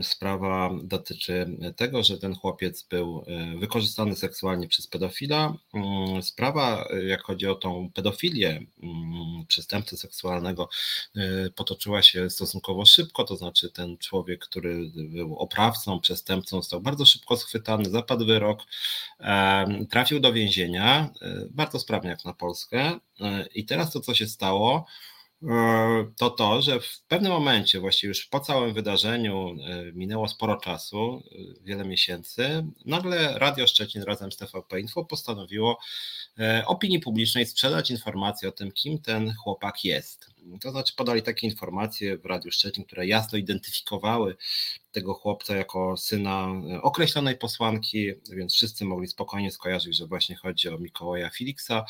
Sprawa dotyczy tego, że ten chłopiec był e, wykorzystany seksualnie przez pedofila. Mm, sprawa, e, jak chodzi o tą pedofilię mm, przestępcy seksualnego, potoczyła się stosunkowo szybko, to znaczy ten człowiek, który był oprawcą, przestępcą, został bardzo szybko schwytany, zapadł wyrok, trafił do więzienia, bardzo sprawnie jak na Polskę. I teraz to, co się stało, E, to to, że w pewnym momencie, właściwie już po całym wydarzeniu, e, minęło sporo czasu, e, wiele miesięcy, nagle Radio Szczecin razem z TVP Info postanowiło opinii publicznej sprzedać informację o tym, kim ten chłopak jest. To znaczy podali takie informacje w Radiu Szczecin, które jasno identyfikowały tego chłopca jako syna określonej posłanki, więc wszyscy mogli spokojnie skojarzyć, że właśnie chodzi o Mikołaja Filiksa.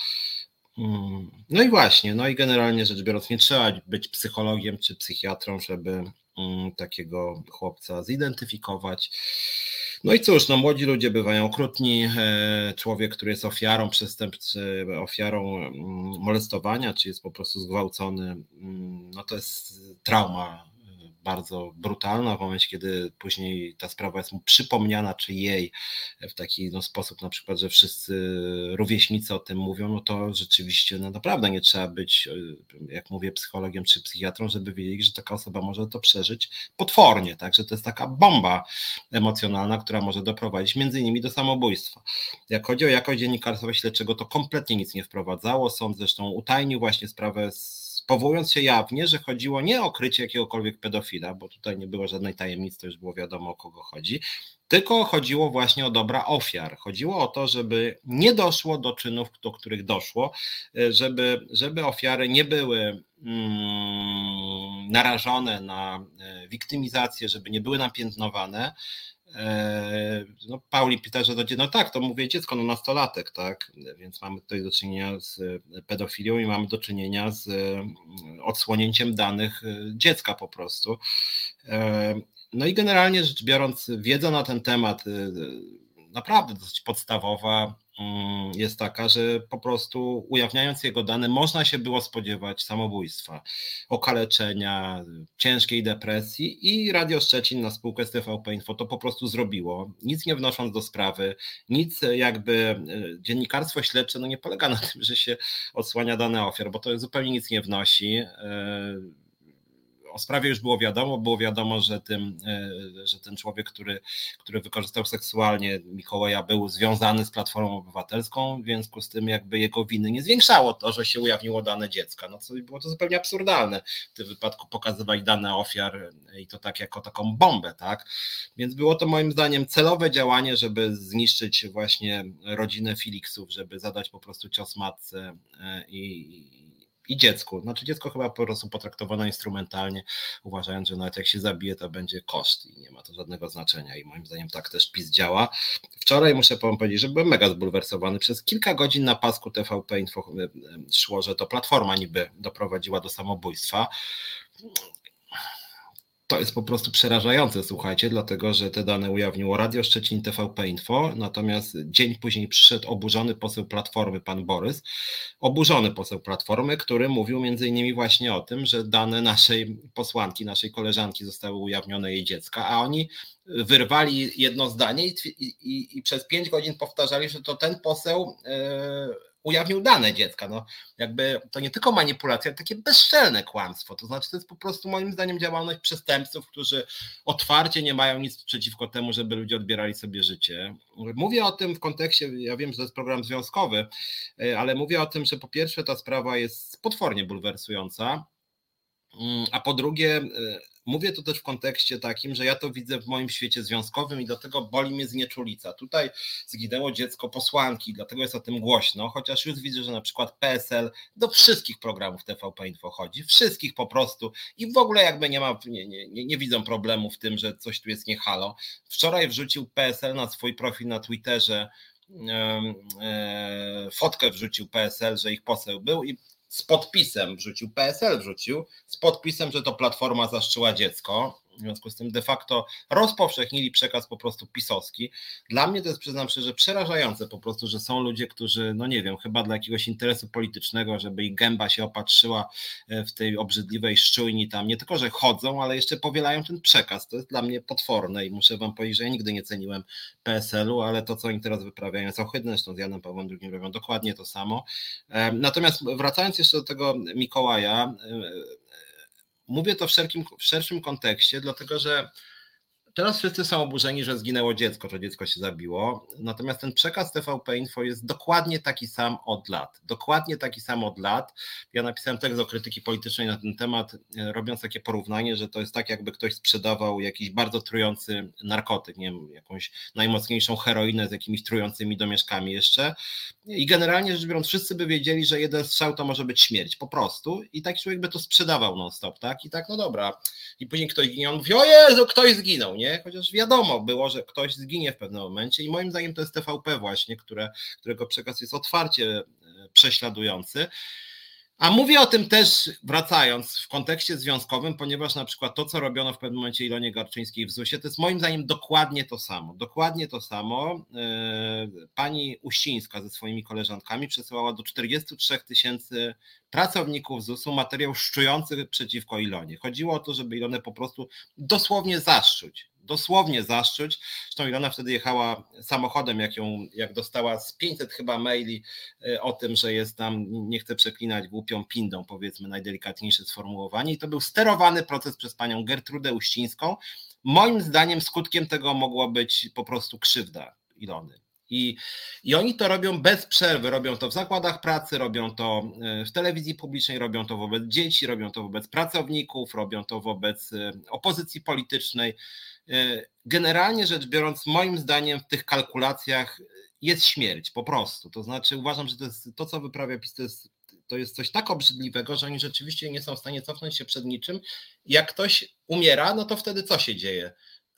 Mm. No i właśnie, no i generalnie rzecz biorąc, nie trzeba być psychologiem czy psychiatrą, żeby mm, takiego chłopca zidentyfikować. No i cóż, no młodzi ludzie bywają okrutni. E, człowiek, który jest ofiarą przestępcy, ofiarą mm, molestowania, czy jest po prostu zgwałcony, no to jest trauma bardzo brutalna w momencie, kiedy później ta sprawa jest mu przypomniana, czy jej w taki no, sposób, na przykład, że wszyscy rówieśnicy o tym mówią, no to rzeczywiście no, naprawdę nie trzeba być, e, jak mówię, psychologiem czy psychiatrą, żeby wiedzieć, że taka osoba może to przeżyć potwornie, tak, że to jest taka bomba emocjonalna, która może doprowadzić między innymi do samobójstwa. Jak chodzi o jakość dziennikarstwa śledczego, to kompletnie nic nie wprowadzało. Sąd zresztą utajnił właśnie sprawę z powołując się jawnie, że chodziło nie o krycie jakiegokolwiek pedofila, bo tutaj nie było żadnej tajemnicy, to już było wiadomo o kogo chodzi, tylko chodziło właśnie o dobra ofiar. Chodziło o to, żeby nie doszło do czynów, do których doszło, żeby, żeby ofiary nie były mm, narażone na e, wiktymizację, żeby nie były napiętnowane, E, no, Pauli że to no tak, to mówię dziecko, no nastolatek, tak, więc mamy tutaj do czynienia z pedofilią i mamy do czynienia z mm, odsłonięciem danych e, dziecka po prostu. E, no i generalnie rzecz biorąc, wiedza na ten temat naprawdę dosyć podstawowa jest taka, że po prostu ujawniając jego dane, można się było spodziewać samobójstwa, okaleczenia, ciężkiej depresji i Radio Szczecin na spółkę z TVP Info to po prostu zrobiło, nic nie wnosząc do sprawy, nic jakby e, dziennikarstwo śledcze no nie polega na (laughs) tym, że się odsłania dane ofiar, bo to zupełnie nic nie wnosi. E, o sprawie już było wiadomo, było wiadomo, że, tym, że ten człowiek, który, który wykorzystał seksualnie Mikołaja był związany z Platformą Obywatelską, w związku z tym jakby jego winy nie zwiększało to, że się ujawniło dane dziecka. No co było to zupełnie absurdalne. W tym wypadku pokazywać dane ofiar i to tak jako taką bombę, tak? Więc było to moim zdaniem celowe działanie, żeby zniszczyć właśnie rodzinę Felixów, żeby zadać po prostu cios matce e, i, i dziecku. Znaczy dziecko chyba po prostu potraktowane instrumentalnie, uważając, że nawet jak się zabije, to będzie koszt i nie ma to żadnego znaczenia i moim zdaniem tak też PiS działa. Wczoraj muszę powiedzieć, że byłem mega zbulwersowany. Przez kilka godzin na pasku TVP Info e, e, szło, że to Platforma niby doprowadziła do samobójstwa to jest po prostu przerażające, słuchajcie, dlatego że te dane ujawniło Radio Szczecin TVP Info, natomiast dzień później przyszedł oburzony poseł Platformy, pan Borys, oburzony poseł Platformy, który mówił między innymi właśnie o tym, że dane naszej posłanki, naszej koleżanki zostały ujawnione jej dziecka, a oni wyrwali jedno zdanie i, i, i przez pięć godzin powtarzali, że to ten poseł yy, ujawnił dane dziecka. No, jakby to nie tylko manipulacja, ale takie bezczelne kłamstwo. To znaczy, to jest po prostu moim zdaniem działalność przestępców, którzy otwarcie nie mają nic przeciwko temu, żeby ludzie odbierali sobie życie. Mówię o tym w kontekście, ja wiem, że to jest program związkowy, e, ale mówię o tym, że po pierwsze ta sprawa jest potwornie bulwersująca, mm, a po drugie e, Mówię to też w kontekście takim, że ja to widzę w moim świecie związkowym i dlatego boli mnie znieczulica. Tutaj zginęło dziecko posłanki, dlatego jest o tym głośno, chociaż już widzę, że na przykład PSL do wszystkich programów TVP Info chodzi, wszystkich po prostu i w ogóle jakby nie ma, nie, nie, nie, nie widzą problemu w tym, że coś tu jest nie halo. Wczoraj wrzucił PSL na swój profil na Twitterze e, fotkę wrzucił PSL, że ich poseł był i z podpisem wrzucił, PSL wrzucił, z podpisem, że to Platforma zaszczyła dziecko. W związku z tym de facto rozpowszechnili przekaz po prostu pisowski. Dla mnie to jest, przyznam szczerze, przerażające po prostu, że są ludzie, którzy, no nie wiem, chyba dla jakiegoś interesu politycznego, żeby ich gęba się opatrzyła e, w tej obrzydliwej szczujni tam, nie tylko, że chodzą, ale jeszcze powielają ten przekaz. To jest dla mnie potworne i muszę wam powiedzieć, że ja nigdy nie ceniłem PSL-u, ale to, co oni teraz wyprawiają jest ohydne, zresztą z Janem Pawłem II robią dokładnie to samo. E, natomiast wracając jeszcze do tego Mikołaja, e, Mówię to w, szerkim, w szerszym kontekście, dlatego że Teraz wszyscy są oburzeni, że zginęło dziecko, że dziecko się zabiło. Natomiast ten przekaz TVP Info jest dokładnie taki sam od lat. Dokładnie taki sam od lat. Ja napisałem tekst o krytyki politycznej na ten temat, e, robiąc takie porównanie, że to jest tak, jakby ktoś sprzedawał jakiś bardzo trujący narkotyk, nie wiem, jakąś najmocniejszą heroinę z jakimiś trującymi domieszkami jeszcze. I generalnie rzecz biorąc, wszyscy by wiedzieli, że jeden strzał to może być śmierć, po prostu. I taki człowiek by to sprzedawał non-stop, tak? I tak, no dobra. I później ktoś ginie, on mówi, o Jezu, ktoś zginął, nie? Nie? Chociaż wiadomo było, że ktoś zginie w pewnym momencie i moim zdaniem to jest TVP właśnie, które, którego przekaz jest otwarcie e, prześladujący. A mówię o tym też wracając w kontekście związkowym, ponieważ na przykład to, co robiono w pewnym momencie Ilonie Garczyńskiej w ZUS-ie, to jest moim zdaniem dokładnie to samo. Dokładnie to samo. E, pani Uścińska ze swoimi koleżankami przesyłała do 43 tysięcy pracowników ZUS-u materiał szczujący przeciwko Ilonie. Chodziło o to, żeby Ilonę po prostu dosłownie zaszczuć dosłownie zaszczuć. Zresztą Ilona wtedy jechała samochodem, jak ją, jak dostała z 500 chyba maili e, o tym, że jest tam, nie chcę przeklinać, głupią pindą, powiedzmy najdelikatniejsze sformułowanie. I to był sterowany proces przez panią Gertrudę Uścińską. Moim zdaniem skutkiem tego mogła być po prostu krzywda Ilony. I, I oni to robią bez przerwy. Robią to w zakładach pracy, robią to e, w telewizji publicznej, robią to wobec dzieci, robią to wobec pracowników, robią to wobec e, opozycji politycznej. E, generalnie rzecz biorąc, moim zdaniem w tych kalkulacjach jest śmierć po prostu. To znaczy uważam, że to, jest, to co wyprawia PiS, to jest, to jest coś tak obrzydliwego, że oni rzeczywiście nie są w stanie cofnąć się przed niczym. Jak ktoś umiera, no to wtedy co się dzieje?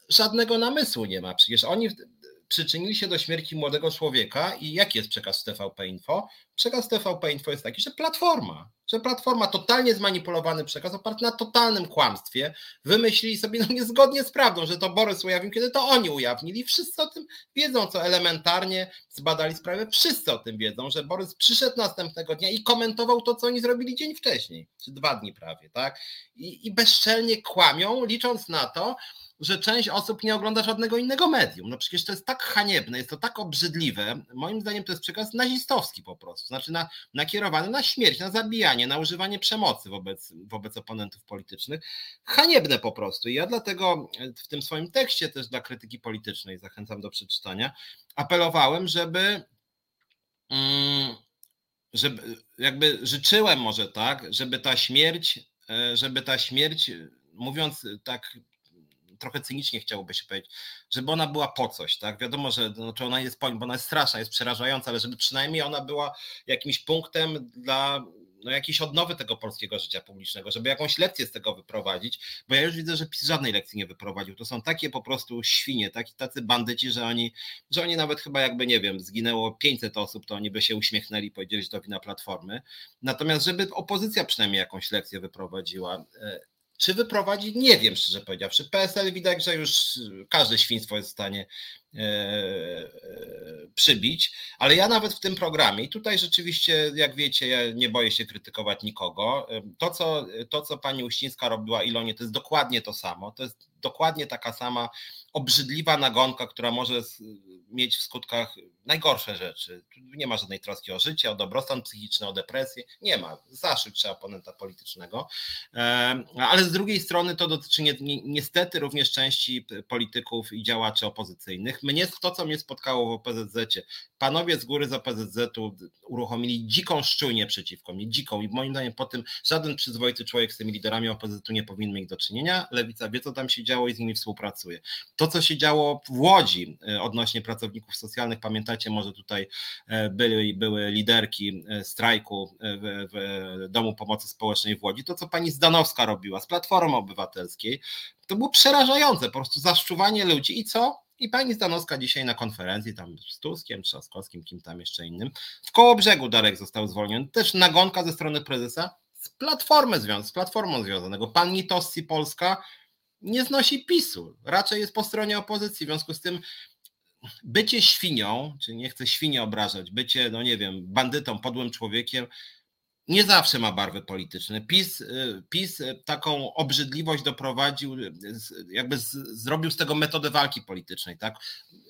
Żadnego namysłu nie ma. Przecież oni przyczynili się do śmierci młodego człowieka i jaki jest przekaz TVP Info? Przekaz TVP Info jest taki, że Platforma, że Platforma, totalnie zmanipulowany przekaz oparty na totalnym kłamstwie, wymyślili sobie no niezgodnie z prawdą, że to Borys ujawnił, kiedy to oni ujawnili. Wszyscy o tym wiedzą, co elementarnie zbadali sprawę, wszyscy o tym wiedzą, że Borys przyszedł następnego dnia i komentował to, co oni zrobili dzień wcześniej, czy dwa dni prawie, tak? I, i bezczelnie kłamią, licząc na to, że część osób nie ogląda żadnego innego medium. No przecież to jest tak haniebne, jest to tak obrzydliwe. Moim zdaniem to jest przekaz nazistowski po prostu, znaczy na, nakierowany na śmierć, na zabijanie, na używanie przemocy wobec, wobec oponentów politycznych. Haniebne po prostu. I ja dlatego w tym swoim tekście też dla krytyki politycznej, zachęcam do przeczytania, apelowałem, żeby mm, żeby jakby życzyłem może tak, żeby ta śmierć, e, żeby ta śmierć, mówiąc tak trochę cynicznie chciałoby się powiedzieć, żeby ona była po coś, tak? Wiadomo, że znaczy ona jest, bo ona jest straszna, jest przerażająca, ale żeby przynajmniej ona była jakimś punktem dla no, jakiejś odnowy tego polskiego życia publicznego, żeby jakąś lekcję z tego wyprowadzić, bo ja już widzę, że PiS żadnej lekcji nie wyprowadził. To są takie po prostu świnie, taki, tacy bandyci, że oni, że oni nawet chyba jakby, nie wiem, zginęło 500 osób, to oni by się uśmiechnęli i powiedzieli, że to wina Platformy. Natomiast żeby opozycja przynajmniej jakąś lekcję wyprowadziła, e, czy wyprowadzi? Nie wiem, szczerze powiedziawszy. PSL widać, że już każde świństwo jest w stanie przybić, ale ja nawet w tym programie, i tutaj rzeczywiście, jak wiecie, ja nie boję się krytykować nikogo. To, co, to, co pani Uścińska robiła Ilonie, to jest dokładnie to samo. To jest dokładnie taka sama obrzydliwa nagonka, która może mieć w skutkach najgorsze rzeczy. Nie ma żadnej troski o życie, o dobrostan psychiczny, o depresję. Nie ma. Zaszyć trzeba oponenta politycznego. Ale z drugiej strony to dotyczy niestety również części polityków i działaczy opozycyjnych. Mnie, to, co mnie spotkało w OPZZ, panowie z góry z OPZZ-u uruchomili dziką szczujnię przeciwko mnie, dziką i moim zdaniem po tym żaden przyzwoity człowiek z tymi liderami OPZZ-u nie powinien mieć do czynienia. Lewica wie, co tam się działo i z nimi współpracuje. To, co się działo w Łodzi e, odnośnie pracowników socjalnych, pamiętacie, może tutaj e, były, były liderki e, strajku w, w Domu Pomocy Społecznej w Łodzi, to, co pani Zdanowska robiła z Platformy Obywatelskiej, to było przerażające, po prostu zaszczuwanie ludzi i co? I pani Zdanowska dzisiaj na konferencji tam z Tuskiem, Trzaskowskim, kim tam jeszcze innym, w koło brzegu Darek został zwolniony. Też nagonka ze strony prezesa z platformy z platformą związanego. Pan Nitossi Polska nie znosi PiSu, raczej jest po stronie opozycji. W związku z tym bycie świnią, czy nie chcę świnie obrażać, bycie, no nie wiem, bandytą, podłym człowiekiem, nie zawsze ma barwy polityczne. PiS, y, PiS y, taką obrzydliwość doprowadził, y, jakby z, zrobił z tego metodę walki politycznej. Tak?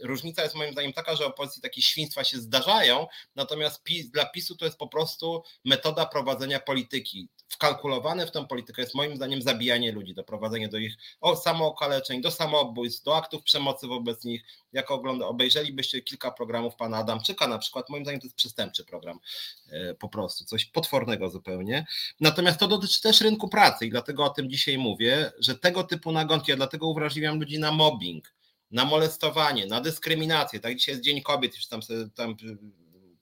Różnica jest moim zdaniem taka, że opozycji takie świństwa się zdarzają, natomiast PiS, dla PiSu to jest po prostu metoda prowadzenia polityki. Wkalkulowane w tą politykę jest moim zdaniem zabijanie ludzi, doprowadzenie do ich samookaleczeń, do samobójstw, do aktów przemocy wobec nich. Jak ogląda, obejrzelibyście kilka programów pana Adamczyka na przykład, moim zdaniem to jest przestępczy program po prostu, coś potwornego zupełnie. Natomiast to dotyczy też rynku pracy i dlatego o tym dzisiaj mówię, że tego typu nagonki, ja dlatego uwrażliwiam ludzi na mobbing, na molestowanie, na dyskryminację. Tak, dzisiaj jest Dzień Kobiet, już tam, tam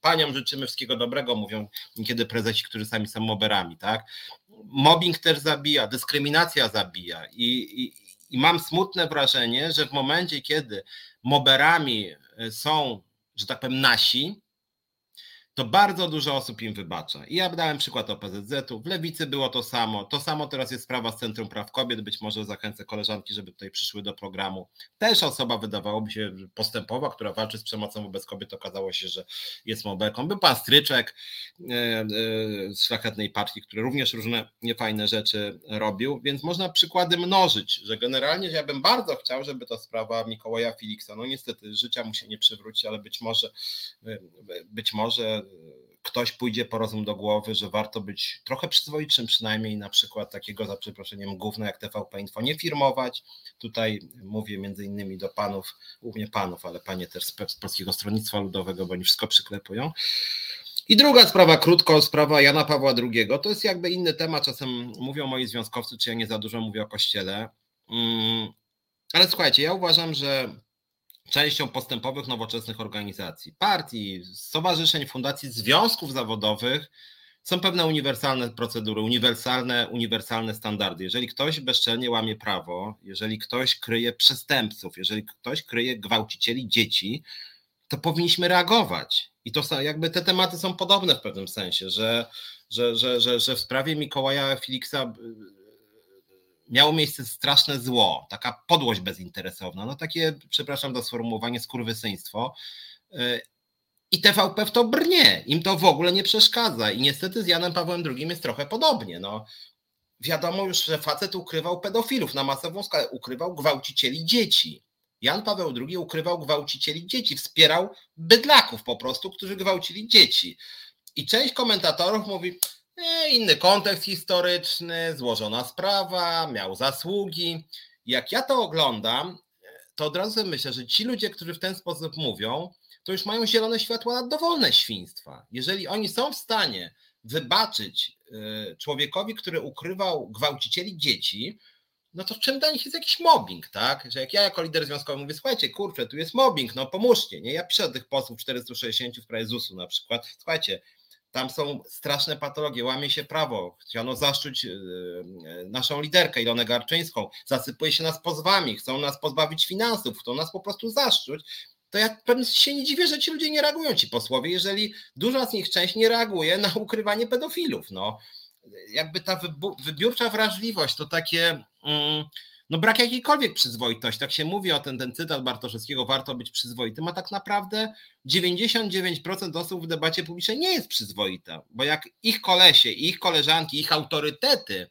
paniom życzymy wszystkiego dobrego, mówią niekiedy prezesi, którzy sami są moberami, tak? Mobbing też zabija, dyskryminacja zabija i, i, i mam smutne wrażenie, że w momencie, kiedy moberami są, że tak powiem, nasi, to bardzo dużo osób im wybacza. I ja dałem przykład OPZZ-u, w Lewicy było to samo, to samo teraz jest sprawa z Centrum Praw Kobiet, być może zachęcę koleżanki, żeby tutaj przyszły do programu. Też osoba wydawałoby się postępowa, która walczy z przemocą wobec kobiet, okazało się, że jest mobeką. Był pan Stryczek e, e, z Szlachetnej Partii, który również różne niefajne rzeczy robił, więc można przykłady mnożyć, że generalnie ja bym bardzo chciał, żeby ta sprawa Mikołaja Filiksa, no niestety życia mu się nie przywróci, ale być może e, być może ktoś pójdzie po rozum do głowy, że warto być trochę przyzwoitszym przynajmniej, na przykład takiego za przeproszeniem gówna jak TVP Info nie firmować. Tutaj mówię między innymi do panów, głównie panów, ale panie też z Polskiego Stronnictwa Ludowego, bo oni wszystko przyklepują. I druga sprawa, krótko, sprawa Jana Pawła II. To jest jakby inny temat. Czasem mówią moi związkowcy, czy ja nie za dużo mówię o kościele. Mm, ale słuchajcie, ja uważam, że częścią postępowych, nowoczesnych organizacji, partii, stowarzyszeń, fundacji, związków zawodowych są pewne uniwersalne procedury, uniwersalne, uniwersalne standardy. Jeżeli ktoś bezczelnie łamie prawo, jeżeli ktoś kryje przestępców, jeżeli ktoś kryje gwałcicieli dzieci, to powinniśmy reagować. I to jakby te tematy są podobne w pewnym sensie, że, że, że, że, że w sprawie Mikołaja Filiksa miało miejsce straszne zło, taka podłość bezinteresowna, no takie, przepraszam za sformułowanie, skurwysyństwo. Y, I TVP w to brnie, im to w ogóle nie przeszkadza. I niestety z Janem Pawłem II jest trochę podobnie. No. wiadomo już, że facet ukrywał pedofilów na masową skalę, ukrywał gwałcicieli dzieci. Jan Paweł II ukrywał gwałcicieli dzieci, wspierał bydlaków po prostu, którzy gwałcili dzieci. I część komentatorów mówi, inny kontekst historyczny, złożona sprawa, miał zasługi. Jak ja to oglądam, to od razu myślę, że ci ludzie, którzy w ten sposób mówią, to już mają zielone światło na dowolne świństwa. Jeżeli oni są w stanie wybaczyć e, człowiekowi, który ukrywał gwałcicieli dzieci, no to czym dla nich jest jakiś mobbing, tak? Że jak ja jako lider związkowy mówię, słuchajcie, kurczę, tu jest mobbing, no pomóżcie, nie? Ja piszę do tych posłów 460 w sprawie ZUS-u na przykład, słuchajcie, tam są straszne patologie, łamie się prawo, chciano zaszczuć e, naszą liderkę Ilonę Garczyńską, zasypuje się nas pozwami, chcą nas pozbawić finansów, chcą nas po prostu zaszczuć, to ja się nie dziwię, że ci ludzie nie reagują, ci posłowie, jeżeli duża z nich część nie reaguje na ukrywanie pedofilów, no. Jakby ta wybiórcza wrażliwość to takie, mm, no brak jakiejkolwiek przyzwoitości. Tak się mówi o ten, ten cytat Bartoszewskiego, warto być przyzwoitym, a tak naprawdę 99% osób w debacie publicznej nie jest przyzwoita, bo jak ich kolesie, ich koleżanki, ich autorytety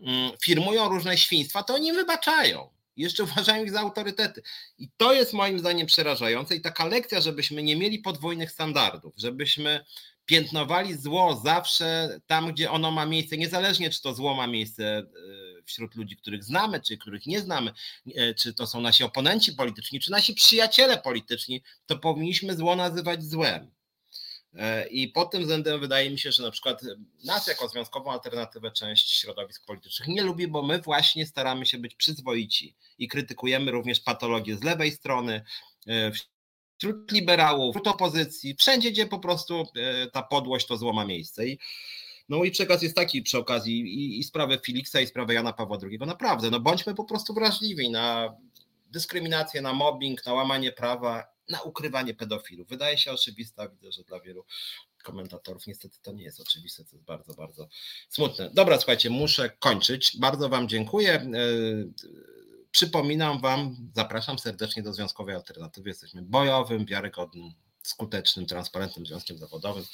mm, firmują różne świństwa, to oni wybaczają. Jeszcze (laughs) uważają ich za autorytety. I to jest moim zdaniem przerażające i taka lekcja, żebyśmy nie mieli podwójnych standardów, żebyśmy piętnowali zło zawsze tam, gdzie ono ma miejsce, niezależnie czy to zło ma miejsce e, wśród ludzi, których znamy, czy których nie znamy, e, czy to są nasi oponenci polityczni, czy nasi przyjaciele polityczni, to powinniśmy zło nazywać złem. E, I pod tym względem wydaje mi się, że na przykład nas jako związkową alternatywę część środowisk politycznych nie lubi, bo my właśnie staramy się być przyzwoici i krytykujemy również patologię z lewej strony, wśród liberałów, wśród opozycji, wszędzie, gdzie po prostu e, ta podłość to złoma miejsce. I, no mój przekaz jest taki przy okazji i, i sprawę Filiksa i sprawę Jana Pawła II. Naprawdę, no bądźmy po prostu wrażliwi na dyskryminację, na mobbing, na łamanie prawa, na ukrywanie pedofilów. Wydaje się oczywista, widzę, że dla wielu komentatorów niestety to nie jest oczywiste, to jest bardzo, bardzo smutne. Dobra, słuchajcie, muszę kończyć. Bardzo Wam dziękuję. E, Przypominam Wam, zapraszam serdecznie do Związkowej Alternatywy. Jesteśmy bojowym, wiarygodnym, skutecznym, transparentnym związkiem zawodowym.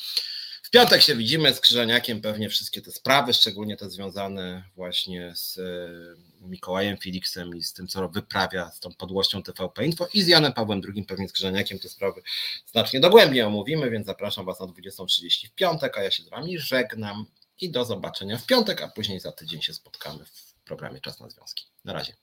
W piątek się widzimy z Krzyżaniakiem, pewnie wszystkie te sprawy, szczególnie te związane właśnie z e, Mikołajem Feliksem i z tym, co wyprawia z tą podłością TVP Info i z Janem Pawłem II, pewnie z Krzyżaniakiem te sprawy znacznie dogłębnie omówimy, więc zapraszam Was na 20.30 w piątek, a ja się z Wami żegnam i do zobaczenia w piątek, a później za tydzień się spotkamy w programie Czas na Związki. Na razie.